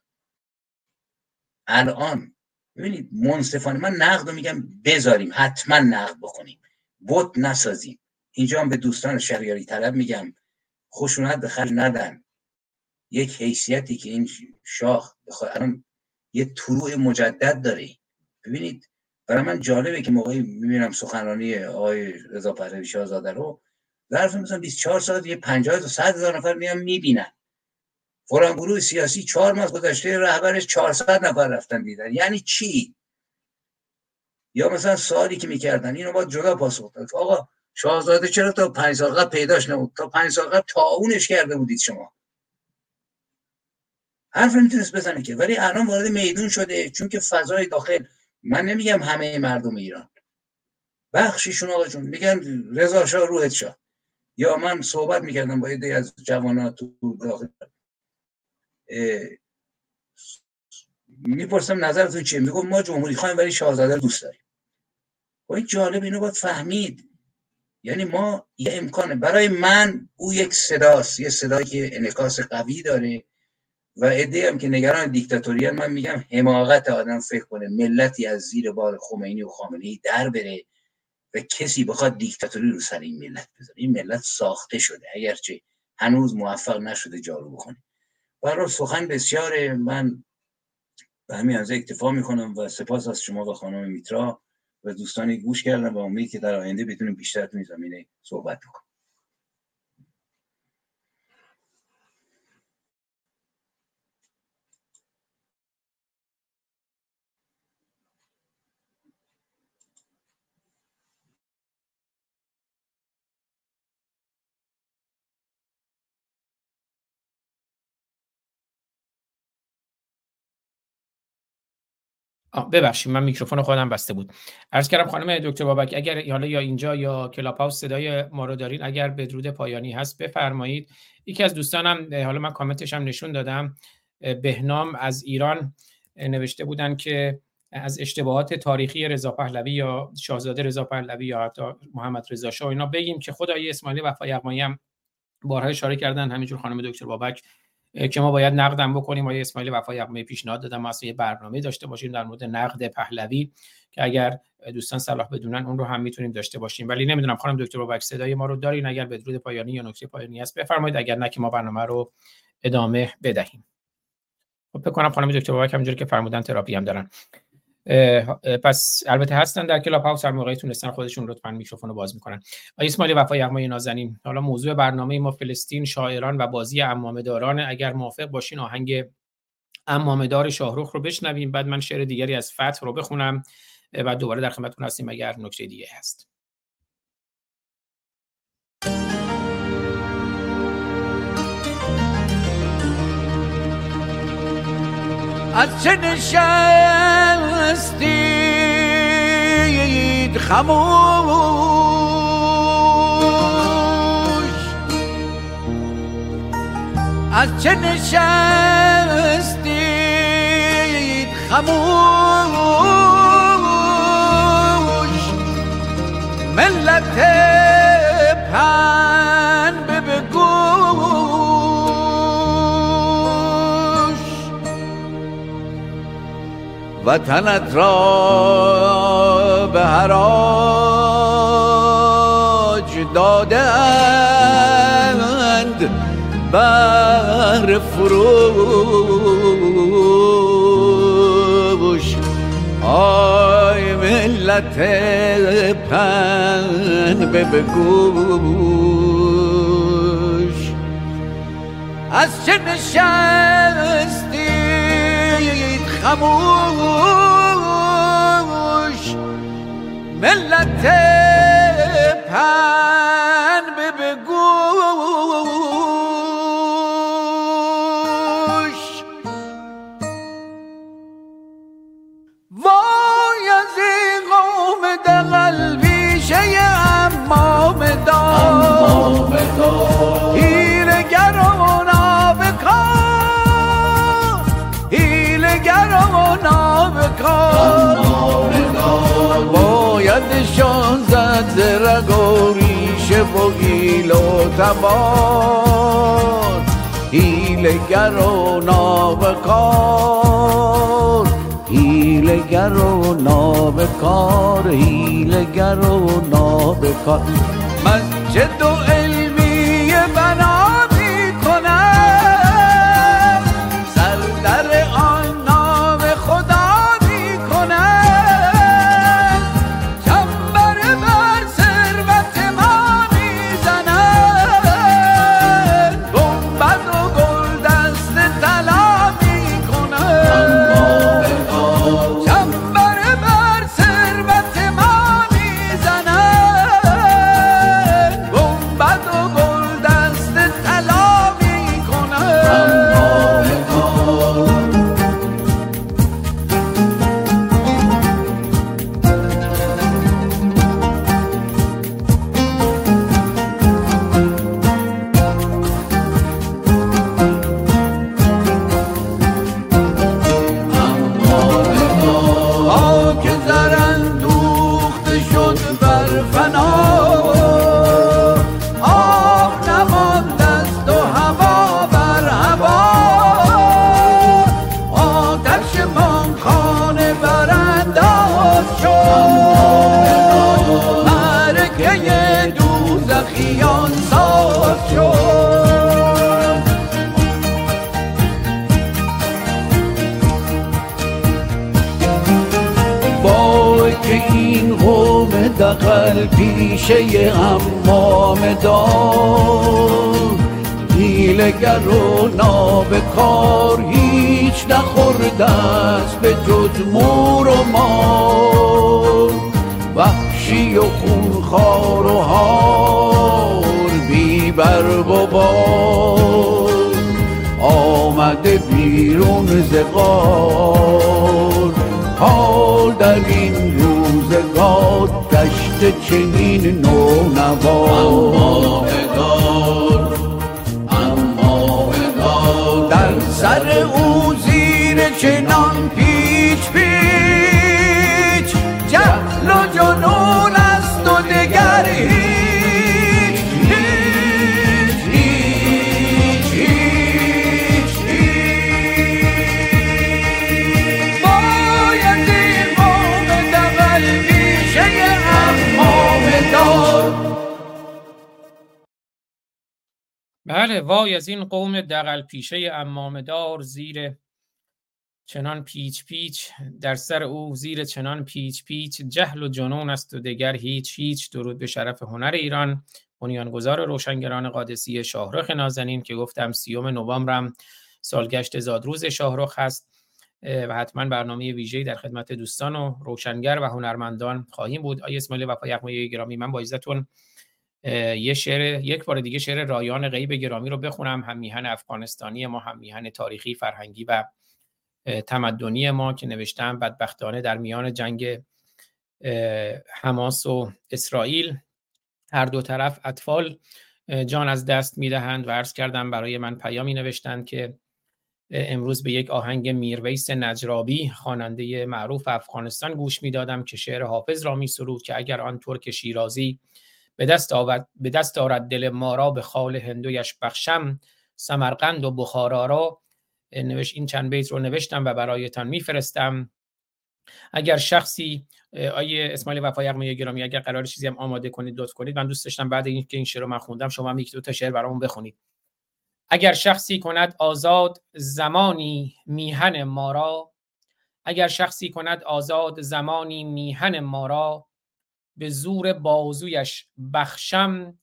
الان ببینید منصفانه من نقد رو میگم بذاریم حتما نقد بکنیم بوت نسازیم. اینجا هم به دوستان شهریاری طلب میگم خشونت به خرج ندن. یک حیثیتی که این شاه الان یه طروع مجدد داره. ببینید برای من جالبه که موقعی می‌بینم سخنرانی آقای رضا پهلوی شاهزاده رو ظرف مثلا 24 ساعت یه 50 تا 100 هزار نفر میان می‌بینن. فلان گروه سیاسی چهار ماه گذشته رهبرش 400 نفر رفتن دیدن. یعنی چی؟ یا مثلا سوالی که می‌کردن اینو با جدا پاسخ داد. آقا شاهزاده چرا تا پنج سال قبل پیداش نبود؟ تا پنج سال قبل تاونش کرده بودید شما. حرف نمی‌تونست بزنه که. ولی الان وارد میدون شده چون که فضای داخل من نمیگم همه مردم ایران. بخشیشون آقا جون میگن رضا شاه روحت شاه. یا من صحبت می‌کردم با یه از جوانات تو داخل. می‌پرسم نظرتون چیه؟ میگم ما جمهوری خواهیم ولی شاهزاده دوست داریم. و خب این جالب اینو باید فهمید. یعنی ما یه امکانه. برای من او یک صداست. یه صدایی که انکاس قوی داره. و عده هم که نگران دیکتاتوری من میگم حماقت آدم فکر کنه. ملتی از زیر بار خمینی و خامنه در بره و کسی بخواد دیکتاتوری رو سر این ملت بذاره. این ملت ساخته شده. اگرچه هنوز موفق نشده جارو بکنه. برای سخن بسیار من به همین از اکتفا می‌کنم و سپاس از شما و خانم میترا. و دوستانی گوش کردم و امید که در آینده بتونیم بیشتر تو این زمینه صحبت بکنیم. ببخشید من میکروفون خودم بسته بود. عرض کردم خانم دکتر بابک اگر حالا یا اینجا یا کلاب هاوس صدای ما رو دارین اگر بدرود پایانی هست بفرمایید. یکی از دوستانم حالا من کامنتش هم نشون دادم بهنام از ایران نوشته بودن که از اشتباهات تاریخی رضا پهلوی یا شاهزاده رضا پهلوی یا حتی محمد رضا شاه اینا بگیم که خدای اسماعیلی وفای هم بارها اشاره کردن. همینجور خانم دکتر بابک که ما باید نقدم بکنیم. آقای اسماعیل وفای یغمایی پیشنهاد دادم؟ ما یه برنامه داشته باشیم در مورد نقد پهلوی که اگر دوستان صلاح بدونن اون رو هم می‌تونیم داشته باشیم. ولی نمی‌دونم خانم دکتر بابک صدای ما رو دارین؟ اگر بدرود پایانی یا نکته پایانی هست بفرمایید. اگر نه که ما برنامه رو ادامه بدهیم. خب فکر کنم خانم دکتر بابک همونجوری که فرمودن تراپی هم دارن. پس البته هستن در Clubhouse هر موقعی تونستن خودشون لطفا میکروفون رو باز می‌کنن. آقای اسماعیلی وفای یغمای نازنین. حالا موضوع برنامه ما فلسطین شاعران و بازی عمامه داران اگر موافق باشین آهنگ امامه دار شاهروخ رو بشنویم. بعد من شعر دیگری از فتح رو بخونم. و دوباره در خدمتتون هستیم اگر نکته دیگه هست. از چه نشستید خموش از چه نشستید خموش ملت پن وطنت را به حراج دادند بر فروش. آی ملت پن به بگوش از چه نشستید خموش ملت پن رگ و ریشه و گیل و تبار هیلگر و نابکار هیلگر و نابکار هیلگر و نابکار مسجد و علمی پیشه امام دار هیلگر و نابکار هیچ نخورده است به جز مور و مار. وحشی و خونخوار و هار بی بار آمده بیرون ز غار. حال در این چنین نو نوا در سر او زیر چنان پیچ پیچ بله وای از این قوم دقل پیشه امامدار زیر چنان پیچ پیچ در سر او زیر چنان پیچ پیچ جهل و جنون است و دگر هیچ هیچ. درود به شرف هنر ایران. بنیانگذار روشنگران قادسی شاهرخ نازنین که گفتم سیوم نوامبرم سالگشت زادروز شاهرخ هست و حتما برنامه ویژه‌ای در خدمت دوستان و روشنگر و هنرمندان خواهیم بود. آیه اسماعیل وفا یغمای گرامی من با عزتون یه شعر یک بار دیگه شعر رایان غیب گرامی رو بخونم. هم میهن افغانستانی ما هم میهن تاریخی فرهنگی و تمدنی ما که نوشتم. بدبختانه در میان جنگ حماس و اسرائیل. هر دو طرف اطفال جان از دست می‌دهند و عرض کردم برای من پیامی نوشتند که امروز به یک آهنگ میرویس نجرابی خواننده معروف افغانستان گوش می‌دادم که شعر حافظ را می سرود که اگر آن ترک شیرازی به دست, آورد، به دست آرد دل ما را به خال هندویش بخشم. سمرقند و بخارا را نوشت این چند بیت رو نوشتم و برایتان میفرستم. اگر شخصی آیه اسماعیل وفا یغمای گرامی اگر قرار چیزی هم آماده کنید لطف کنید. من دوست داشتم بعد اینکه این شعر رو من خوندم شما هم یک دو تا شعر برامون بخونید. اگر شخصی کند آزاد زمانی میهن ما را اگر شخصی کند آزاد زمانی میهن ما را به زور بازویش بخشم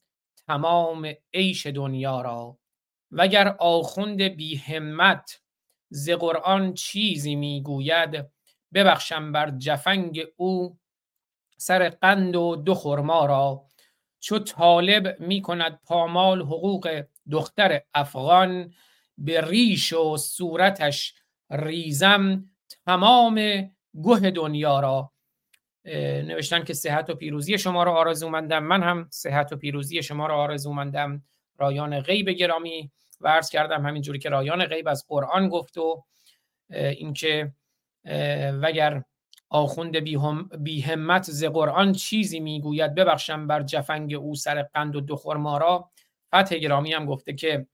تمام عیش دنیا را. وگر آخوند بی همت ز قرآن چیزی می‌گوید ببخشم بر جفنگ او سر قند و دو خرما را. چو طالب می کند پامال حقوق دختر افغان به ریش و صورتش ریزم تمام گوه دنیا را. نوشتن که صحت و پیروزی شما را آرزو مندم من هم صحت و پیروزی شما را آرزو مندم رایان غیب گرامی. و عرض کردم همینجوری که رایان غیب از قرآن گفت و اینکه وگر آخوند بی همت ز قرآن چیزی می‌گوید ببخشم بر جفنگ او سر قند و دو ما را. فتح گرامی هم گفته که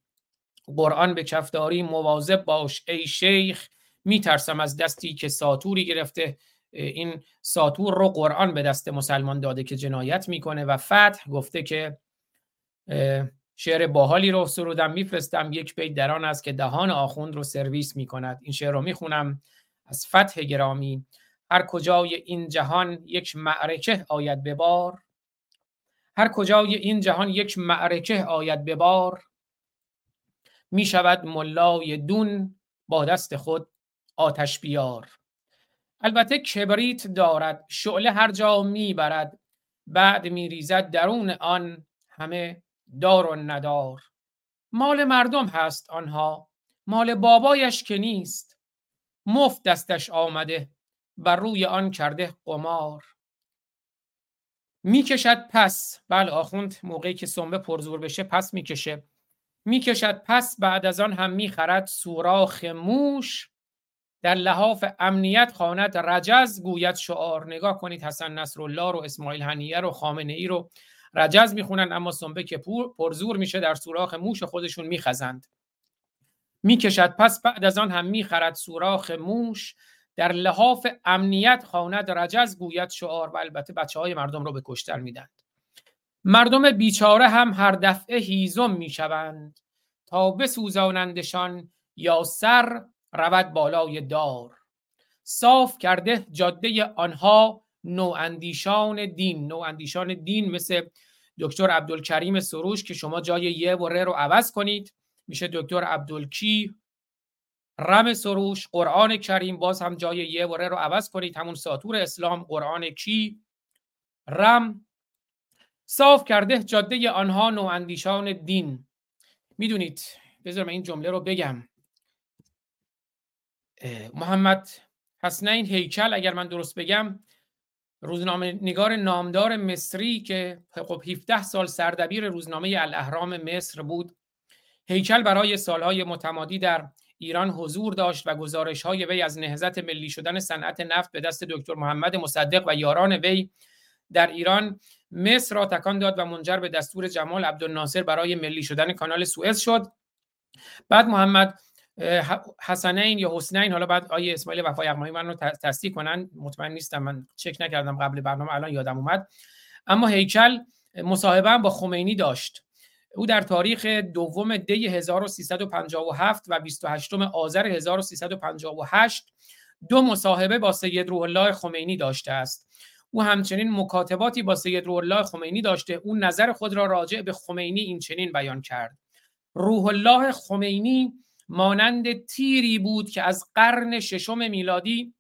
قرآن به کفداری مواظب باش ای شیخ. میترسم از دستی که ساتوری گرفته. این ساتور رو قرآن به دست مسلمان داده که جنایت می‌کنه و فتح گفته که شعر باحالی رو سرودم میفرستم یک بیت در آن است که دهان آخوند رو سرویس می‌کند. این شعر رو می‌خونم. از فتح گرامی هر کجای این جهان یک معرکه آید به بار. هر کجای این جهان یک معرکه آید به بار. می شود ملای دون با دست خود آتش بیار. البته کبریت دارد شعله هر جا می‌برد بعد میریزد درون آن همه دار و ندار. مال مردم هست آنها مال بابایش که نیست. مفت دستش آمده و روی آن کرده قمار. می‌کشد پس بله آخوند موقعی که سنبه پرزور بشه پس می‌کشه. می‌کشد پس بعد از آن هم می‌خرد سوراخ موش. در لحاف امنیت خواند. رجز گوید شعار. نگاه کنید حسن نصرالله رو اسماعیل هنیه رو خامنه ای رو. رجز می‌خونن اما سنبه که پرزور میشه در سوراخ موش خودشون میخزند. می‌کشد پس بعد از آن هم می‌خرد سوراخ موش. در لحاف امنیت خواند. رجز گوید شعار. و البته بچه های مردم رو به کشتن میدند. مردم بیچاره هم هر دفعه هیزم می‌شوند. تا بسوزانندشان یا سر رود بالای دار. صاف کرده جاده آنها نواندیشان دین. نواندیشان دین مثل دکتر عبدالکریم سروش که شما جای یه و ره رو عوض کنید. میشه دکتر عبدالکی رم سروش قرآن کریم باز هم جای یه و ره رو عوض کنید. همون ساتور اسلام قرآن کی؟ رم. صاف کرده جاده آنها نواندیشان دین. می‌دونید بذار این جمله رو بگم. محمد حسنین هیکل اگر من درست بگم روزنامه نگار نامدار مصری که خب 17 سال سردبیر روزنامه الاهرام مصر بود. هیکل برای سالهای متمادی در ایران حضور داشت و گزارش های وی از نهضت ملی شدن صنعت نفت به دست دکتر محمد مصدق و یاران وی در ایران مصر را تکان داد و منجر به دستور جمال عبدالناصر برای ملی شدن کانال سوئز شد. بعد محمد حسنین یا حسنین حالا بعد آیه اسماعیل وفا یغمایی من رو تصدیق کنن. مطمئن نیستم من چک نکردم قبل برنامه الان یادم اومد. اما هیکل مصاحبه با خمینی داشت. او در تاریخ دوم دی 1357 و 28 آذر 1358 دو مصاحبه با سید روح الله خمینی داشته است. او همچنین مکاتباتی با سید روح الله خمینی داشته. او نظر خود را راجع به خمینی این چنین بیان کرد. روح الله خمینی مانند تیری بود که از قرن ششم میلادی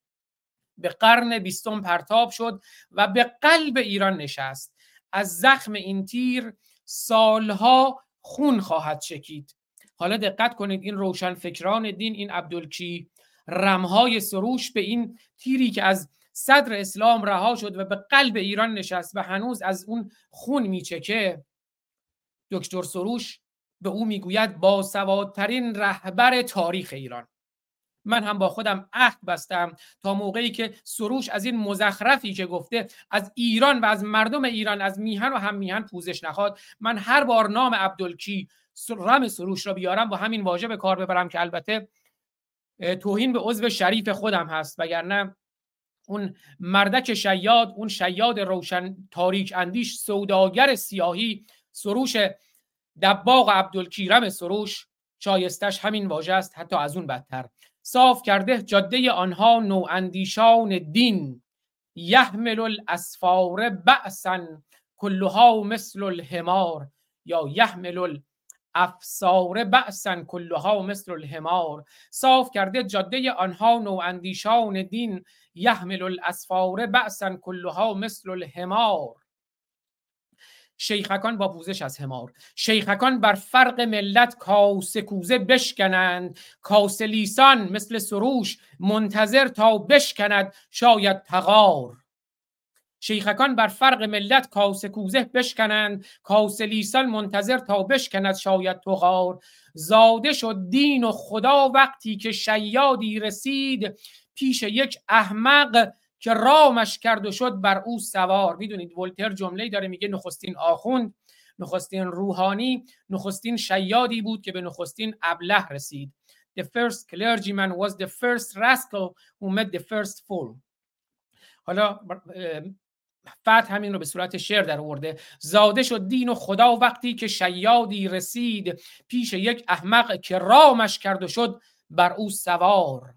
به قرن بیستم پرتاب شد و به قلب ایران نشست. از زخم این تیر سالها خون خواهد چکید. حالا دقت کنید این روشن فکران دین این عبدالکی رمهای سروش به این تیری که از صدر اسلام رها شد و به قلب ایران نشست و هنوز از اون خون میچکه. دکتر سروش به او می‌گوید با سوادترین رهبر تاریخ ایران. من هم با خودم عهد بستم تا موقعی که سروش از این مزخرفی که گفته از ایران و از مردم ایران از میهن و هم میهن پوزش نخواد من هر بار نام عبدالکی رم سروش را بیارم با همین واژه به کار ببرم که البته توهین به عضو شریف خودم هست وگرنه اون مردک شیاد اون شیاد روشن تاریک اندیش سوداگر سیاهی سروش دباغ عبدالکیرم سروش شایستش همین واژه است حتی از اون بدتر. صاف کرده جاده آنها نواندیشان دین. یحمل الاسفار بعثا کلها مثل الحمار. یا یحمل افسار بعثا کلها مثل الحمار. صاف کرده جاده آنها نواندیشان دین. یحمل الاسفار بعثا کلها مثل الحمار. شیخکان با پوزش از همار شیخکان بر فرق ملت کاسه کوزه بشکنند. کاسه لیسان مثل سروش منتظر تا بشکند. شاید تغار. شیخکان بر فرق ملت کاسه کوزه بشکنند. کاسه لیسان منتظر تا بشکند. شاید تغار. زاده شد دین و خدا وقتی که شیادی رسید. پیش یک احمق که رامش کرد و شد بر او سوار. می‌دونید ولتر جمله داره میگه نخستین آخوند نخستین روحانی نخستین شیادی بود که به نخستین ابله رسید. The first clergyman was the first rascal who met the first fool. حالا فتح همین رو به صورت شعر در آورده. زاده شد دین و خدا وقتی که شیادی رسید پیش یک احمق که رامش کرد و شد بر او سوار.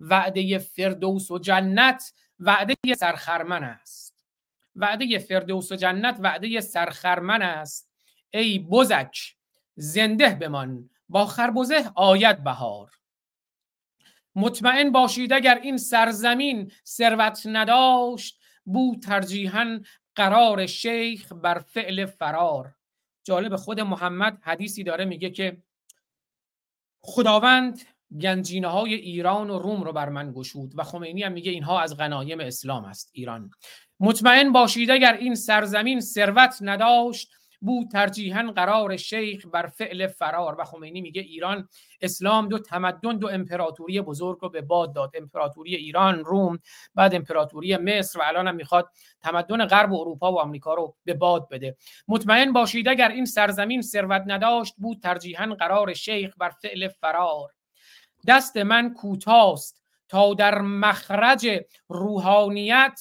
وعده فردوس و جنت وعده سرخرمن است. وعده فردوس و جنت وعده سرخرمن است. ای بزک زنده بمان. با خربزه آید بهار. مطمئن باشید اگر این سرزمین ثروت نداشت بود ترجیحا قرار شیخ بر فعل فرار. جالب خود محمد حدیثی داره میگه که خداوند گنجینه های ایران و روم رو بر من گشود و خمینی هم میگه اینها از غنایم اسلام است ایران. مطمئن باشید اگر این سرزمین ثروت نداشت بود ترجیحا قرار شیخ بر فعل فرار. و خمینی میگه ایران اسلام دو تمدن دو امپراتوری بزرگ رو به باد داد. امپراتوری ایران روم بعد امپراتوری مصر و الان هم می‌خواد تمدن غرب و اروپا و آمریکا رو به باد بده. مطمئن باشید اگر این سرزمین ثروت نداشت بود ترجیحا قرار شیخ بر فعل فرار. دست من کوتاست تا در مخرج روحانیت.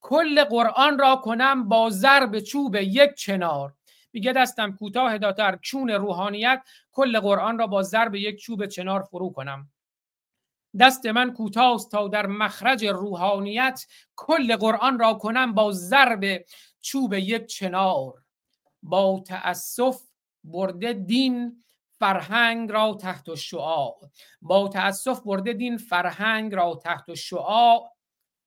کل قرآن را کنم با ضرب چوب یک چنار. میگه دستم کوتاه داتر چون روحانیت کل قرآن را با ضرب یک چوب چنار فرو کنم. دست من کوتاست تا در مخرج روحانیت کل قرآن را کنم با ضرب چوب یک چنار. با تأسف برده دین فرهنگ را تحت شعاع. با تأسف برده دین فرهنگ را تحت شعاع.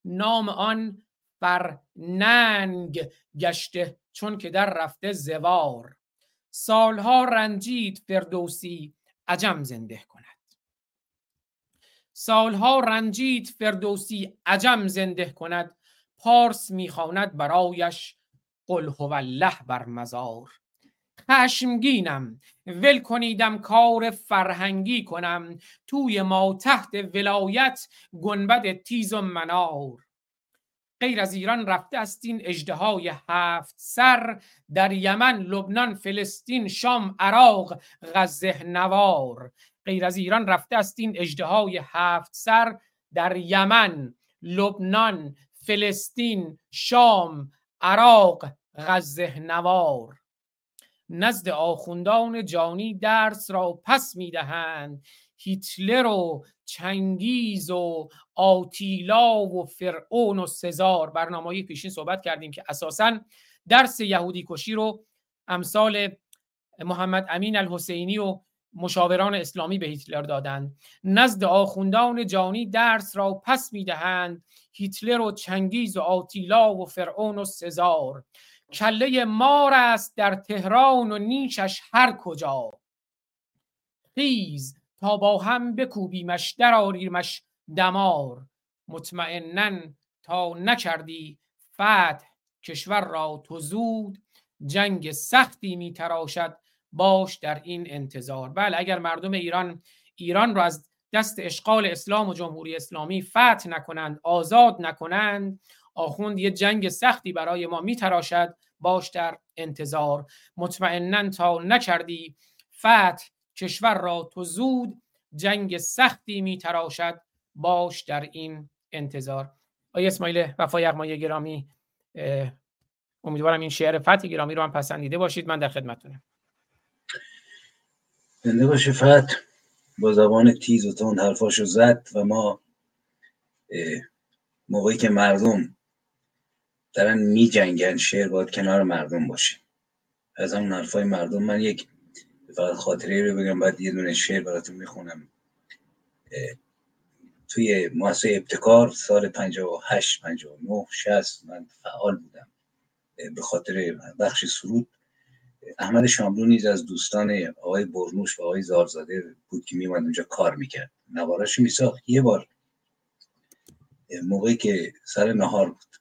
نام آن فرننگ گشته چون که در رفته زوار. سالها رنجید فردوسی عجم زنده کند. سالها رنجید فردوسی عجم زنده کند. پارس می‌خواند برایش قل هو الله بر مزار. خشمگینم. ول کنیدم کار فرهنگی کنم. توی ما تحت ولایت گنبد تیز و منار. غیر از ایران رفته است این اجده هفت سر. در یمن لبنان فلسطین شام عراق غزه نوار. غیر از ایران رفته است این اجده هفت سر. در یمن لبنان فلسطین شام عراق غزه نوار. نزد آخوندان جانی درس را پس می‌دهند. هیتلر و چنگیز و آتیلا و فرعون و سزار. برنامه پیشین صحبت کردیم که اساسا درس یهودی کشی رو امثال محمد امین الحسینی و مشاوران اسلامی به هیتلر دادند نزد آخوندان جانی درس را پس می‌دهند. هیتلر و چنگیز و آتیلا و فرعون و سزار. کله مار است در تهران و نیشش هر کجا. خیز تا با هم بکوبیمش در آریمش دمار. مطمئنا تا نکردی فتح کشور را تو زود جنگ سختی میتراشد. باش در این انتظار. بله اگر مردم ایران ایران را از دست اشغال اسلام و جمهوری اسلامی فتح نکنند آزاد نکنند آخوند یه جنگ سختی برای ما میتراشد باش در انتظار. مطمئنا تا نکردی فتح کشور را تو زود جنگ سختی میتراشد باش در این انتظار. آیا اسماعیل وفای یغمای گرامی امیدوارم این شعر فتح گرامی رو هم پسندیده باشید. من در خدمتتونم. زنده باشه فتح. با زبان تیز و تند حرفاشو زد و ما موقعی که مردم دارن می جنگن شعر باید کنار مردم باشه. از همون حرفای مردم من یک فقط خاطره رو بگم بعد یه دونه شعر براتون می‌خونم. توی مؤسسه ابتکار سال 58 59 60 من فعال بودم. به خاطر بخش سرود. احمد شاملو نیز از دوستان آقای برنوش و آقای زارزاده بود که میومد اونجا کار می‌کرد. نواراشو میساخت. یه بار موقعی که سر نهار بود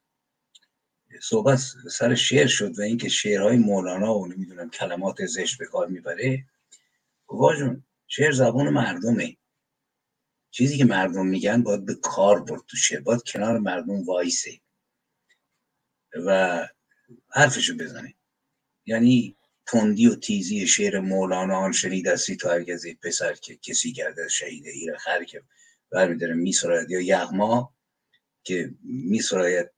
صحبت سر شعر شد و اینکه شعرهای مولانا و نمی‌دونم کلمات زشت به کار می‌بره. جون شعر زبان مردمه. چیزی که مردم میگن باید به کار برد تو شعر باید کنار مردم وایسه و حرفشو بزنه. یعنی تندی و تیزی شعر مولانا آن شنیدستی تو هرگز پسر که کسی کرده شهید ایر خر که برمیداره میسراید یا یغما که میسراید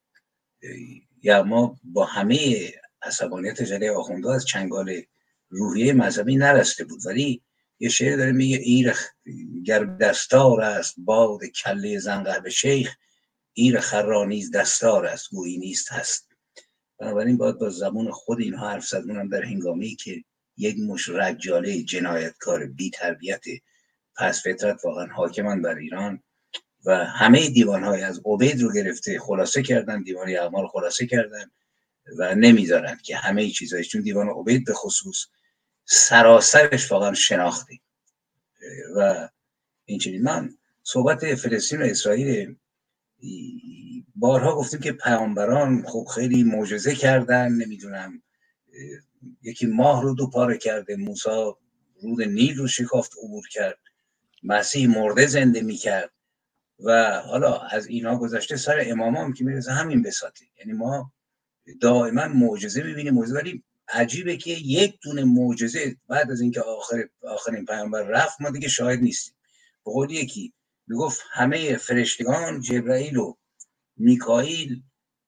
یغما با همه عصبانیت جلی آخونده از چنگال روحیه مذهبی نرسته بود. ولی یه شعر داره میگه ایر گر دستار است باد کله زنقه به شیخ ایر خرانیز دستار است گویی نیست هست. بنابراین باید با زبون خود اینها حرف زد در هنگامی که یک مش رجاله جنایتکار بی تربیت پس فطرت واقعا حاکمان بر ایران و همه دیوان های از عبید رو گرفته خلاصه کردن دیوان اعمال خلاصه کردن و نمی‌ذارن که همه چیزایش چون دیوان عبید به خصوص سراسرش واقعا شناختی. و اینجوری من صحبت فلسطین و اسرائیل بارها گفتیم که پیامبران خب خیلی معجزه کردن نمی‌دونم یکی ماه رو دو پاره کرده موسا رود نیل رو شکافت عبور کرد مسیح مرده زنده می‌کرد. و حالا از اینا گذشته سر امام هم که می‌رسه همین بساطه یعنی ما دائما معجزه می‌بینیم معجزه ولی عجیبه که یک دونه معجزه بعد از اینکه آخر آخرین پیامبر رفت ما دیگه شاهد نیستیم. به قول یکی می‌گفت همه فرشتگان جبرائیل و میکائیل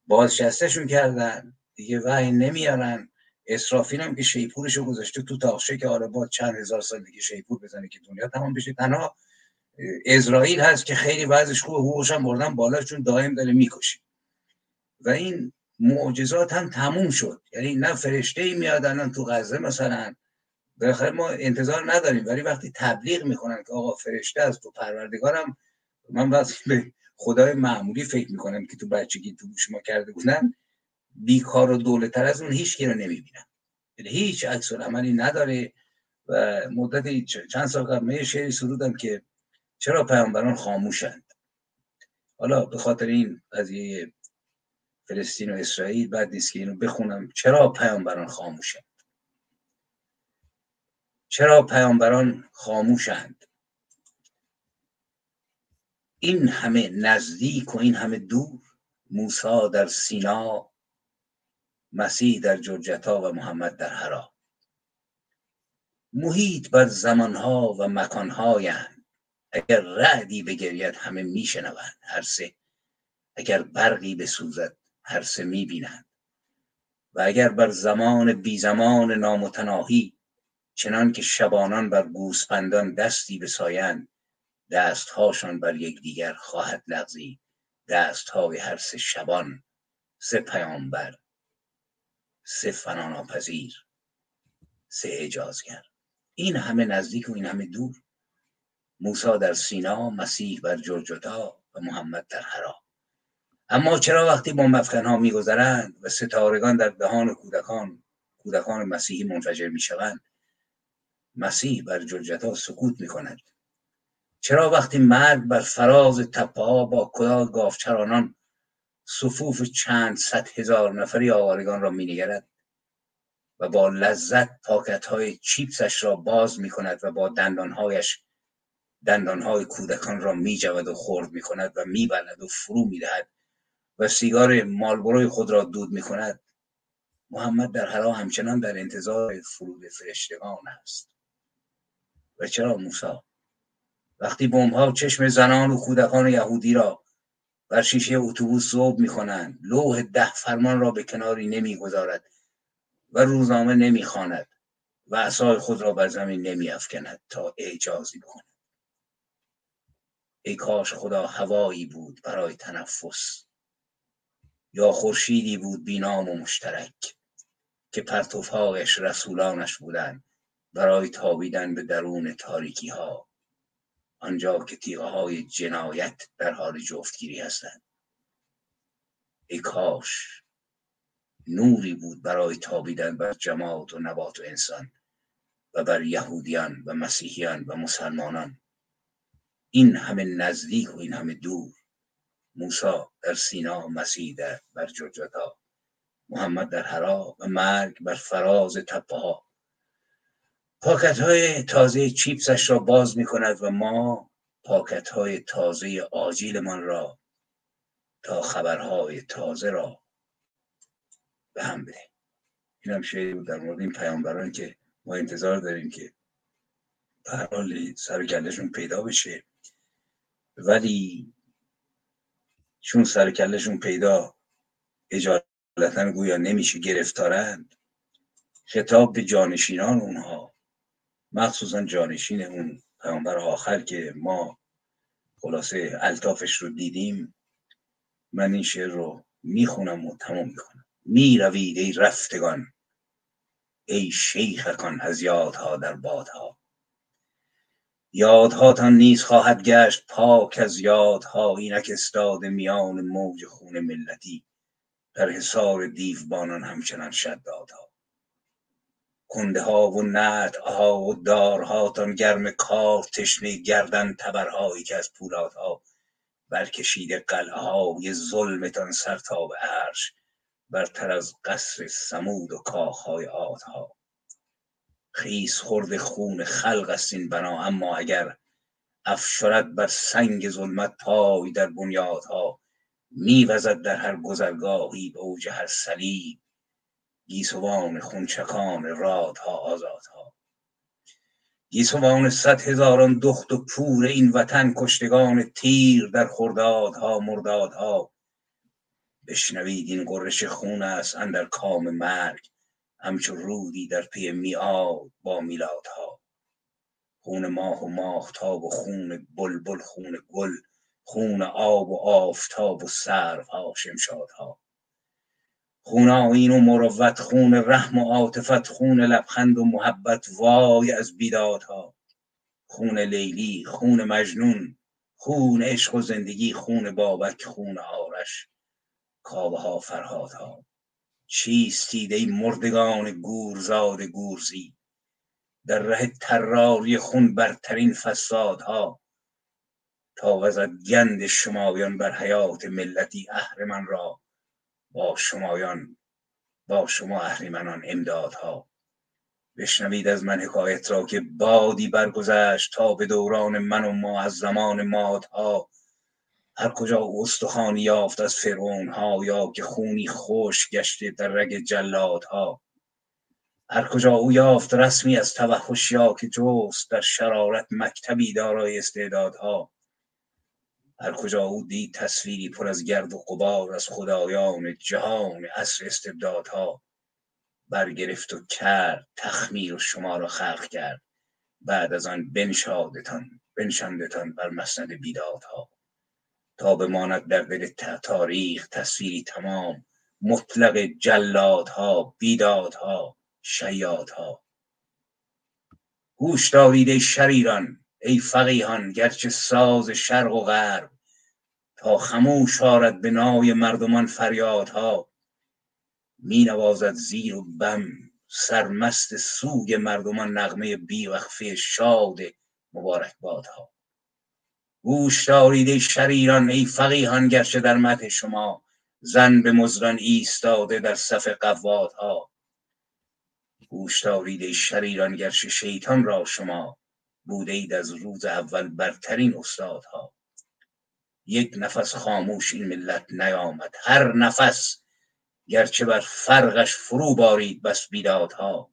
بازشستشون کردن دیگه وحی نمیارن. اسرافیل هم که شیپورش گذاشته تو تاخشه که آره با چند هزار سال دیگه شیپور بزنه که دنیا تمام بشه. تنها اسرائیل هست که خیلی وضعش خوبه حقوقش هم بردن بالا چون دائم داره می‌کشه. و این معجزات هم تموم شد. یعنی نه فرشته ای میاد الان تو غزه مثلا. بالاخره ما انتظار نداریم. ولی وقتی تبلیغ می‌کنن که آقا فرشته است و پروردگارم من وقتی به خدای معمولی فکر می‌کنم که تو بچگی تو گوش ما کرده بودن. بیکار و دولتر از اون هیچ رو نمی‌بینم یعنی هیچ عکس عملی نداره. و مدت چند سال قبل یه شعری سرودم که چرا پیامبران خاموشند؟ حالا به خاطر این قضیه فلسطین و اسرائیل بعد نیست که اینو بخونم. چرا پیامبران خاموشند؟ چرا پیامبران خاموشند؟ این همه نزدیک و این همه دور موسی در سینا مسیح در جرجتا و محمد در حرا. محیط بر زمانها و مکانهایند. اگر رعدی بگرید همه میشنوند. هر سه اگر برقی بسوزد هر سه می‌بینند. و اگر بر زمان بی زمان نامتناهی چنان که شبانان بر گوسفندان دستی بسایند دستهاشان بر یکدیگر خواهد لغزید. دستهای هر سه شبان سه پیامبر سه فناناپذیر سه اجازگر. این همه نزدیک و این همه دور. موسی در سینا مسیح بر جرجتا و محمد در حرا. اما چرا وقتی با ها میگذرند و ستارگان در دهان کودکان کودکان مسیحی منفجر می‌شوند مسیح بر جرجتا سکوت می‌کند. چرا وقتی مرگ بر فراز تپه ها با کلاه گافچرانان صفوف چند صد هزار نفری آوارگان را مینگرد و با لذت پاکت های چیپسش را باز می کند و با دندانهایش دندانهای کودکان را می و خورد می کند و می و فرو می و سیگار مالبروی خود را دود می کند محمد در حرا همچنان در انتظار فرود فرشتگان است. و چرا موسی؟ وقتی بمبها چشم زنان و کودکان یهودی را بر شیشه اتوبوس ذوب می‌کنند لوح ده فرمان را به کناری نمی‌گذارد و روزنامه نمی‌خواند و عصای خود را بر زمین نمیافکند تا اعجازی بکند. ای کاش خدا هوایی بود برای تنفس. یا خورشیدی بود بینام و مشترک که پرتوفهایش رسولانش بودند برای تابیدن به درون تاریکی ها آنجا که تیغه های جنایت در حال جفتگیری هستند. ای کاش نوری بود برای تابیدن بر جماعت و نبات و انسان و بر یهودیان و مسیحیان و مسلمانان. این همه نزدیک و این همه دور. موسی در سینا مسیح در بر جرجتا محمد در حرا و مرگ بر فراز تپه ها پاکت های تازه چیپسش را باز می کند و ما پاکت های تازه آجیلمان را تا خبرهای تازه را به هم بده این هم شعری بود در مورد این پیامبران که ما انتظار داریم که به حال سر پیدا بشه. ولی چون سر کلشون پیدا اجالتا گویا نمیشه گرفتارند خطاب به جانشینان اونها مخصوصا جانشین اون پیامبر آخر که ما خلاصه الطافش رو دیدیم من این شعر رو می‌خونم و تمام می‌کنم می‌روید ای رفتگان ای شیخکان از یادها در بادها. یادهاتان نیز خواهد گشت پاک از یادها اینک استاد میان موج خون ملتی. در حصار دیوبانان همچنان شدادها کنده ها و نت ها و دارهاتان گرم کار تشنه گردن تبرهایی که از پولادها برکشیده قلعه های ظلمتان سر تا به عرش برتر از قصر سمود و کاخهای آدها خیس خورد خون خلق است این بنا. اما اگر افشرد بر سنگ ظلمت پای در بنیادها میوزد در هر گذرگاهی به اوج هر صلیب گیسوان خونچکان رادها آزادها. گیسوان صد هزاران دخت و پور این وطن کشتگان تیر در خردادها مردادها. بشنوید این قرش خون است اندر کام مرگ. همچو رودی در پی میاد با میلادها. خون ماه و ماهتاب و خون بلبل خون گل خون آب و آفتاب و سروها شمشادها. خون آین و مروت خون رحم و عاطفت خون لبخند و محبت وای از بیدادها. خون لیلی خون مجنون خون عشق و زندگی خون بابک خون آرش کابه ها فرهادها. چیستید ای مردگان گورزاد گورزی؟ در ره تراری خون برترین فسادها تا وزد گند شمایان بر حیات ملتی اهرمن را با شمایان با شما اهریمنان امدادها. بشنوید از من حکایت را که بادی برگذشت تا به دوران من و ما از زمان مادها هر کجا او استخوانی یافت از فرعون ها یا که خونی خوش گشته در رگ جلادها. هر کجا او یافت رسمی از توحش یا که جست در شرارت مکتبی دارای استعدادها. هر کجا او دید تصویری پر از گرد و غبار از خدایان جهان اصر استبدادها. برگرفت و کرد تخمیر شما را خلق کرد. بعد از آن بنشادتان بنشاندتان بر مسند بیدادها. تا بماند در دل تاریخ تصویری تمام. مطلق جلادها بیدادها شیادها. گوش دارید شریران ای فقیهان گرچه ساز شرق و غرب. تا خموش آرد به نای مردمان فریادها. می نوازد زیر و بم سرمست سوگ مردمان نغمه بیوقفه شاد مبارک بادها گوش دارید شریران ای فقیهان گرچه در مده شما زن به مزران ایستاده در صف قوادها. گوش دارید شریران گرچه شیطان را شما بوده اید از روز اول برترین استادها. یک نفس خاموش این ملت نیامد هر نفس گرچه بر فرقش فرو بارید بس بیدادها.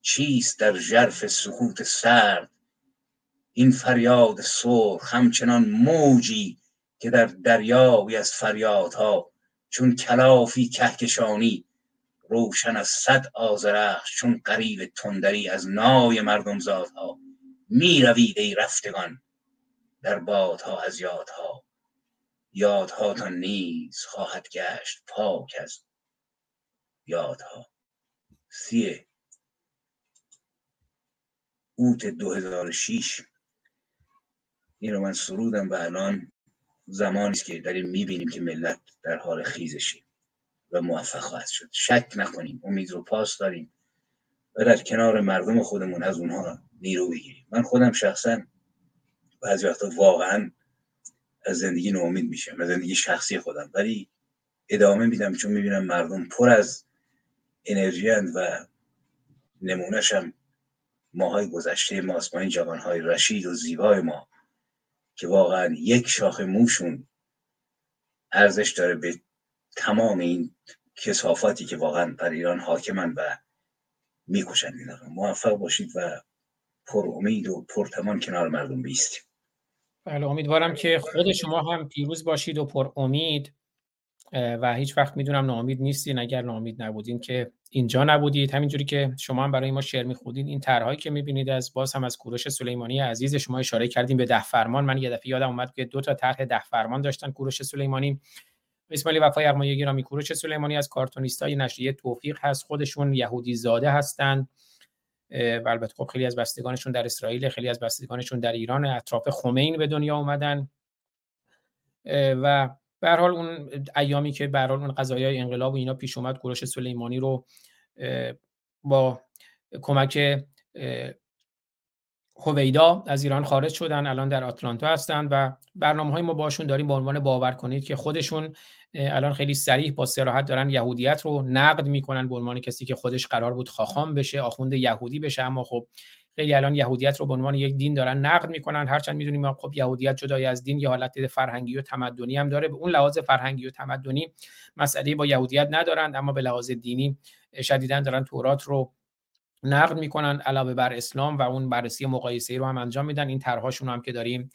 چیست در ژرف سکوت سرد این فریاد سرخ همچنان موجی که در دریایی از فریادها چون کلافی کهکشانی روشن از صد آزرخش چون قریب تندری از نای مردم زادها می روید ای رفتگان در بادها از یادها. یادهاتان نیز خواهد گشت پاک از یادها. سیه. اوت 2006 این رو من سرودم و الان زمانی است که داریم می‌بینیم که ملت در حال خیزشه و موفق خواهد شد. شک نکنیم امید رو پاس داریم و در کنار مردم خودمون از اونها نیرو بگیریم. من خودم شخصا بعضی وقتا واقعا از زندگی ناامید میشم از زندگی شخصی خودم ولی ادامه میدم چون می‌بینم مردم پر از انرژی و نمونهش هم ماهای گذشته ماست. ما این جوانهای رشید و زیبای ما که واقعا یک شاخ موشون ارزش داره به تمام این کسافاتی که واقعا در ایران حاکمن و می‌کشن اینا موفق باشید و پر امید و پرتمان کنار مردم بیستیم. بله امیدوارم که خود شما هم پیروز باشید و پر امید. و هیچ وقت می‌دونم ناامید نیستین اگر ناامید نبودین که اینجا نبودید. همینجوری که شما هم برای ما شعر می‌خونید این طرحهایی که می‌بینید از باز هم از کوروش سلیمانی عزیز شما اشاره کردیم به ده فرمان. من یه دفعه یادم اومد که دو تا طرح ده فرمان داشتن کوروش سلیمانی. اسماعیل وفای یغمایی گرامی کوروش سلیمانی از کارتونیستای نشریه توفیق هست. خودشون یهودی زاده هستند و البته خب خیلی از بستگانشون در اسرائیل خیلی از بستگانشون در ایران. اطراف خمین به دنیا اومدن. و به حال اون ایامی که به حال اون قضایای انقلاب و اینا پیش اومد کوروش سلیمانی رو با کمک هویدا از ایران خارج شدن الان در آتلانتا هستند و برنامه های ما باشون داریم به عنوان باور کنید که خودشون الان خیلی سریح با سراحت دارن یهودیت رو نقد می‌کنن به عنوان کسی که خودش قرار بود خاخام بشه آخوند یهودی بشه. اما خب خیلی الان یهودیت رو به عنوان یک دین دارن نقد می‌کنن. هرچند می‌دونیم خب یهودیت جدای از دین یه حالت فرهنگی و تمدنی هم داره. به اون لحاظ فرهنگی و تمدنی مسئله با یهودیت ندارند اما به لحاظ دینی شدیدا دارن تورات رو نقد می‌کنن علاوه بر اسلام و اون بررسی مقایسه رو هم انجام میدن. این طرحهاشون هم که داریم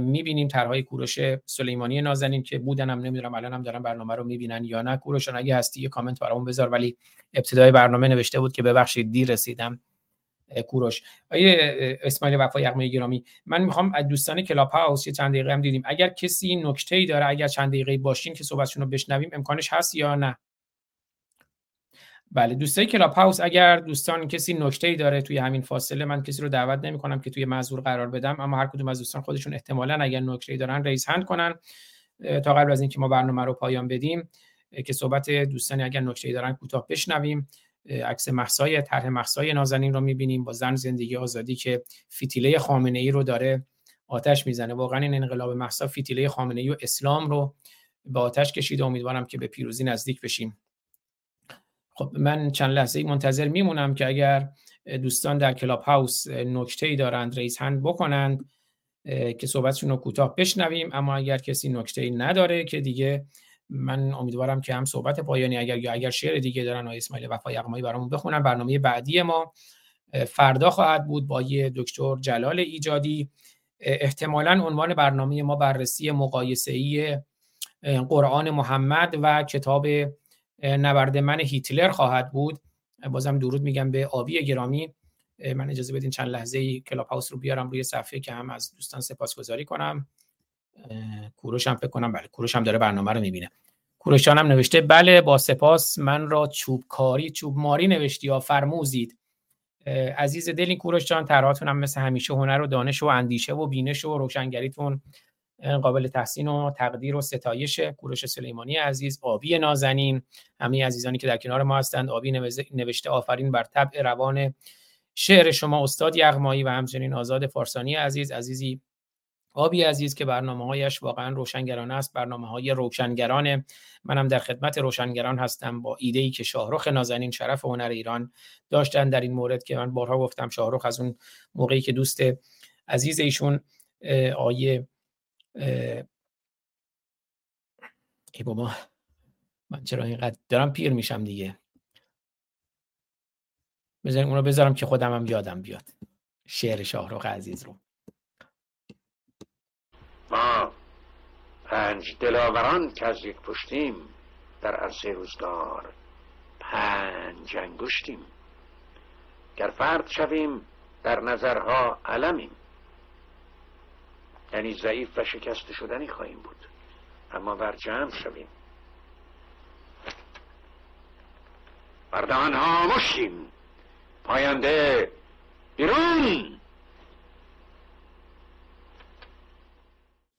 می‌بینیم. طرحهای کوروش سلیمانی نازنین که بودن هم نمی‌دونم الان هم دارن برنامه رو می‌بینن یا نه. کوروش اگه هستی یه کامنت برامون بذار. ولی ابتدای برنامه نوشته بود که ببخشید دیر رسیدم. کوروش. آقای اسماعیل وفا یغمایی گرامی. من می‌خوام از دوستان کلاب هاوس یه چند دقیقه هم بدیم. اگر کسی نکته ای داره اگر چند دقیقه باشین که صحبتشون رو بشنویم امکانش هست یا نه؟ بله دوستای کلاب هاوس اگر دوستان کسی نکته ای داره توی همین فاصله من کسی رو دعوت نمی کنم که توی محذور قرار بدم اما هر کدوم از دوستان خودشون احتمالا اگر نکته ای دارن raise hand کنن تا قبل از اینکه ما برنامه رو پایان بدیم که صحبت دوستانی اگر نکته ای دارن کوتاه بشنویم. عکس محسای طرح محسای نازنین رو می‌بینیم با زن زندگی آزادی که فیتیله خامنه ای رو داره آتش می‌زنه. واقعا این انقلاب محسا فیتیله خامنه ای و اسلام رو به آتش کشید امیدوارم که به پیروزی نزدیک بشیم. خب من چند لحظه منتظر میمونم که اگر دوستان در کلاب هاوس نکته ای دارند raise hand بکنند که صحبتشون رو کوتاه بشنویم. اما اگر کسی نکته ای نداره که دیگه من امیدوارم که هم صحبت پایانی اگر یا اگر شعر دیگه دارن آقای اسماعیل وفا یغمایی برامون بخونن برنامه بعدی ما فردا خواهد بود با یه دکتر جلال ایجادی. احتمالا عنوان برنامه ما بررسی مقایسه ای قرآن محمد و کتاب نبرد من هیتلر خواهد بود. بازم درود میگم به آبی گرامی. من اجازه بدین چند لحظه ای کلاب هاوس رو بیارم روی صفحه که هم از دوستان سپاسگزاری کنم. کوروش هم فکر کنم بله کوروش هم داره برنامه رو می‌بینه. کوروشان هم نوشته بله با سپاس من را چوب کاری چوب ماری نوشتی یا فرموزید. عزیز دل این کوروش جان طرحاتون هم مثل همیشه هنر و دانش و اندیشه و بینش و روشنگریتون قابل تحسین و تقدیر و ستایش کوروش سلیمانی عزیز آبی نازنین. همه عزیزانی که در کنار ما هستند آبی نوشته آفرین بر طبع روان شعر شما استاد یغمایی و همچنین آزاد فارسانی عزیز عزیزی آبی عزیز که برنامه هایش واقعا روشنگران است برنامه های روشنگرانه. منم در خدمت روشنگران هستم با ایده ای که شاهرخ نازنین شرف هنر ایران داشتن در این مورد که من بارها گفتم شاهرخ از اون موقعی که دوست عزیز ایشون آیه ای بابا من چرا اینقدر دارم پیر میشم دیگه؟ بذاریم اون رو بذارم که خودم هم یادم بیاد. شعر شاهرخ عزیز رو. ما پنج دلاوران که از یک پشتیم در عرصه روزگار پنج انگشتیم. گر فرد شویم در نظرها علمیم. یعنی ضعیف و شکست شدنی خواهیم بود. اما بر جمع شویم. بردان ها مشیم پاینده بیرون.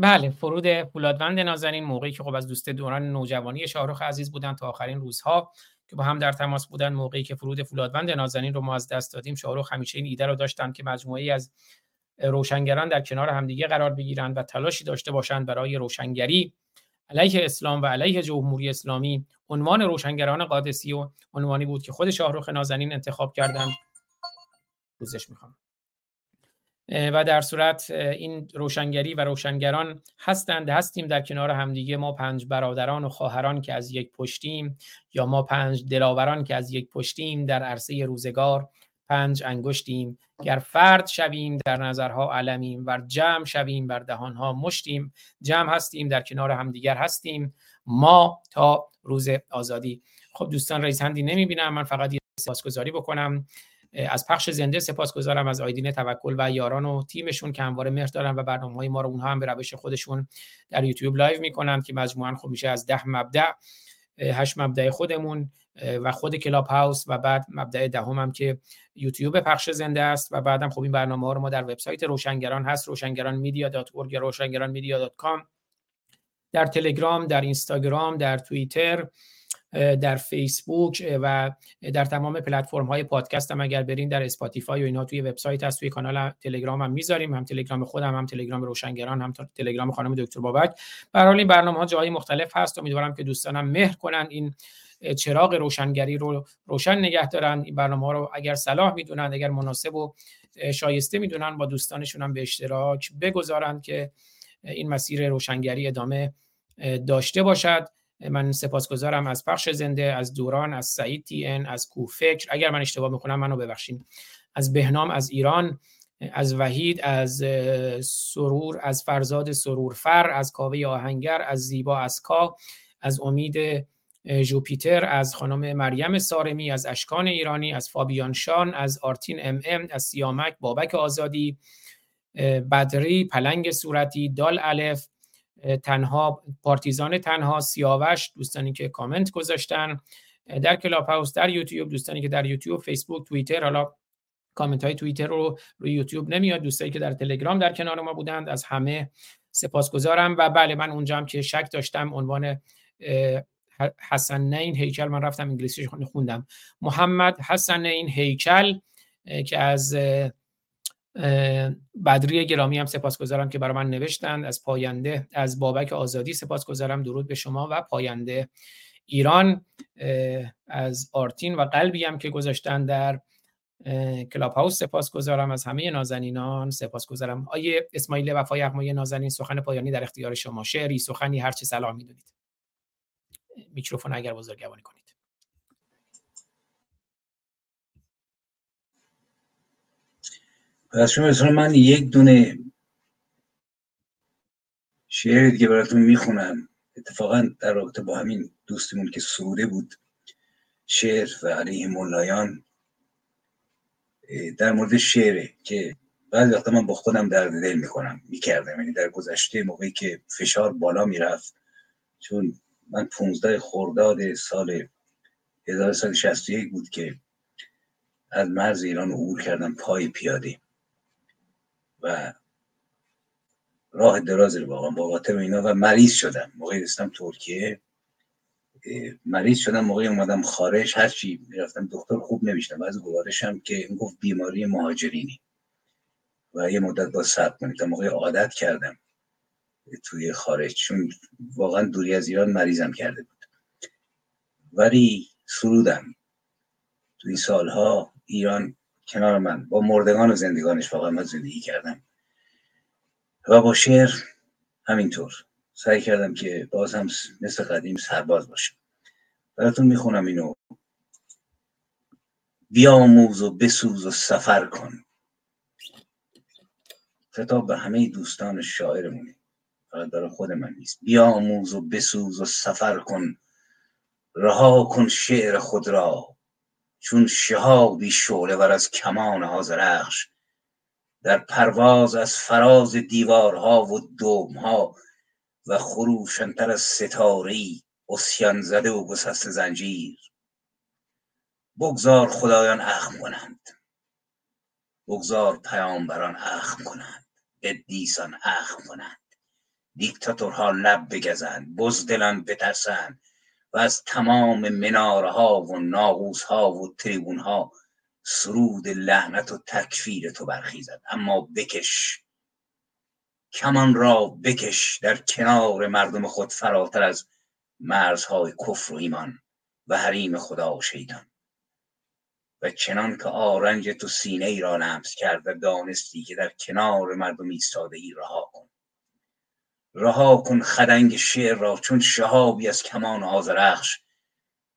بله فرود فولادوند نازنین موقعی که خب از دوست دوران نوجوانی شاهرخ عزیز بودن تا آخرین روزها که با هم در تماس بودن موقعی که فرود فولادوند نازنین رو ما از دست دادیم شاهرخ همیشه این ایده رو داشتن که مجموعه از روشنگران در کنار همدیگه قرار بگیرند و تلاشی داشته باشند برای روشنگری. علیه اسلام و علیه جمهوری اسلامی عنوان روشنگران قادسی و عنوانی بود که خود شاهرخ نازنین انتخاب کردند. روزش می‌خوام. و در صورت این روشنگری و روشنگران هستند هستیم در کنار همدیگه. ما پنج برادران و خواهران که از یک پشتیم یا ما پنج دلاوران که از یک پشتیم در عرصه روزگار پنج انگشتیم. گر فرد شویم در نظرها علمیم. ور جمع شویم بر دهانها مشتیم. جمع هستیم در کنار همدیگر هستیم. ما تا روز آزادی. خب دوستان raise hand ی نمی‌بینم. من فقط یه سپاسگزاری بکنم. از پخش زنده سپاسگزارم از آیدین توکل و یاران و تیمشون که همواره مهر دارن و برنامه ما رو اونها هم به روش خودشون در یوتیوب live می‌کنن که مجموعا خب میشه از ده مبدأ هشت مبدأ خودمون و خود کلاب هاوس و بعد مبدأ دهم هم که یوتیوب پخش زنده است و بعدم خب این برنامه ها رو ما در وبسایت روشنگران هست روشنگران Media یا روشنگران Media در تلگرام در اینستاگرام در توییتر در فیسبوک و در تمام پلتفرم های پادکست هم اگر برین در اسپاتیفای و اینا توی وبسایت هست توی کانال تلگرام هم می‌ذاریم هم تلگرام خودم هم تلگرام روشنگران هم تلگرام خانم دکتر بابک. به این برنامه ها جای مختلف هست. امیدوارم که دوستانم مهر کنن این چراغ روشنگری رو روشن نگه دارن. این برنامه ها رو اگر صلاح می‌دونن اگر مناسب و شایسته می‌دونن با دوستانشون هم به اشتراک بگذارن که این مسیر روشنگری ادامه داشته باشد. من سپاسگزارم از پخش زنده از دوران از سعید تی ان از کوفکر. اگر من اشتباه می‌کنم منو ببخشید از بهنام از ایران از وحید از سرور از فرزاد سرورفر از کاوه آهنگر از زیبا اسکا از امید جوپیتر از خانم مریم سارمی از اشکان ایرانی از فابیان شان از آرتین ام ام از سیامک بابک آزادی بدری پلنگ صورتی دال الف تنها پارتیزان تنها سیاوش دوستانی که کامنت گذاشتن در کلاب هاوس در یوتیوب دوستانی که در یوتیوب فیسبوک توییتر حالا کامنت های توییتر رو روی یوتیوب نمیاد دوستانی که در تلگرام در کنار ما بودند از همه سپاسگزارم و بله من اونجا هم که شک داشتم عنوان حسن این هیکل من رفتم انگلیسی خوندم. محمد حسن این هیکل که از بدری گرامی هم سپاسگزارم که برای من نوشتند از پاینده از بابک آزادی سپاسگزارم. درود به شما و پاینده ایران. از آرتین و قلبی هم که گذاشتن در کلاب هاوس سپاس گذارم از همه نازنینان سپاس گذارم آیه اسماعیل وفا یغمای نازنین سخن پایانی در اختیار شما. شعری سخنی هر چه سلام می‌دونید. میکروفون اگر بزرگوانی کنید. پس شما من یک دونه شعر دیگه براتون می‌خونم. اتفاقا در رابطه با همین دوستمون که سروده بود شعر و علیه مولایان. در مورد شعره که بعضی وقتا من با خودم درد دل می‌کنم می‌کردم. یعنی در گذشته موقعی که فشار بالا می‌رفت چون من 15 خرداد سال 1161 بود که از مرز ایران عبور کردم پای پیاده. و راه دراز رو واقعا با خاطر اینا و مریض شدم موقعی رسیدم ترکیه مریض شدم موقعی اومدم خارج. هرچی می‌رفتم دکتر خوب نمیشتم از گوارشم که این گفت بیماری مهاجرینی. و یه مدت با صبر کنید. تا موقعی عادت کردم توی خارج. چون واقعا دوری از ایران مریضم کرده بود. ولی سرودم. تو این سالها ایران کنار من. با مردگان و زندگانش واقعا من زندگی کردم. و با شعر همینطور. سعی کردم که باز هم مثل قدیم سرباز باشم. براتون می‌خونم اینو. بیاموز و بسوز و سفر کن. خطاب به همه دوستان شاعرمونه فقط برای خود من نیست. بیاموز و بسوز و سفر کن. رها کن شعر خود را. چون شهابی شعله ور از کمان آزرخش در پرواز از فراز دیوارها و دومها و خروشنتر از ستاری اسیان زده و گسست زنجیر. بگذار خدایان اخم کنند. بگذار پیامبران اخم کنند. قدیسان اخم کنند. دیکتاتورها لب بگزند. بزدلان بترسند. و از تمام مناره و ناغوس ها و تریبون ها سرود لعنت و تکفیر تو برخیزد. اما بکش کمان را بکش در کنار مردم خود فراتر از مرزهای کفر و ایمان و حریم خدا و شیطان. و چنان که آرنج تو سینه ای را لمس کرد و دانستی که در کنار مردم ایستاده ای رها کن. رها کن خدنگ شعر را چون شهابی از کمان آزرخش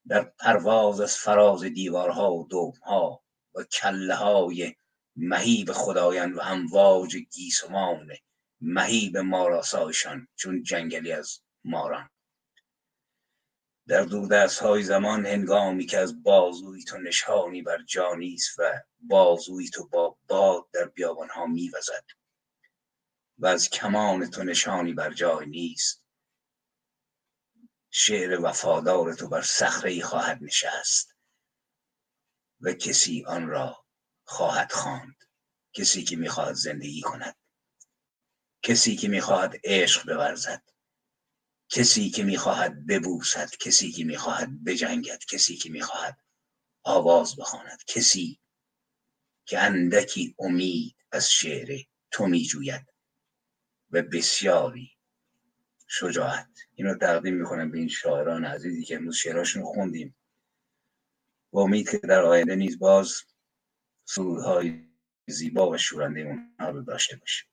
در پرواز از فراز دیوارها و دومها و کله های مهیب خدایان و امواج گیسمان مهیب ماراسایشان چون جنگلی از ماران. در دست های زمان هنگامی که از بازوی تو نشانی بر جانیست و بازوی تو با باد در بیابان ها میوزد. و از کمان تو نشانی بر جای نیست. شعر وفادار تو بر صخره خواهد نشست و کسی آن را خواهد خواند. کسی که می‌خواهد زندگی کند. کسی که می‌خواهد عشق بورزد. کسی که می‌خواهد ببوسد. کسی که می‌خواهد بجنگد. کسی که می‌خواهد آواز بخواند. کسی که اندکی امید از شعر تو میجوید. و بسیاری شجاعت. اینو تقدیم می‌کنم به این شاعران عزیزی که امروز شعراشون خوندیم. با امید که در آینده نیز باز سرودهای زیبا و شورنده اونها رو داشته باشیم.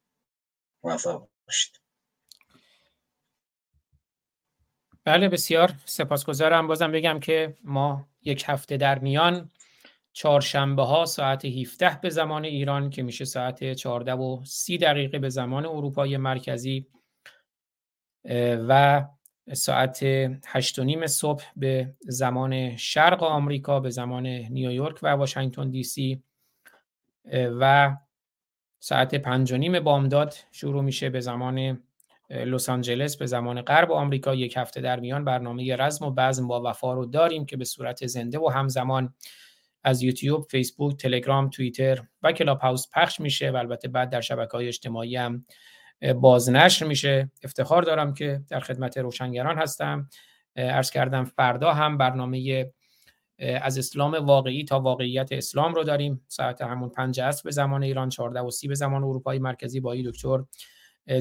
موفق باشید. بله بسیار سپاسگزارم. بازم بگم که ما یک هفته در میان چهارشنبه ها ساعت 17 به زمان ایران که میشه ساعت 14 و 30 دقیقه به زمان اروپای مرکزی و ساعت 8 و نیم صبح به زمان شرق آمریکا به زمان نیویورک و واشنگتن دی سی و ساعت 5 و نیم بامداد شروع میشه به زمان لس آنجلس به زمان غرب آمریکا. یک هفته در میان برنامه رزم و بزم با وفا رو داریم که به صورت زنده و همزمان از یوتیوب، فیسبوک، تلگرام، توییتر و کلاب هاوس پخش میشه و البته بعد در شبکه های اجتماعی هم بازنشر میشه. افتخار دارم که در خدمت روشنگران هستم. ارز کردم فردا هم برنامه از اسلام واقعی تا واقعیت اسلام رو داریم. ساعت همون پنج عصر به زمان ایران 14 و 30 به زمان اروپای مرکزی با دکتر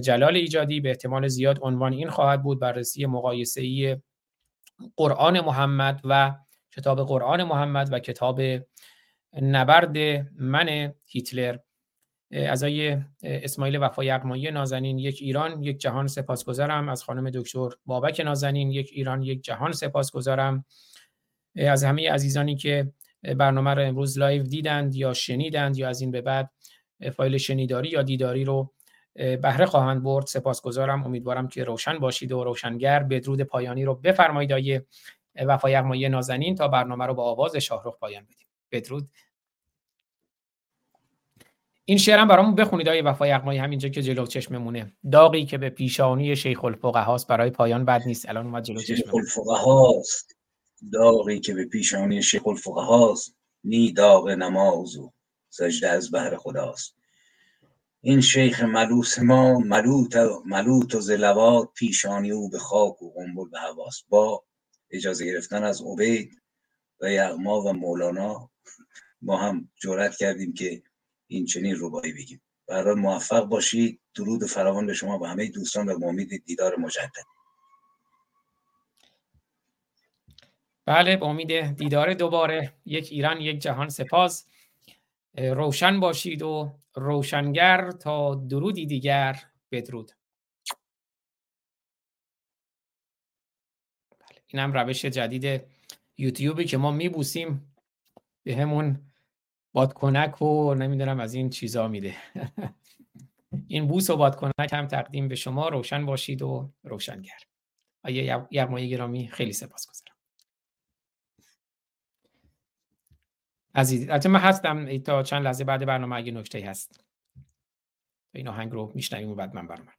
جلال ایجادی به احتمال زیاد عنوان این خواهد بود. بررسی مقایسه ای قرآن محمد و کتاب قرآن محمد و کتاب نبرد من هیتلر. از آقای اسماعیل وفا یغمایی نازنین یک ایران یک جهان سپاسگزارم. از خانم دکتر بابک نازنین یک ایران یک جهان سپاسگزارم. از همه عزیزانی که برنامه رو امروز live دیدند یا شنیدند یا از این به بعد فایل شنیداری یا دیداری رو بهره خواهند برد سپاسگزارم. امیدوارم که روشن باشید و روشنگر بدرود پایانی رو بفرمایید. آیه وفای یغمایی نازنین تا برنامه رو با آواز شاهرخ پایان بدیم. بدرود. این شعرم برامون بخونید آیه وفای یغمایی همینجا که جلو چشممونه. داغی که به پیشانی شیخ الفقه هاست برای پایان بد نیست. الان اومد جلو چشم هاست داغی که به پیشانی شیخ الفقه هاست نی داغ نماز و سجده از بهر خداست این شیخ ملوس ما ملوت ملوت و زلوات پیشانی او به خاک و قنبل به هواست با اجازه گرفتن از عبید و یغما و مولانا ما هم جرأت کردیم که این چنین روبایی بگیم. برای موفق باشید درود فراوان به شما و همه دوستان و امید دیدار مجدد. بله با امید دیدار دوباره یک ایران یک جهان سپاس. روشن باشید و روشنگر تا درودی دیگر. بدرود. این هم روش جدید یوتیوبی که ما میبوسیم به همون بادکنک و نمی‌دونم از این چیزا میده. (laughs) این بوس و بادکنک هم تقدیم به شما. روشن باشید و روشنگر. آیه یغمای گرامی خیلی سپاس گذارم. عزیز البته من هستم. تا چند لحظه بعد برنامه اگه نکته هست. این آهنگ رو میشنویم و بعد من برنامه.